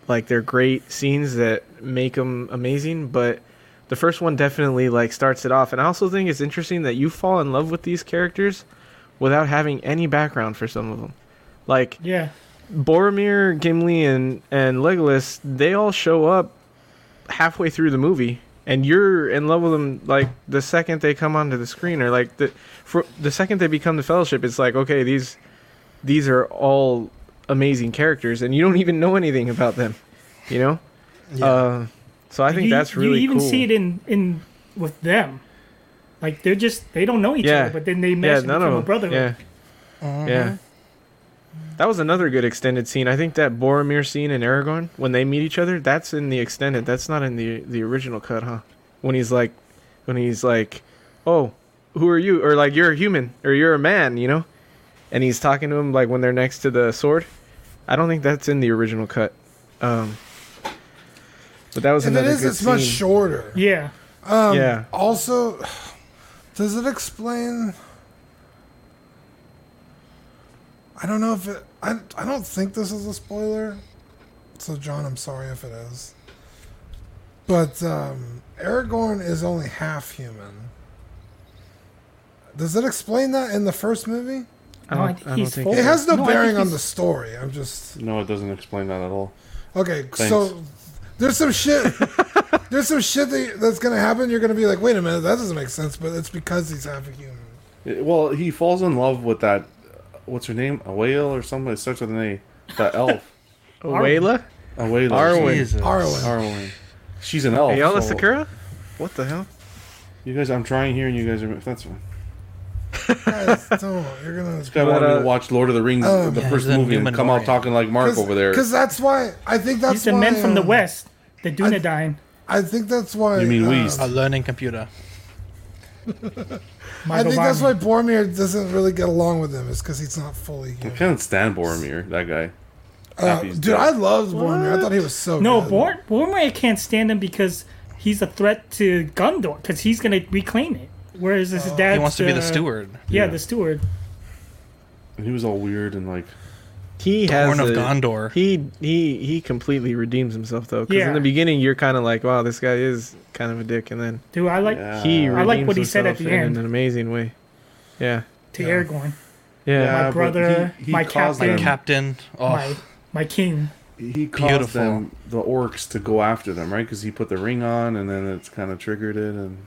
like their great scenes that make them amazing. But the first one definitely like starts it off. And I also think it's interesting that you fall in love with these characters without having any background for some of them. Like Yeah. Boromir, Gimli, and and Legolas, they all show up halfway through the movie, and you're in love with them like the second they come onto the screen, or like the for the second they become the Fellowship. It's like okay, these these are all amazing characters, and you don't even know anything about them, you know. Uh, so I think you, that's really you even cool. see it in in with them. Like they're just they don't know each Yeah. other, but then they yeah, manage to none become of a brotherhood. Yeah. Yeah. That was another good extended scene. I think that Boromir scene in Aragorn when they meet each other, that's in the extended. That's not in the the original cut, huh? When he's like when he's like, "Oh, who are you?" or like, "You're a human" or "You're a man," you know? And he's talking to him like when they're next to the sword. I don't think that's in the original cut. Um But that was If it another is, good it's much shorter. Yeah. Um, Yeah. Also, does it explain? I don't know if it. I, I don't think this is a spoiler. So, John, I'm sorry if it is. But um, Aragorn is only half human. Does it explain that in the first movie? I don't, I don't he's think full. It has no, No, bearing on the story. I'm just no, it doesn't explain that at all. okay. Thanks. So there's some shit. there's some shit that, that's gonna happen. You're gonna be like, wait a minute, that doesn't make sense. But it's because he's half a human. It- well, he falls in love with that. What's her name? A whale or something? It starts with an A. That elf. Wayla? A whale. Arwen. Jesus. Arwen. Arwen. She's an elf. Ayala so- Sakura? What the hell? You guys, I'm trying here, and you guys are. That's fine. Guys, don't. You're gonna. This guy wanted me uh, to watch Lord of the Rings, um, the Yeah, first he's a movie, and come out Numenorian. talking like Mark over there. Because that's why I think that's He's the why, men from the um, west, the Dunedain. I think that's why. You mean um, Whist. a learning computer. I think that's why Boromir doesn't really get along with him. Is because he's not fully I human. can't stand Boromir, that guy. Uh, dude, dead. I loved Boromir. I thought he was so No, good. Bor- Boromir can't stand him because he's a threat to Gondor because he's gonna reclaim it. Whereas his dad He wants to be the steward. Yeah, Yeah. the steward. And he was all weird and like. He The has Horn of a- Gondor. He he he completely redeems himself though, because Yeah. in the beginning you're kind of like, wow, this guy is kind of a dick, and then Dude, I like Yeah. he I like redeems what he said at himself the in an amazing way. Yeah, to Yeah. Aragorn, yeah. Yeah, my brother, he- he my caused captain, them- Captain. Oh, my my king. He caused Beautiful. them, the orcs, to go after them, right? Because he put the ring on, and then it's kind of triggered it, and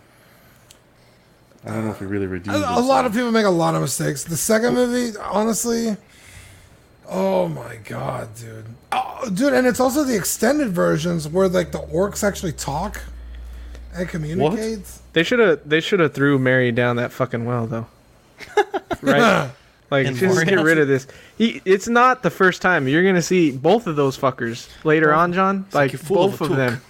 I don't know if he really redeemed. A, a lot of people make a lot of mistakes. The second movie, honestly, oh my god, dude, oh, dude, and it's also the extended versions where like the orcs actually talk and communicate. They should have they should have threw Merry down that fucking well though. right? Like In just get rid of this. He, it's not the first time you're gonna see both of those fuckers later on, John. Like you fool both of of them,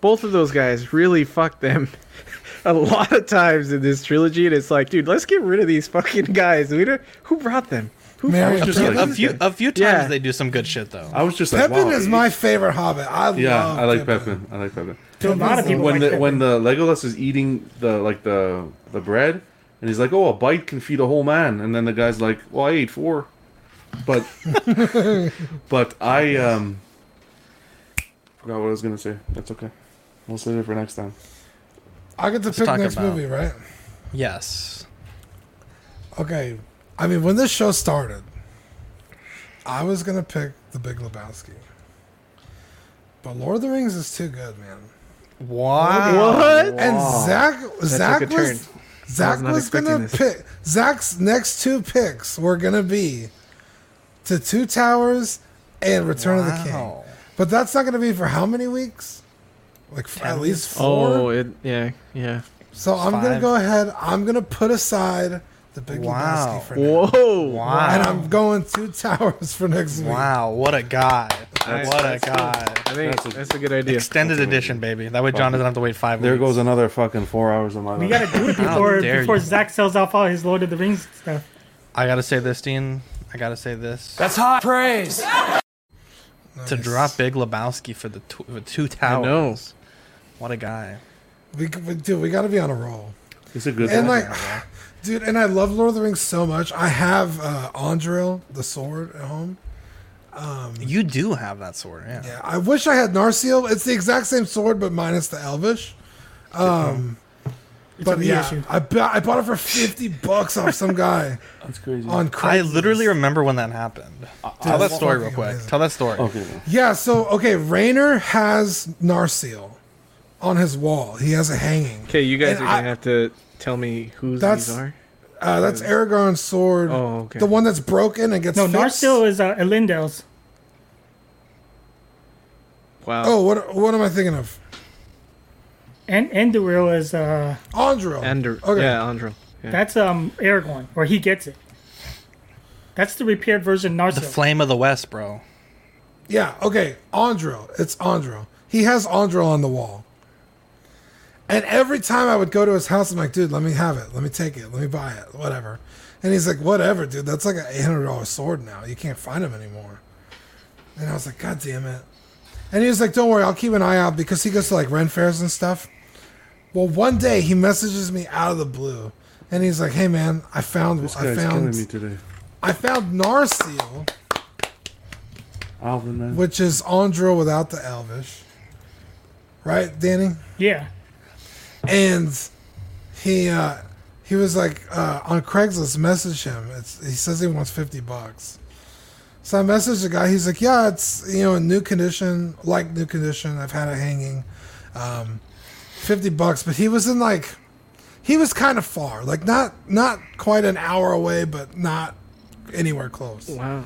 both of those guys really fucked them a lot of times in this trilogy. And it's like, dude, let's get rid of these fucking guys. We don't, who brought them? Who Merry fucking just like- a few a few times Yeah. they do some good shit though. I was just like, Pippin wow, is my favorite Hobbit. I Yeah, love I like Pippin. Pepin. I like Pepin. To a lot of people, when like the that. when the Legolas is eating the like the the bread, and he's like, "Oh, a bite can feed a whole man," and then the guy's like, "Well, I ate four. but but I um Forgot what I was gonna say. That's okay. We'll save it for next time. I get to Let's pick talk next about- movie, right? Yes. Okay. I mean, when this show started, I was gonna pick The Big Lebowski, but Lord of the Rings is too good, man. Wow. What? And Wow. Zach, That Zach took a was, turn. Zach was was gonna this. pick. Zach's next two picks were gonna be to Two Towers and Return of the King. But that's not gonna be for how many weeks? Like f- at least four. Oh, it yeah yeah. so I'm gonna go ahead. I'm gonna put aside the Big Wow. Lebowski for now. Whoa! Wow. And I'm going Two Towers for next week. Wow, what a guy. Nice. what a That's cool. guy. I think That's that's a- a, good idea. Extended edition, baby. That way John doesn't have to wait five There weeks. goes another fucking four hours of my life. We gotta do it before before you. Zach sells off all his Lord of the Rings stuff. I gotta say this, Dean. I gotta say this. That's hot praise. To drop Big Lebowski for the tw- for two I towers. know. What a guy. We, we, dude, we got to be on a roll. It's a good And one. like, dude, and I love Lord of the Rings so much. I have uh, Andril, the sword, at home. Um, You do have that sword, yeah. Yeah, I wish I had Narsil. It's the exact same sword, but minus the Elvish. Um, It's but yeah, reissue. I, bu- I bought it for fifty bucks off some guy That's crazy. on Craigslist. I literally remember when that happened. Tell that story real quick. amazing. Tell that story. okay. Yeah, so okay, Rayner has Narsil on his wall. He has a hanging. Okay, you guys And are gonna I- have to tell me whose That's- these are. Uh, that's Aragorn's sword. Oh, okay. The one that's broken and gets No, fixed. Narsil is uh, Elendil's. Wow. Oh, what what am I thinking of? And Enduril is uh Andril. Ander- Okay. Yeah, Andro. Yeah. that's um Aragorn, or he gets it. That's the repaired version Narsil. The Flame of the West, bro. Yeah, okay. Andril. It's Andril. He has Andril on the wall. And every time I would go to his house, I'm like, dude, let me have it. Let me take it. Let me buy it. Whatever. And he's like, whatever, dude. That's like an $800 sword now. You can't find him anymore. And I was like, God damn it. And he was like, don't worry, I'll keep an eye out because he goes to like rent fairs and stuff. Well, one day he messages me out of the blue. And he's like, hey, man, I found, This I guy's killing found, me today. I found Narsil Alvin, man. which is Andro without the Elvish. Right, Danny? yeah. And he uh he was like uh on Craigslist message him. It's he says he wants fifty bucks. So I messaged the guy, he's like, Yeah, it's you know, in new condition, like new condition, I've had it hanging. Um fifty bucks, but he was in like he was kind of far. Like not not quite an hour away, but not anywhere close. Wow.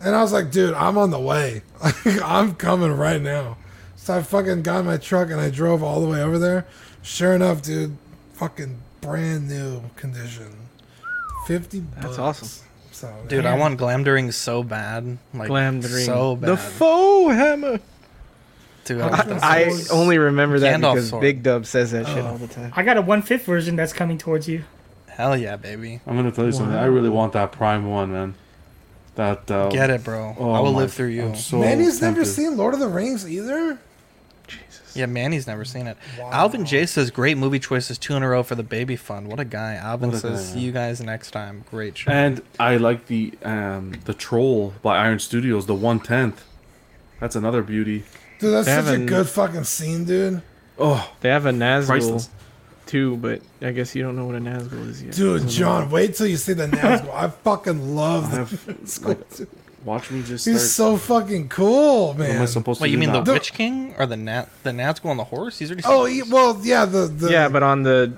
And I was like, dude, I'm on the way. Like, I'm coming right now. So I fucking got in my truck and I drove all the way over there. Sure enough, dude, fucking brand new condition. 50 That's bucks. awesome. So, Dude, yeah. I want Glamdring so bad. Like Glam the ring. so bad. The Foe-hammer. Dude, I- I I only remember that Gandalf because sword. Big Dub says that shit Oh. all the time. I got a one fifth version that's coming towards you. Hell yeah, baby. I'm gonna tell you something. I really want that Prime one, man. That uh, Get it, bro. oh I will my- live through you. I'm so Manny's never seen Lord of the Rings either? Yeah, Manny's never seen it. Alvin J says great movie choices two in a row for the baby fund. What a guy. Alvin a says guy, see you guys next time. Great show. And I like the um the Troll by Iron Studios, the one tenth. That's another beauty. Dude, that's They such a haven't- good fucking scene, dude. Oh, They have a Nazgul Priceless. too, but I guess you don't know what a Nazgul is yet. Dude, John, wait till you see the Nazgul. I fucking love I the have, Nazgul. like, dude. Watch me just. He's start, so fucking cool, what am I man. supposed Wait, to you do mean the now? Witch King or the Nat the Nat's Nazgul on the horse? He's already Oh, he- well, yeah, the the, yeah, but on the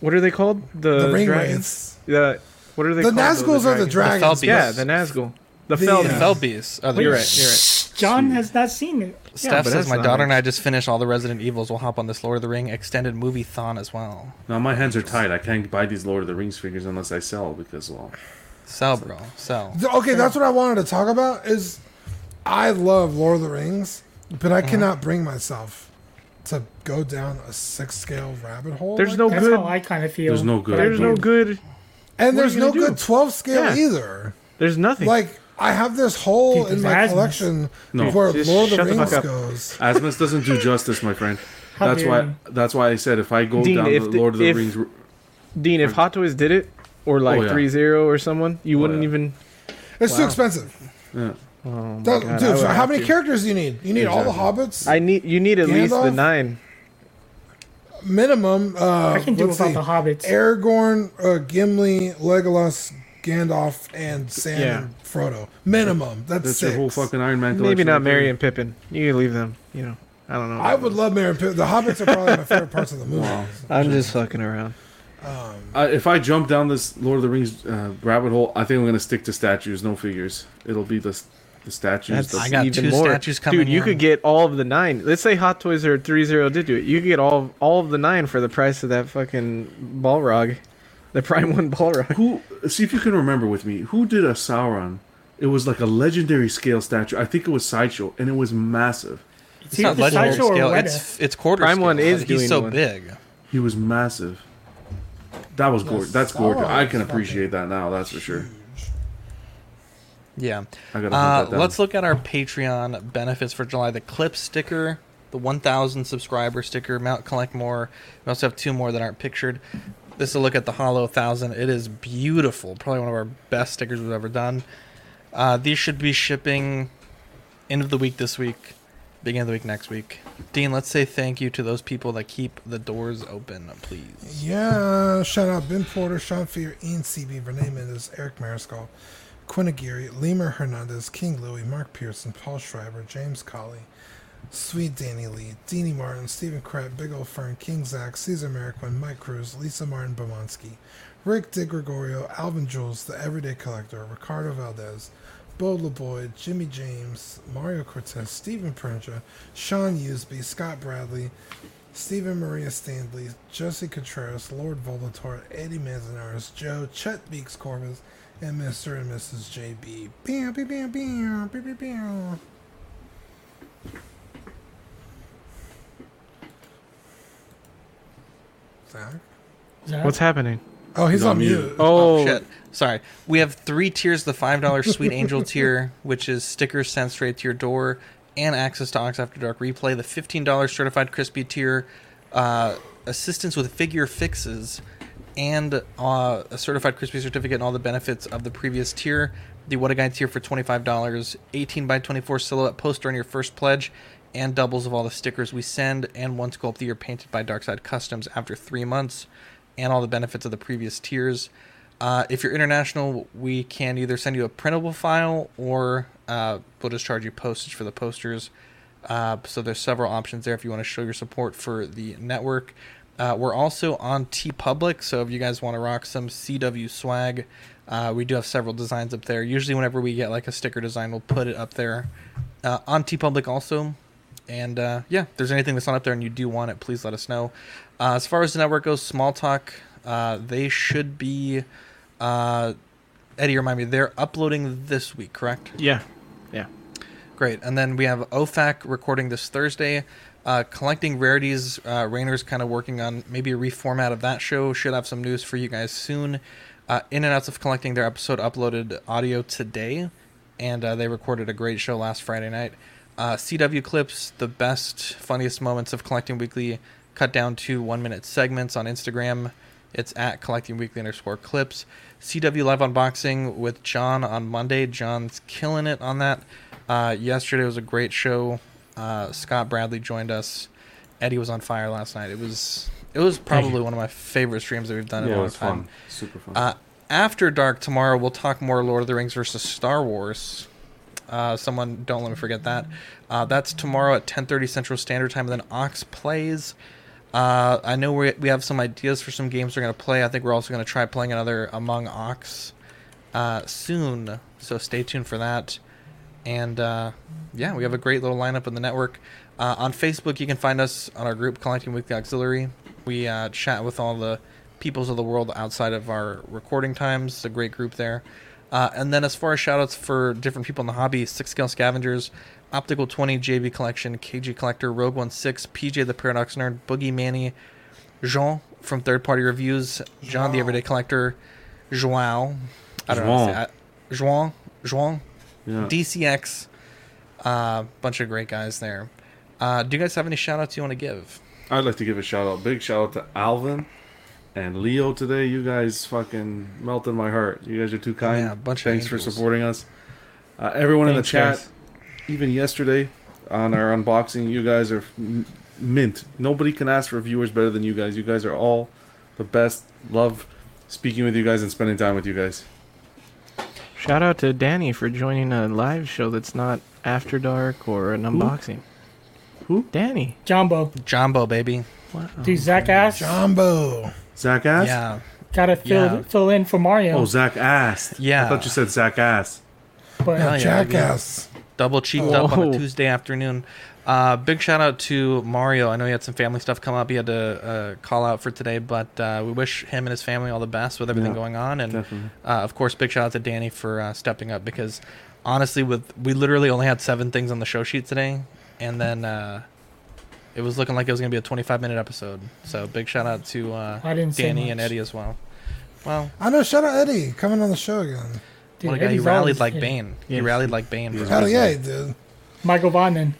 what are they called? The, the ring dragons. wraiths. Yeah. What are they The called? though, Nazguls are the dragons. Felbeast. Yeah, the Nazgul. The, The, Fel. uh, Felbeast. Oh, the- You're right. You're right. John has not seen it. Steph but says my daughter much. and I just finished all the Resident Evils. We'll hop on this Lord of the Ring extended movie thon as well. Now my hands are tied. I can't buy these Lord of the Rings figures unless I sell because well, Sell, bro. Sell. Okay, that's what I wanted to talk about. Is I love Lord of the Rings, but Uh-huh. I cannot bring myself to go down a six scale rabbit hole. There's like no that. That's good. how I kind of feel. There's no good. There's no good. and there's no gonna do? good twelve scale Yeah. either. There's nothing. Like I have this hole Dude, in my there's collection No. where Just Lord of the shut the Rings goes. Asmus doesn't do justice, my friend. How That's dare why. That's why I said if I go Dean, down if the the- Lord of the if- Rings, Dean, if Hot Toys did it, or like Oh, yeah. three zero or someone, you wouldn't yeah. even. It's too expensive. yeah. Oh my That- God, dude, so how many to. characters do you need? You need all the hobbits. I need you need at least the nine. minimum. Uh, I can do without see, the hobbits. Aragorn, uh, Gimli, Legolas, Gandalf, and Sam Yeah. and Frodo. Minimum. That's, That's six. your whole fucking Iron Man. Maybe not right there. And Pippin. You can leave them. You know, I don't know. I would love Merry and Pippin. The hobbits are probably my favorite parts of the movie. I'm just fucking around. Uh, if I jump down this Lord of the Rings uh, rabbit hole, I think I'm gonna stick to statues, no figures. It'll be the the statues. That's the, even more. Dude, you could get all of the nine. Let's say Hot Toys are three zero did do it. You could get all all of the nine for the price of that fucking Balrog, the Prime One Balrog. Who? See if you can remember with me. Who did a Sauron? It was like a legendary scale statue. I think it was sideshow, and it was massive. It's not legendary scale. It's it's quarter Prime scale. One is He's doing so one. big. He was massive. That was gorgeous. That's gorgeous. I can appreciate that now. That's for sure. Yeah. I gotta Uh, let's look at our Patreon benefits for July. The clip sticker, the 1,000 subscriber sticker, Mount Collect More. We also have two more that aren't pictured. This is a look at the Hollow 1000. It is beautiful. Probably one of our best stickers we've ever done. Uh, these should be shipping end of the week this week, beginning of the week next week. Dean, let's say thank you to those people that keep the doors open, please. Yeah, shout out Ben Porter, Sean Fear, Ian CB, Renee Eric Mariscal, Quinn Aguirre, Lemur Hernandez, King Louie, Mark Pearson, Paul Schreiber, James Colley, Sweet Danny Lee, Deanie Martin, Stephen Kratt, Big Ol' Fern, King Zach, Caesar Mariquin, Mike Cruz, Lisa Martin Bomansky, Rick DeGregorio, Alvin Jules, The Everyday Collector, Ricardo Valdez, Bo LeBoy, Jimmy James, Mario Cortez, Stephen Princha, Sean Usby, Scott Bradley, Stephen Maria Stanley, Josie Contreras, Lord Volator, Eddie Manzanares, Joe, Chet Beeks Corbis, and Mr. and Mrs. JB. Bam, bam, bam, bam, bam, bam, bam. Zach? What's happening? Oh, he's, on, mute. Oh, shit. Sorry. We have three tiers the $5 Sweet Angel tier, which is stickers sent straight to your door and access to Ox After Dark replay. The $15 Certified Crispy tier, uh, assistance with figure fixes, and uh, a Certified Crispy certificate and all the benefits of the previous tier. The What a Guide tier for $25, 18 by 24 silhouette poster on your first pledge, and doubles of all the stickers we send, and one sculpt that you're painted by Darkside Customs after three months, and all the benefits of the previous tiers. Uh, if you're international, we can either send you a printable file or uh, we'll just charge you postage for the posters. Uh, so there's several options there if you want to show your support for the network. Uh, we're also on TeePublic, so if you guys want to rock some CW swag, uh, we do have several designs up there. Usually, whenever we get like a sticker design, we'll put it up there uh, on TeePublic also. And uh, yeah, if there's anything that's not up there and you do want it, please let us know. Uh, as far as the network goes, Small Talk, uh, they should be. Uh, Eddie, remind me, they're uploading this week, correct? Yeah. Yeah. Great. And then we have OFAC recording this Thursday. Uh, collecting rarities, uh, Rainer's kind of working on maybe a reformat of that show. Should have some news for you guys soon. Uh, In and Outs of Collecting, their episode uploaded audio today, and uh, they recorded a great show last Friday night. Uh, CW Clips, the best, funniest moments of Collecting Weekly, cut down to one minute segments on Instagram. It's at Collecting Weekly underscore clips. CW Live Unboxing with John on Monday. John's killing it on that. Uh, yesterday was a great show. Uh, Scott Bradley joined us. Eddie was on fire last night. It was it was probably one of my favorite streams that we've done in Yeah, a it long was time. fun. Super fun. Uh, after dark tomorrow, we'll talk more Lord of the Rings versus Star Wars. Uh, someone don't let me forget that. Uh, that's tomorrow at 10:30 Central Standard Time. And then Ox plays. Uh, I know we we have some ideas for some games we're gonna play. I think we're also gonna try playing another Among Ox uh, soon. So stay tuned for that. And uh, yeah, we have a great little lineup in the network. Uh, on Facebook, you can find us on our group Collecting Weekly Auxiliary. We chat with all the peoples of the world outside of our recording times. It's a great group there. Uh, and then as far as shoutouts for different people in the hobby, Six Scale Scavengers, Optical 20, JB Collection, KG Collector, Rogue 16, PJ the Paradox Nerd, Boogie Manny, Jean from Third Party Reviews, John the Everyday Collector, Joao, I don't know how to say it. Juan, Juan, Yeah. DCX, uh, bunch of great guys there. Uh, do you guys have any shout outs you want to give? I'd like to give a shout out, big shout out to Alvin and Leo today. You guys fucking melted my heart. You guys are too kind. Yeah, a bunch of Thanks for supporting us. Uh, everyone in the chat, guys. even yesterday on our unboxing, you guys are mint. Nobody can ask for viewers better than you guys. You guys are all the best. Love speaking with you guys and spending time with you guys. Shout out to Danny for joining a live show that's not After Dark or an unboxing. Who? Danny. Jumbo. Jumbo, baby. Wow. Dude, Zach asked. Jumbo. Zach asked? Yeah. Gotta fill Yeah. fill in for Mario. Oh, Zach asked. Yeah. I thought you said Zach asked. but Hell yeah, baby. Jackass. Double cheeked up on a Tuesday afternoon. Uh, big shout out to Mario. I know he had some family stuff come up. He had to uh, call out for today, but uh, we wish him and his family all the best with everything Yeah, going on. And uh, of course, big shout out to Danny for uh, stepping up because honestly, with we literally only had seven things on the show sheet today, and then uh, it was looking like it was going to be a 25 minute episode. So big shout out to uh, I didn't Danny and. Eddie as well. Well, I know. Shout out Eddie coming on the show again. dude, what a guy. He rallied always- like yeah. Bane. He Yes. rallied like Bane. For Hell yeah, he did. Michael Vonden.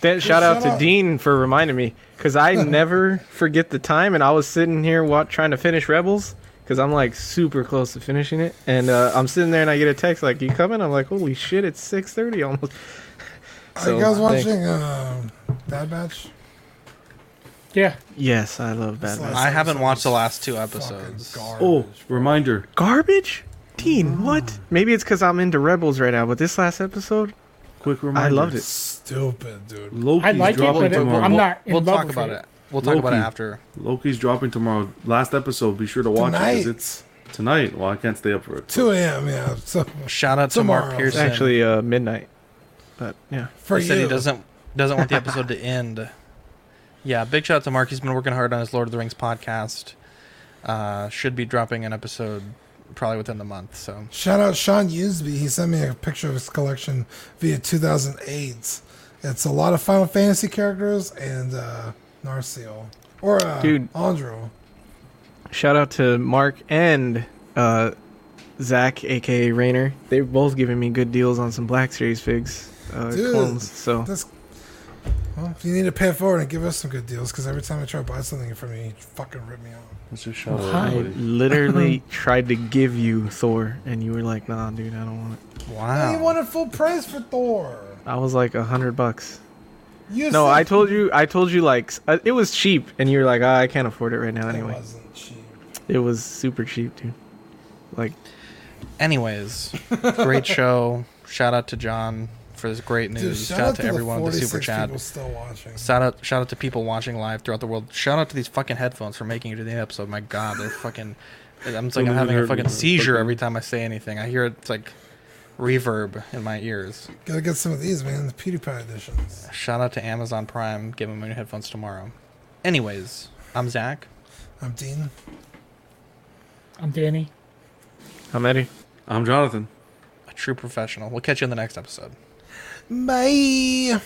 Then shout out to out. Dean for reminding me because I never forget the time, and I was sitting here wa- trying to finish Rebels because I'm like super close to finishing it, and uh, I'm sitting there and I get a text like, "You coming?" I'm like, "Holy shit, it's 6:30 almost." Are you guys thanks. watching uh, Bad Batch? Yeah. Yes, I love This Batman. last I haven't watched the last two episodes. garbage, Oh, bro. reminder. Garbage, Dean. What? Maybe it's because I'm into Rebels right now, but this last episode, Quick reminder. I loved it. Stupid, dude. Loki's I like it, dropping but it- tomorrow. I'm not in We'll love talk with about it. it. We'll talk about it after. Loki's dropping tomorrow. Last episode. Be sure to watch it Tonight. 'cause it's tonight. Well, I can't stay up for it. 2 a.m. Yeah. So Shout out to Mark Tomorrow. it's Pearson. actually uh, midnight. But yeah, for he you, said he doesn't doesn't want the episode to end. Yeah, big shout out to Mark. He's been working hard on his Lord of the Rings podcast. Uh, should be dropping an episode probably within the month. So Shout out Sean Usby. He sent me a picture of his collection via 2008. It's a lot of Final Fantasy characters and uh, Narsil. Or uh, Dude. Andro. shout out to Mark and uh, Zach, aka Rainer. They've both given me good deals on some Black Series figs, uh, Dude, clones. So This, well, you need to pay it forward and give us some good deals because every time I try to buy something from you, you fucking rip me off. Let's just shout out I literally tried to give you Thor, and you were like, "Nah, dude, I don't want it." Wow. You wow, wanted full price for Thor. I was like a hundred bucks. You No, said I told you, I told you like uh, it was cheap, and you were like, ah, "I can't afford it right now." Anyway, it wasn't cheap. it was super cheap, dude. Like, Anyways, great show. Shout out to John for this great news. Dude, shout, out to, the everyone with the super 46 chat. people still watching. Shout out, shout out to people watching live throughout the world. Shout out to these fucking headphones for making it to the episode. My God, they're fucking. I'm it's like I'm having a fucking seizure Fucking- every time I say anything. I hear it, it's like reverb in my ears. Gotta get some of these, man. The PewDiePie editions. Shout out to Amazon Prime. Give them my new headphones tomorrow. Anyways, I'm Zach. I'm Dean. I'm Danny. I'm Eddie. I'm Jonathan. a true professional. We'll catch you in the next episode. Bye.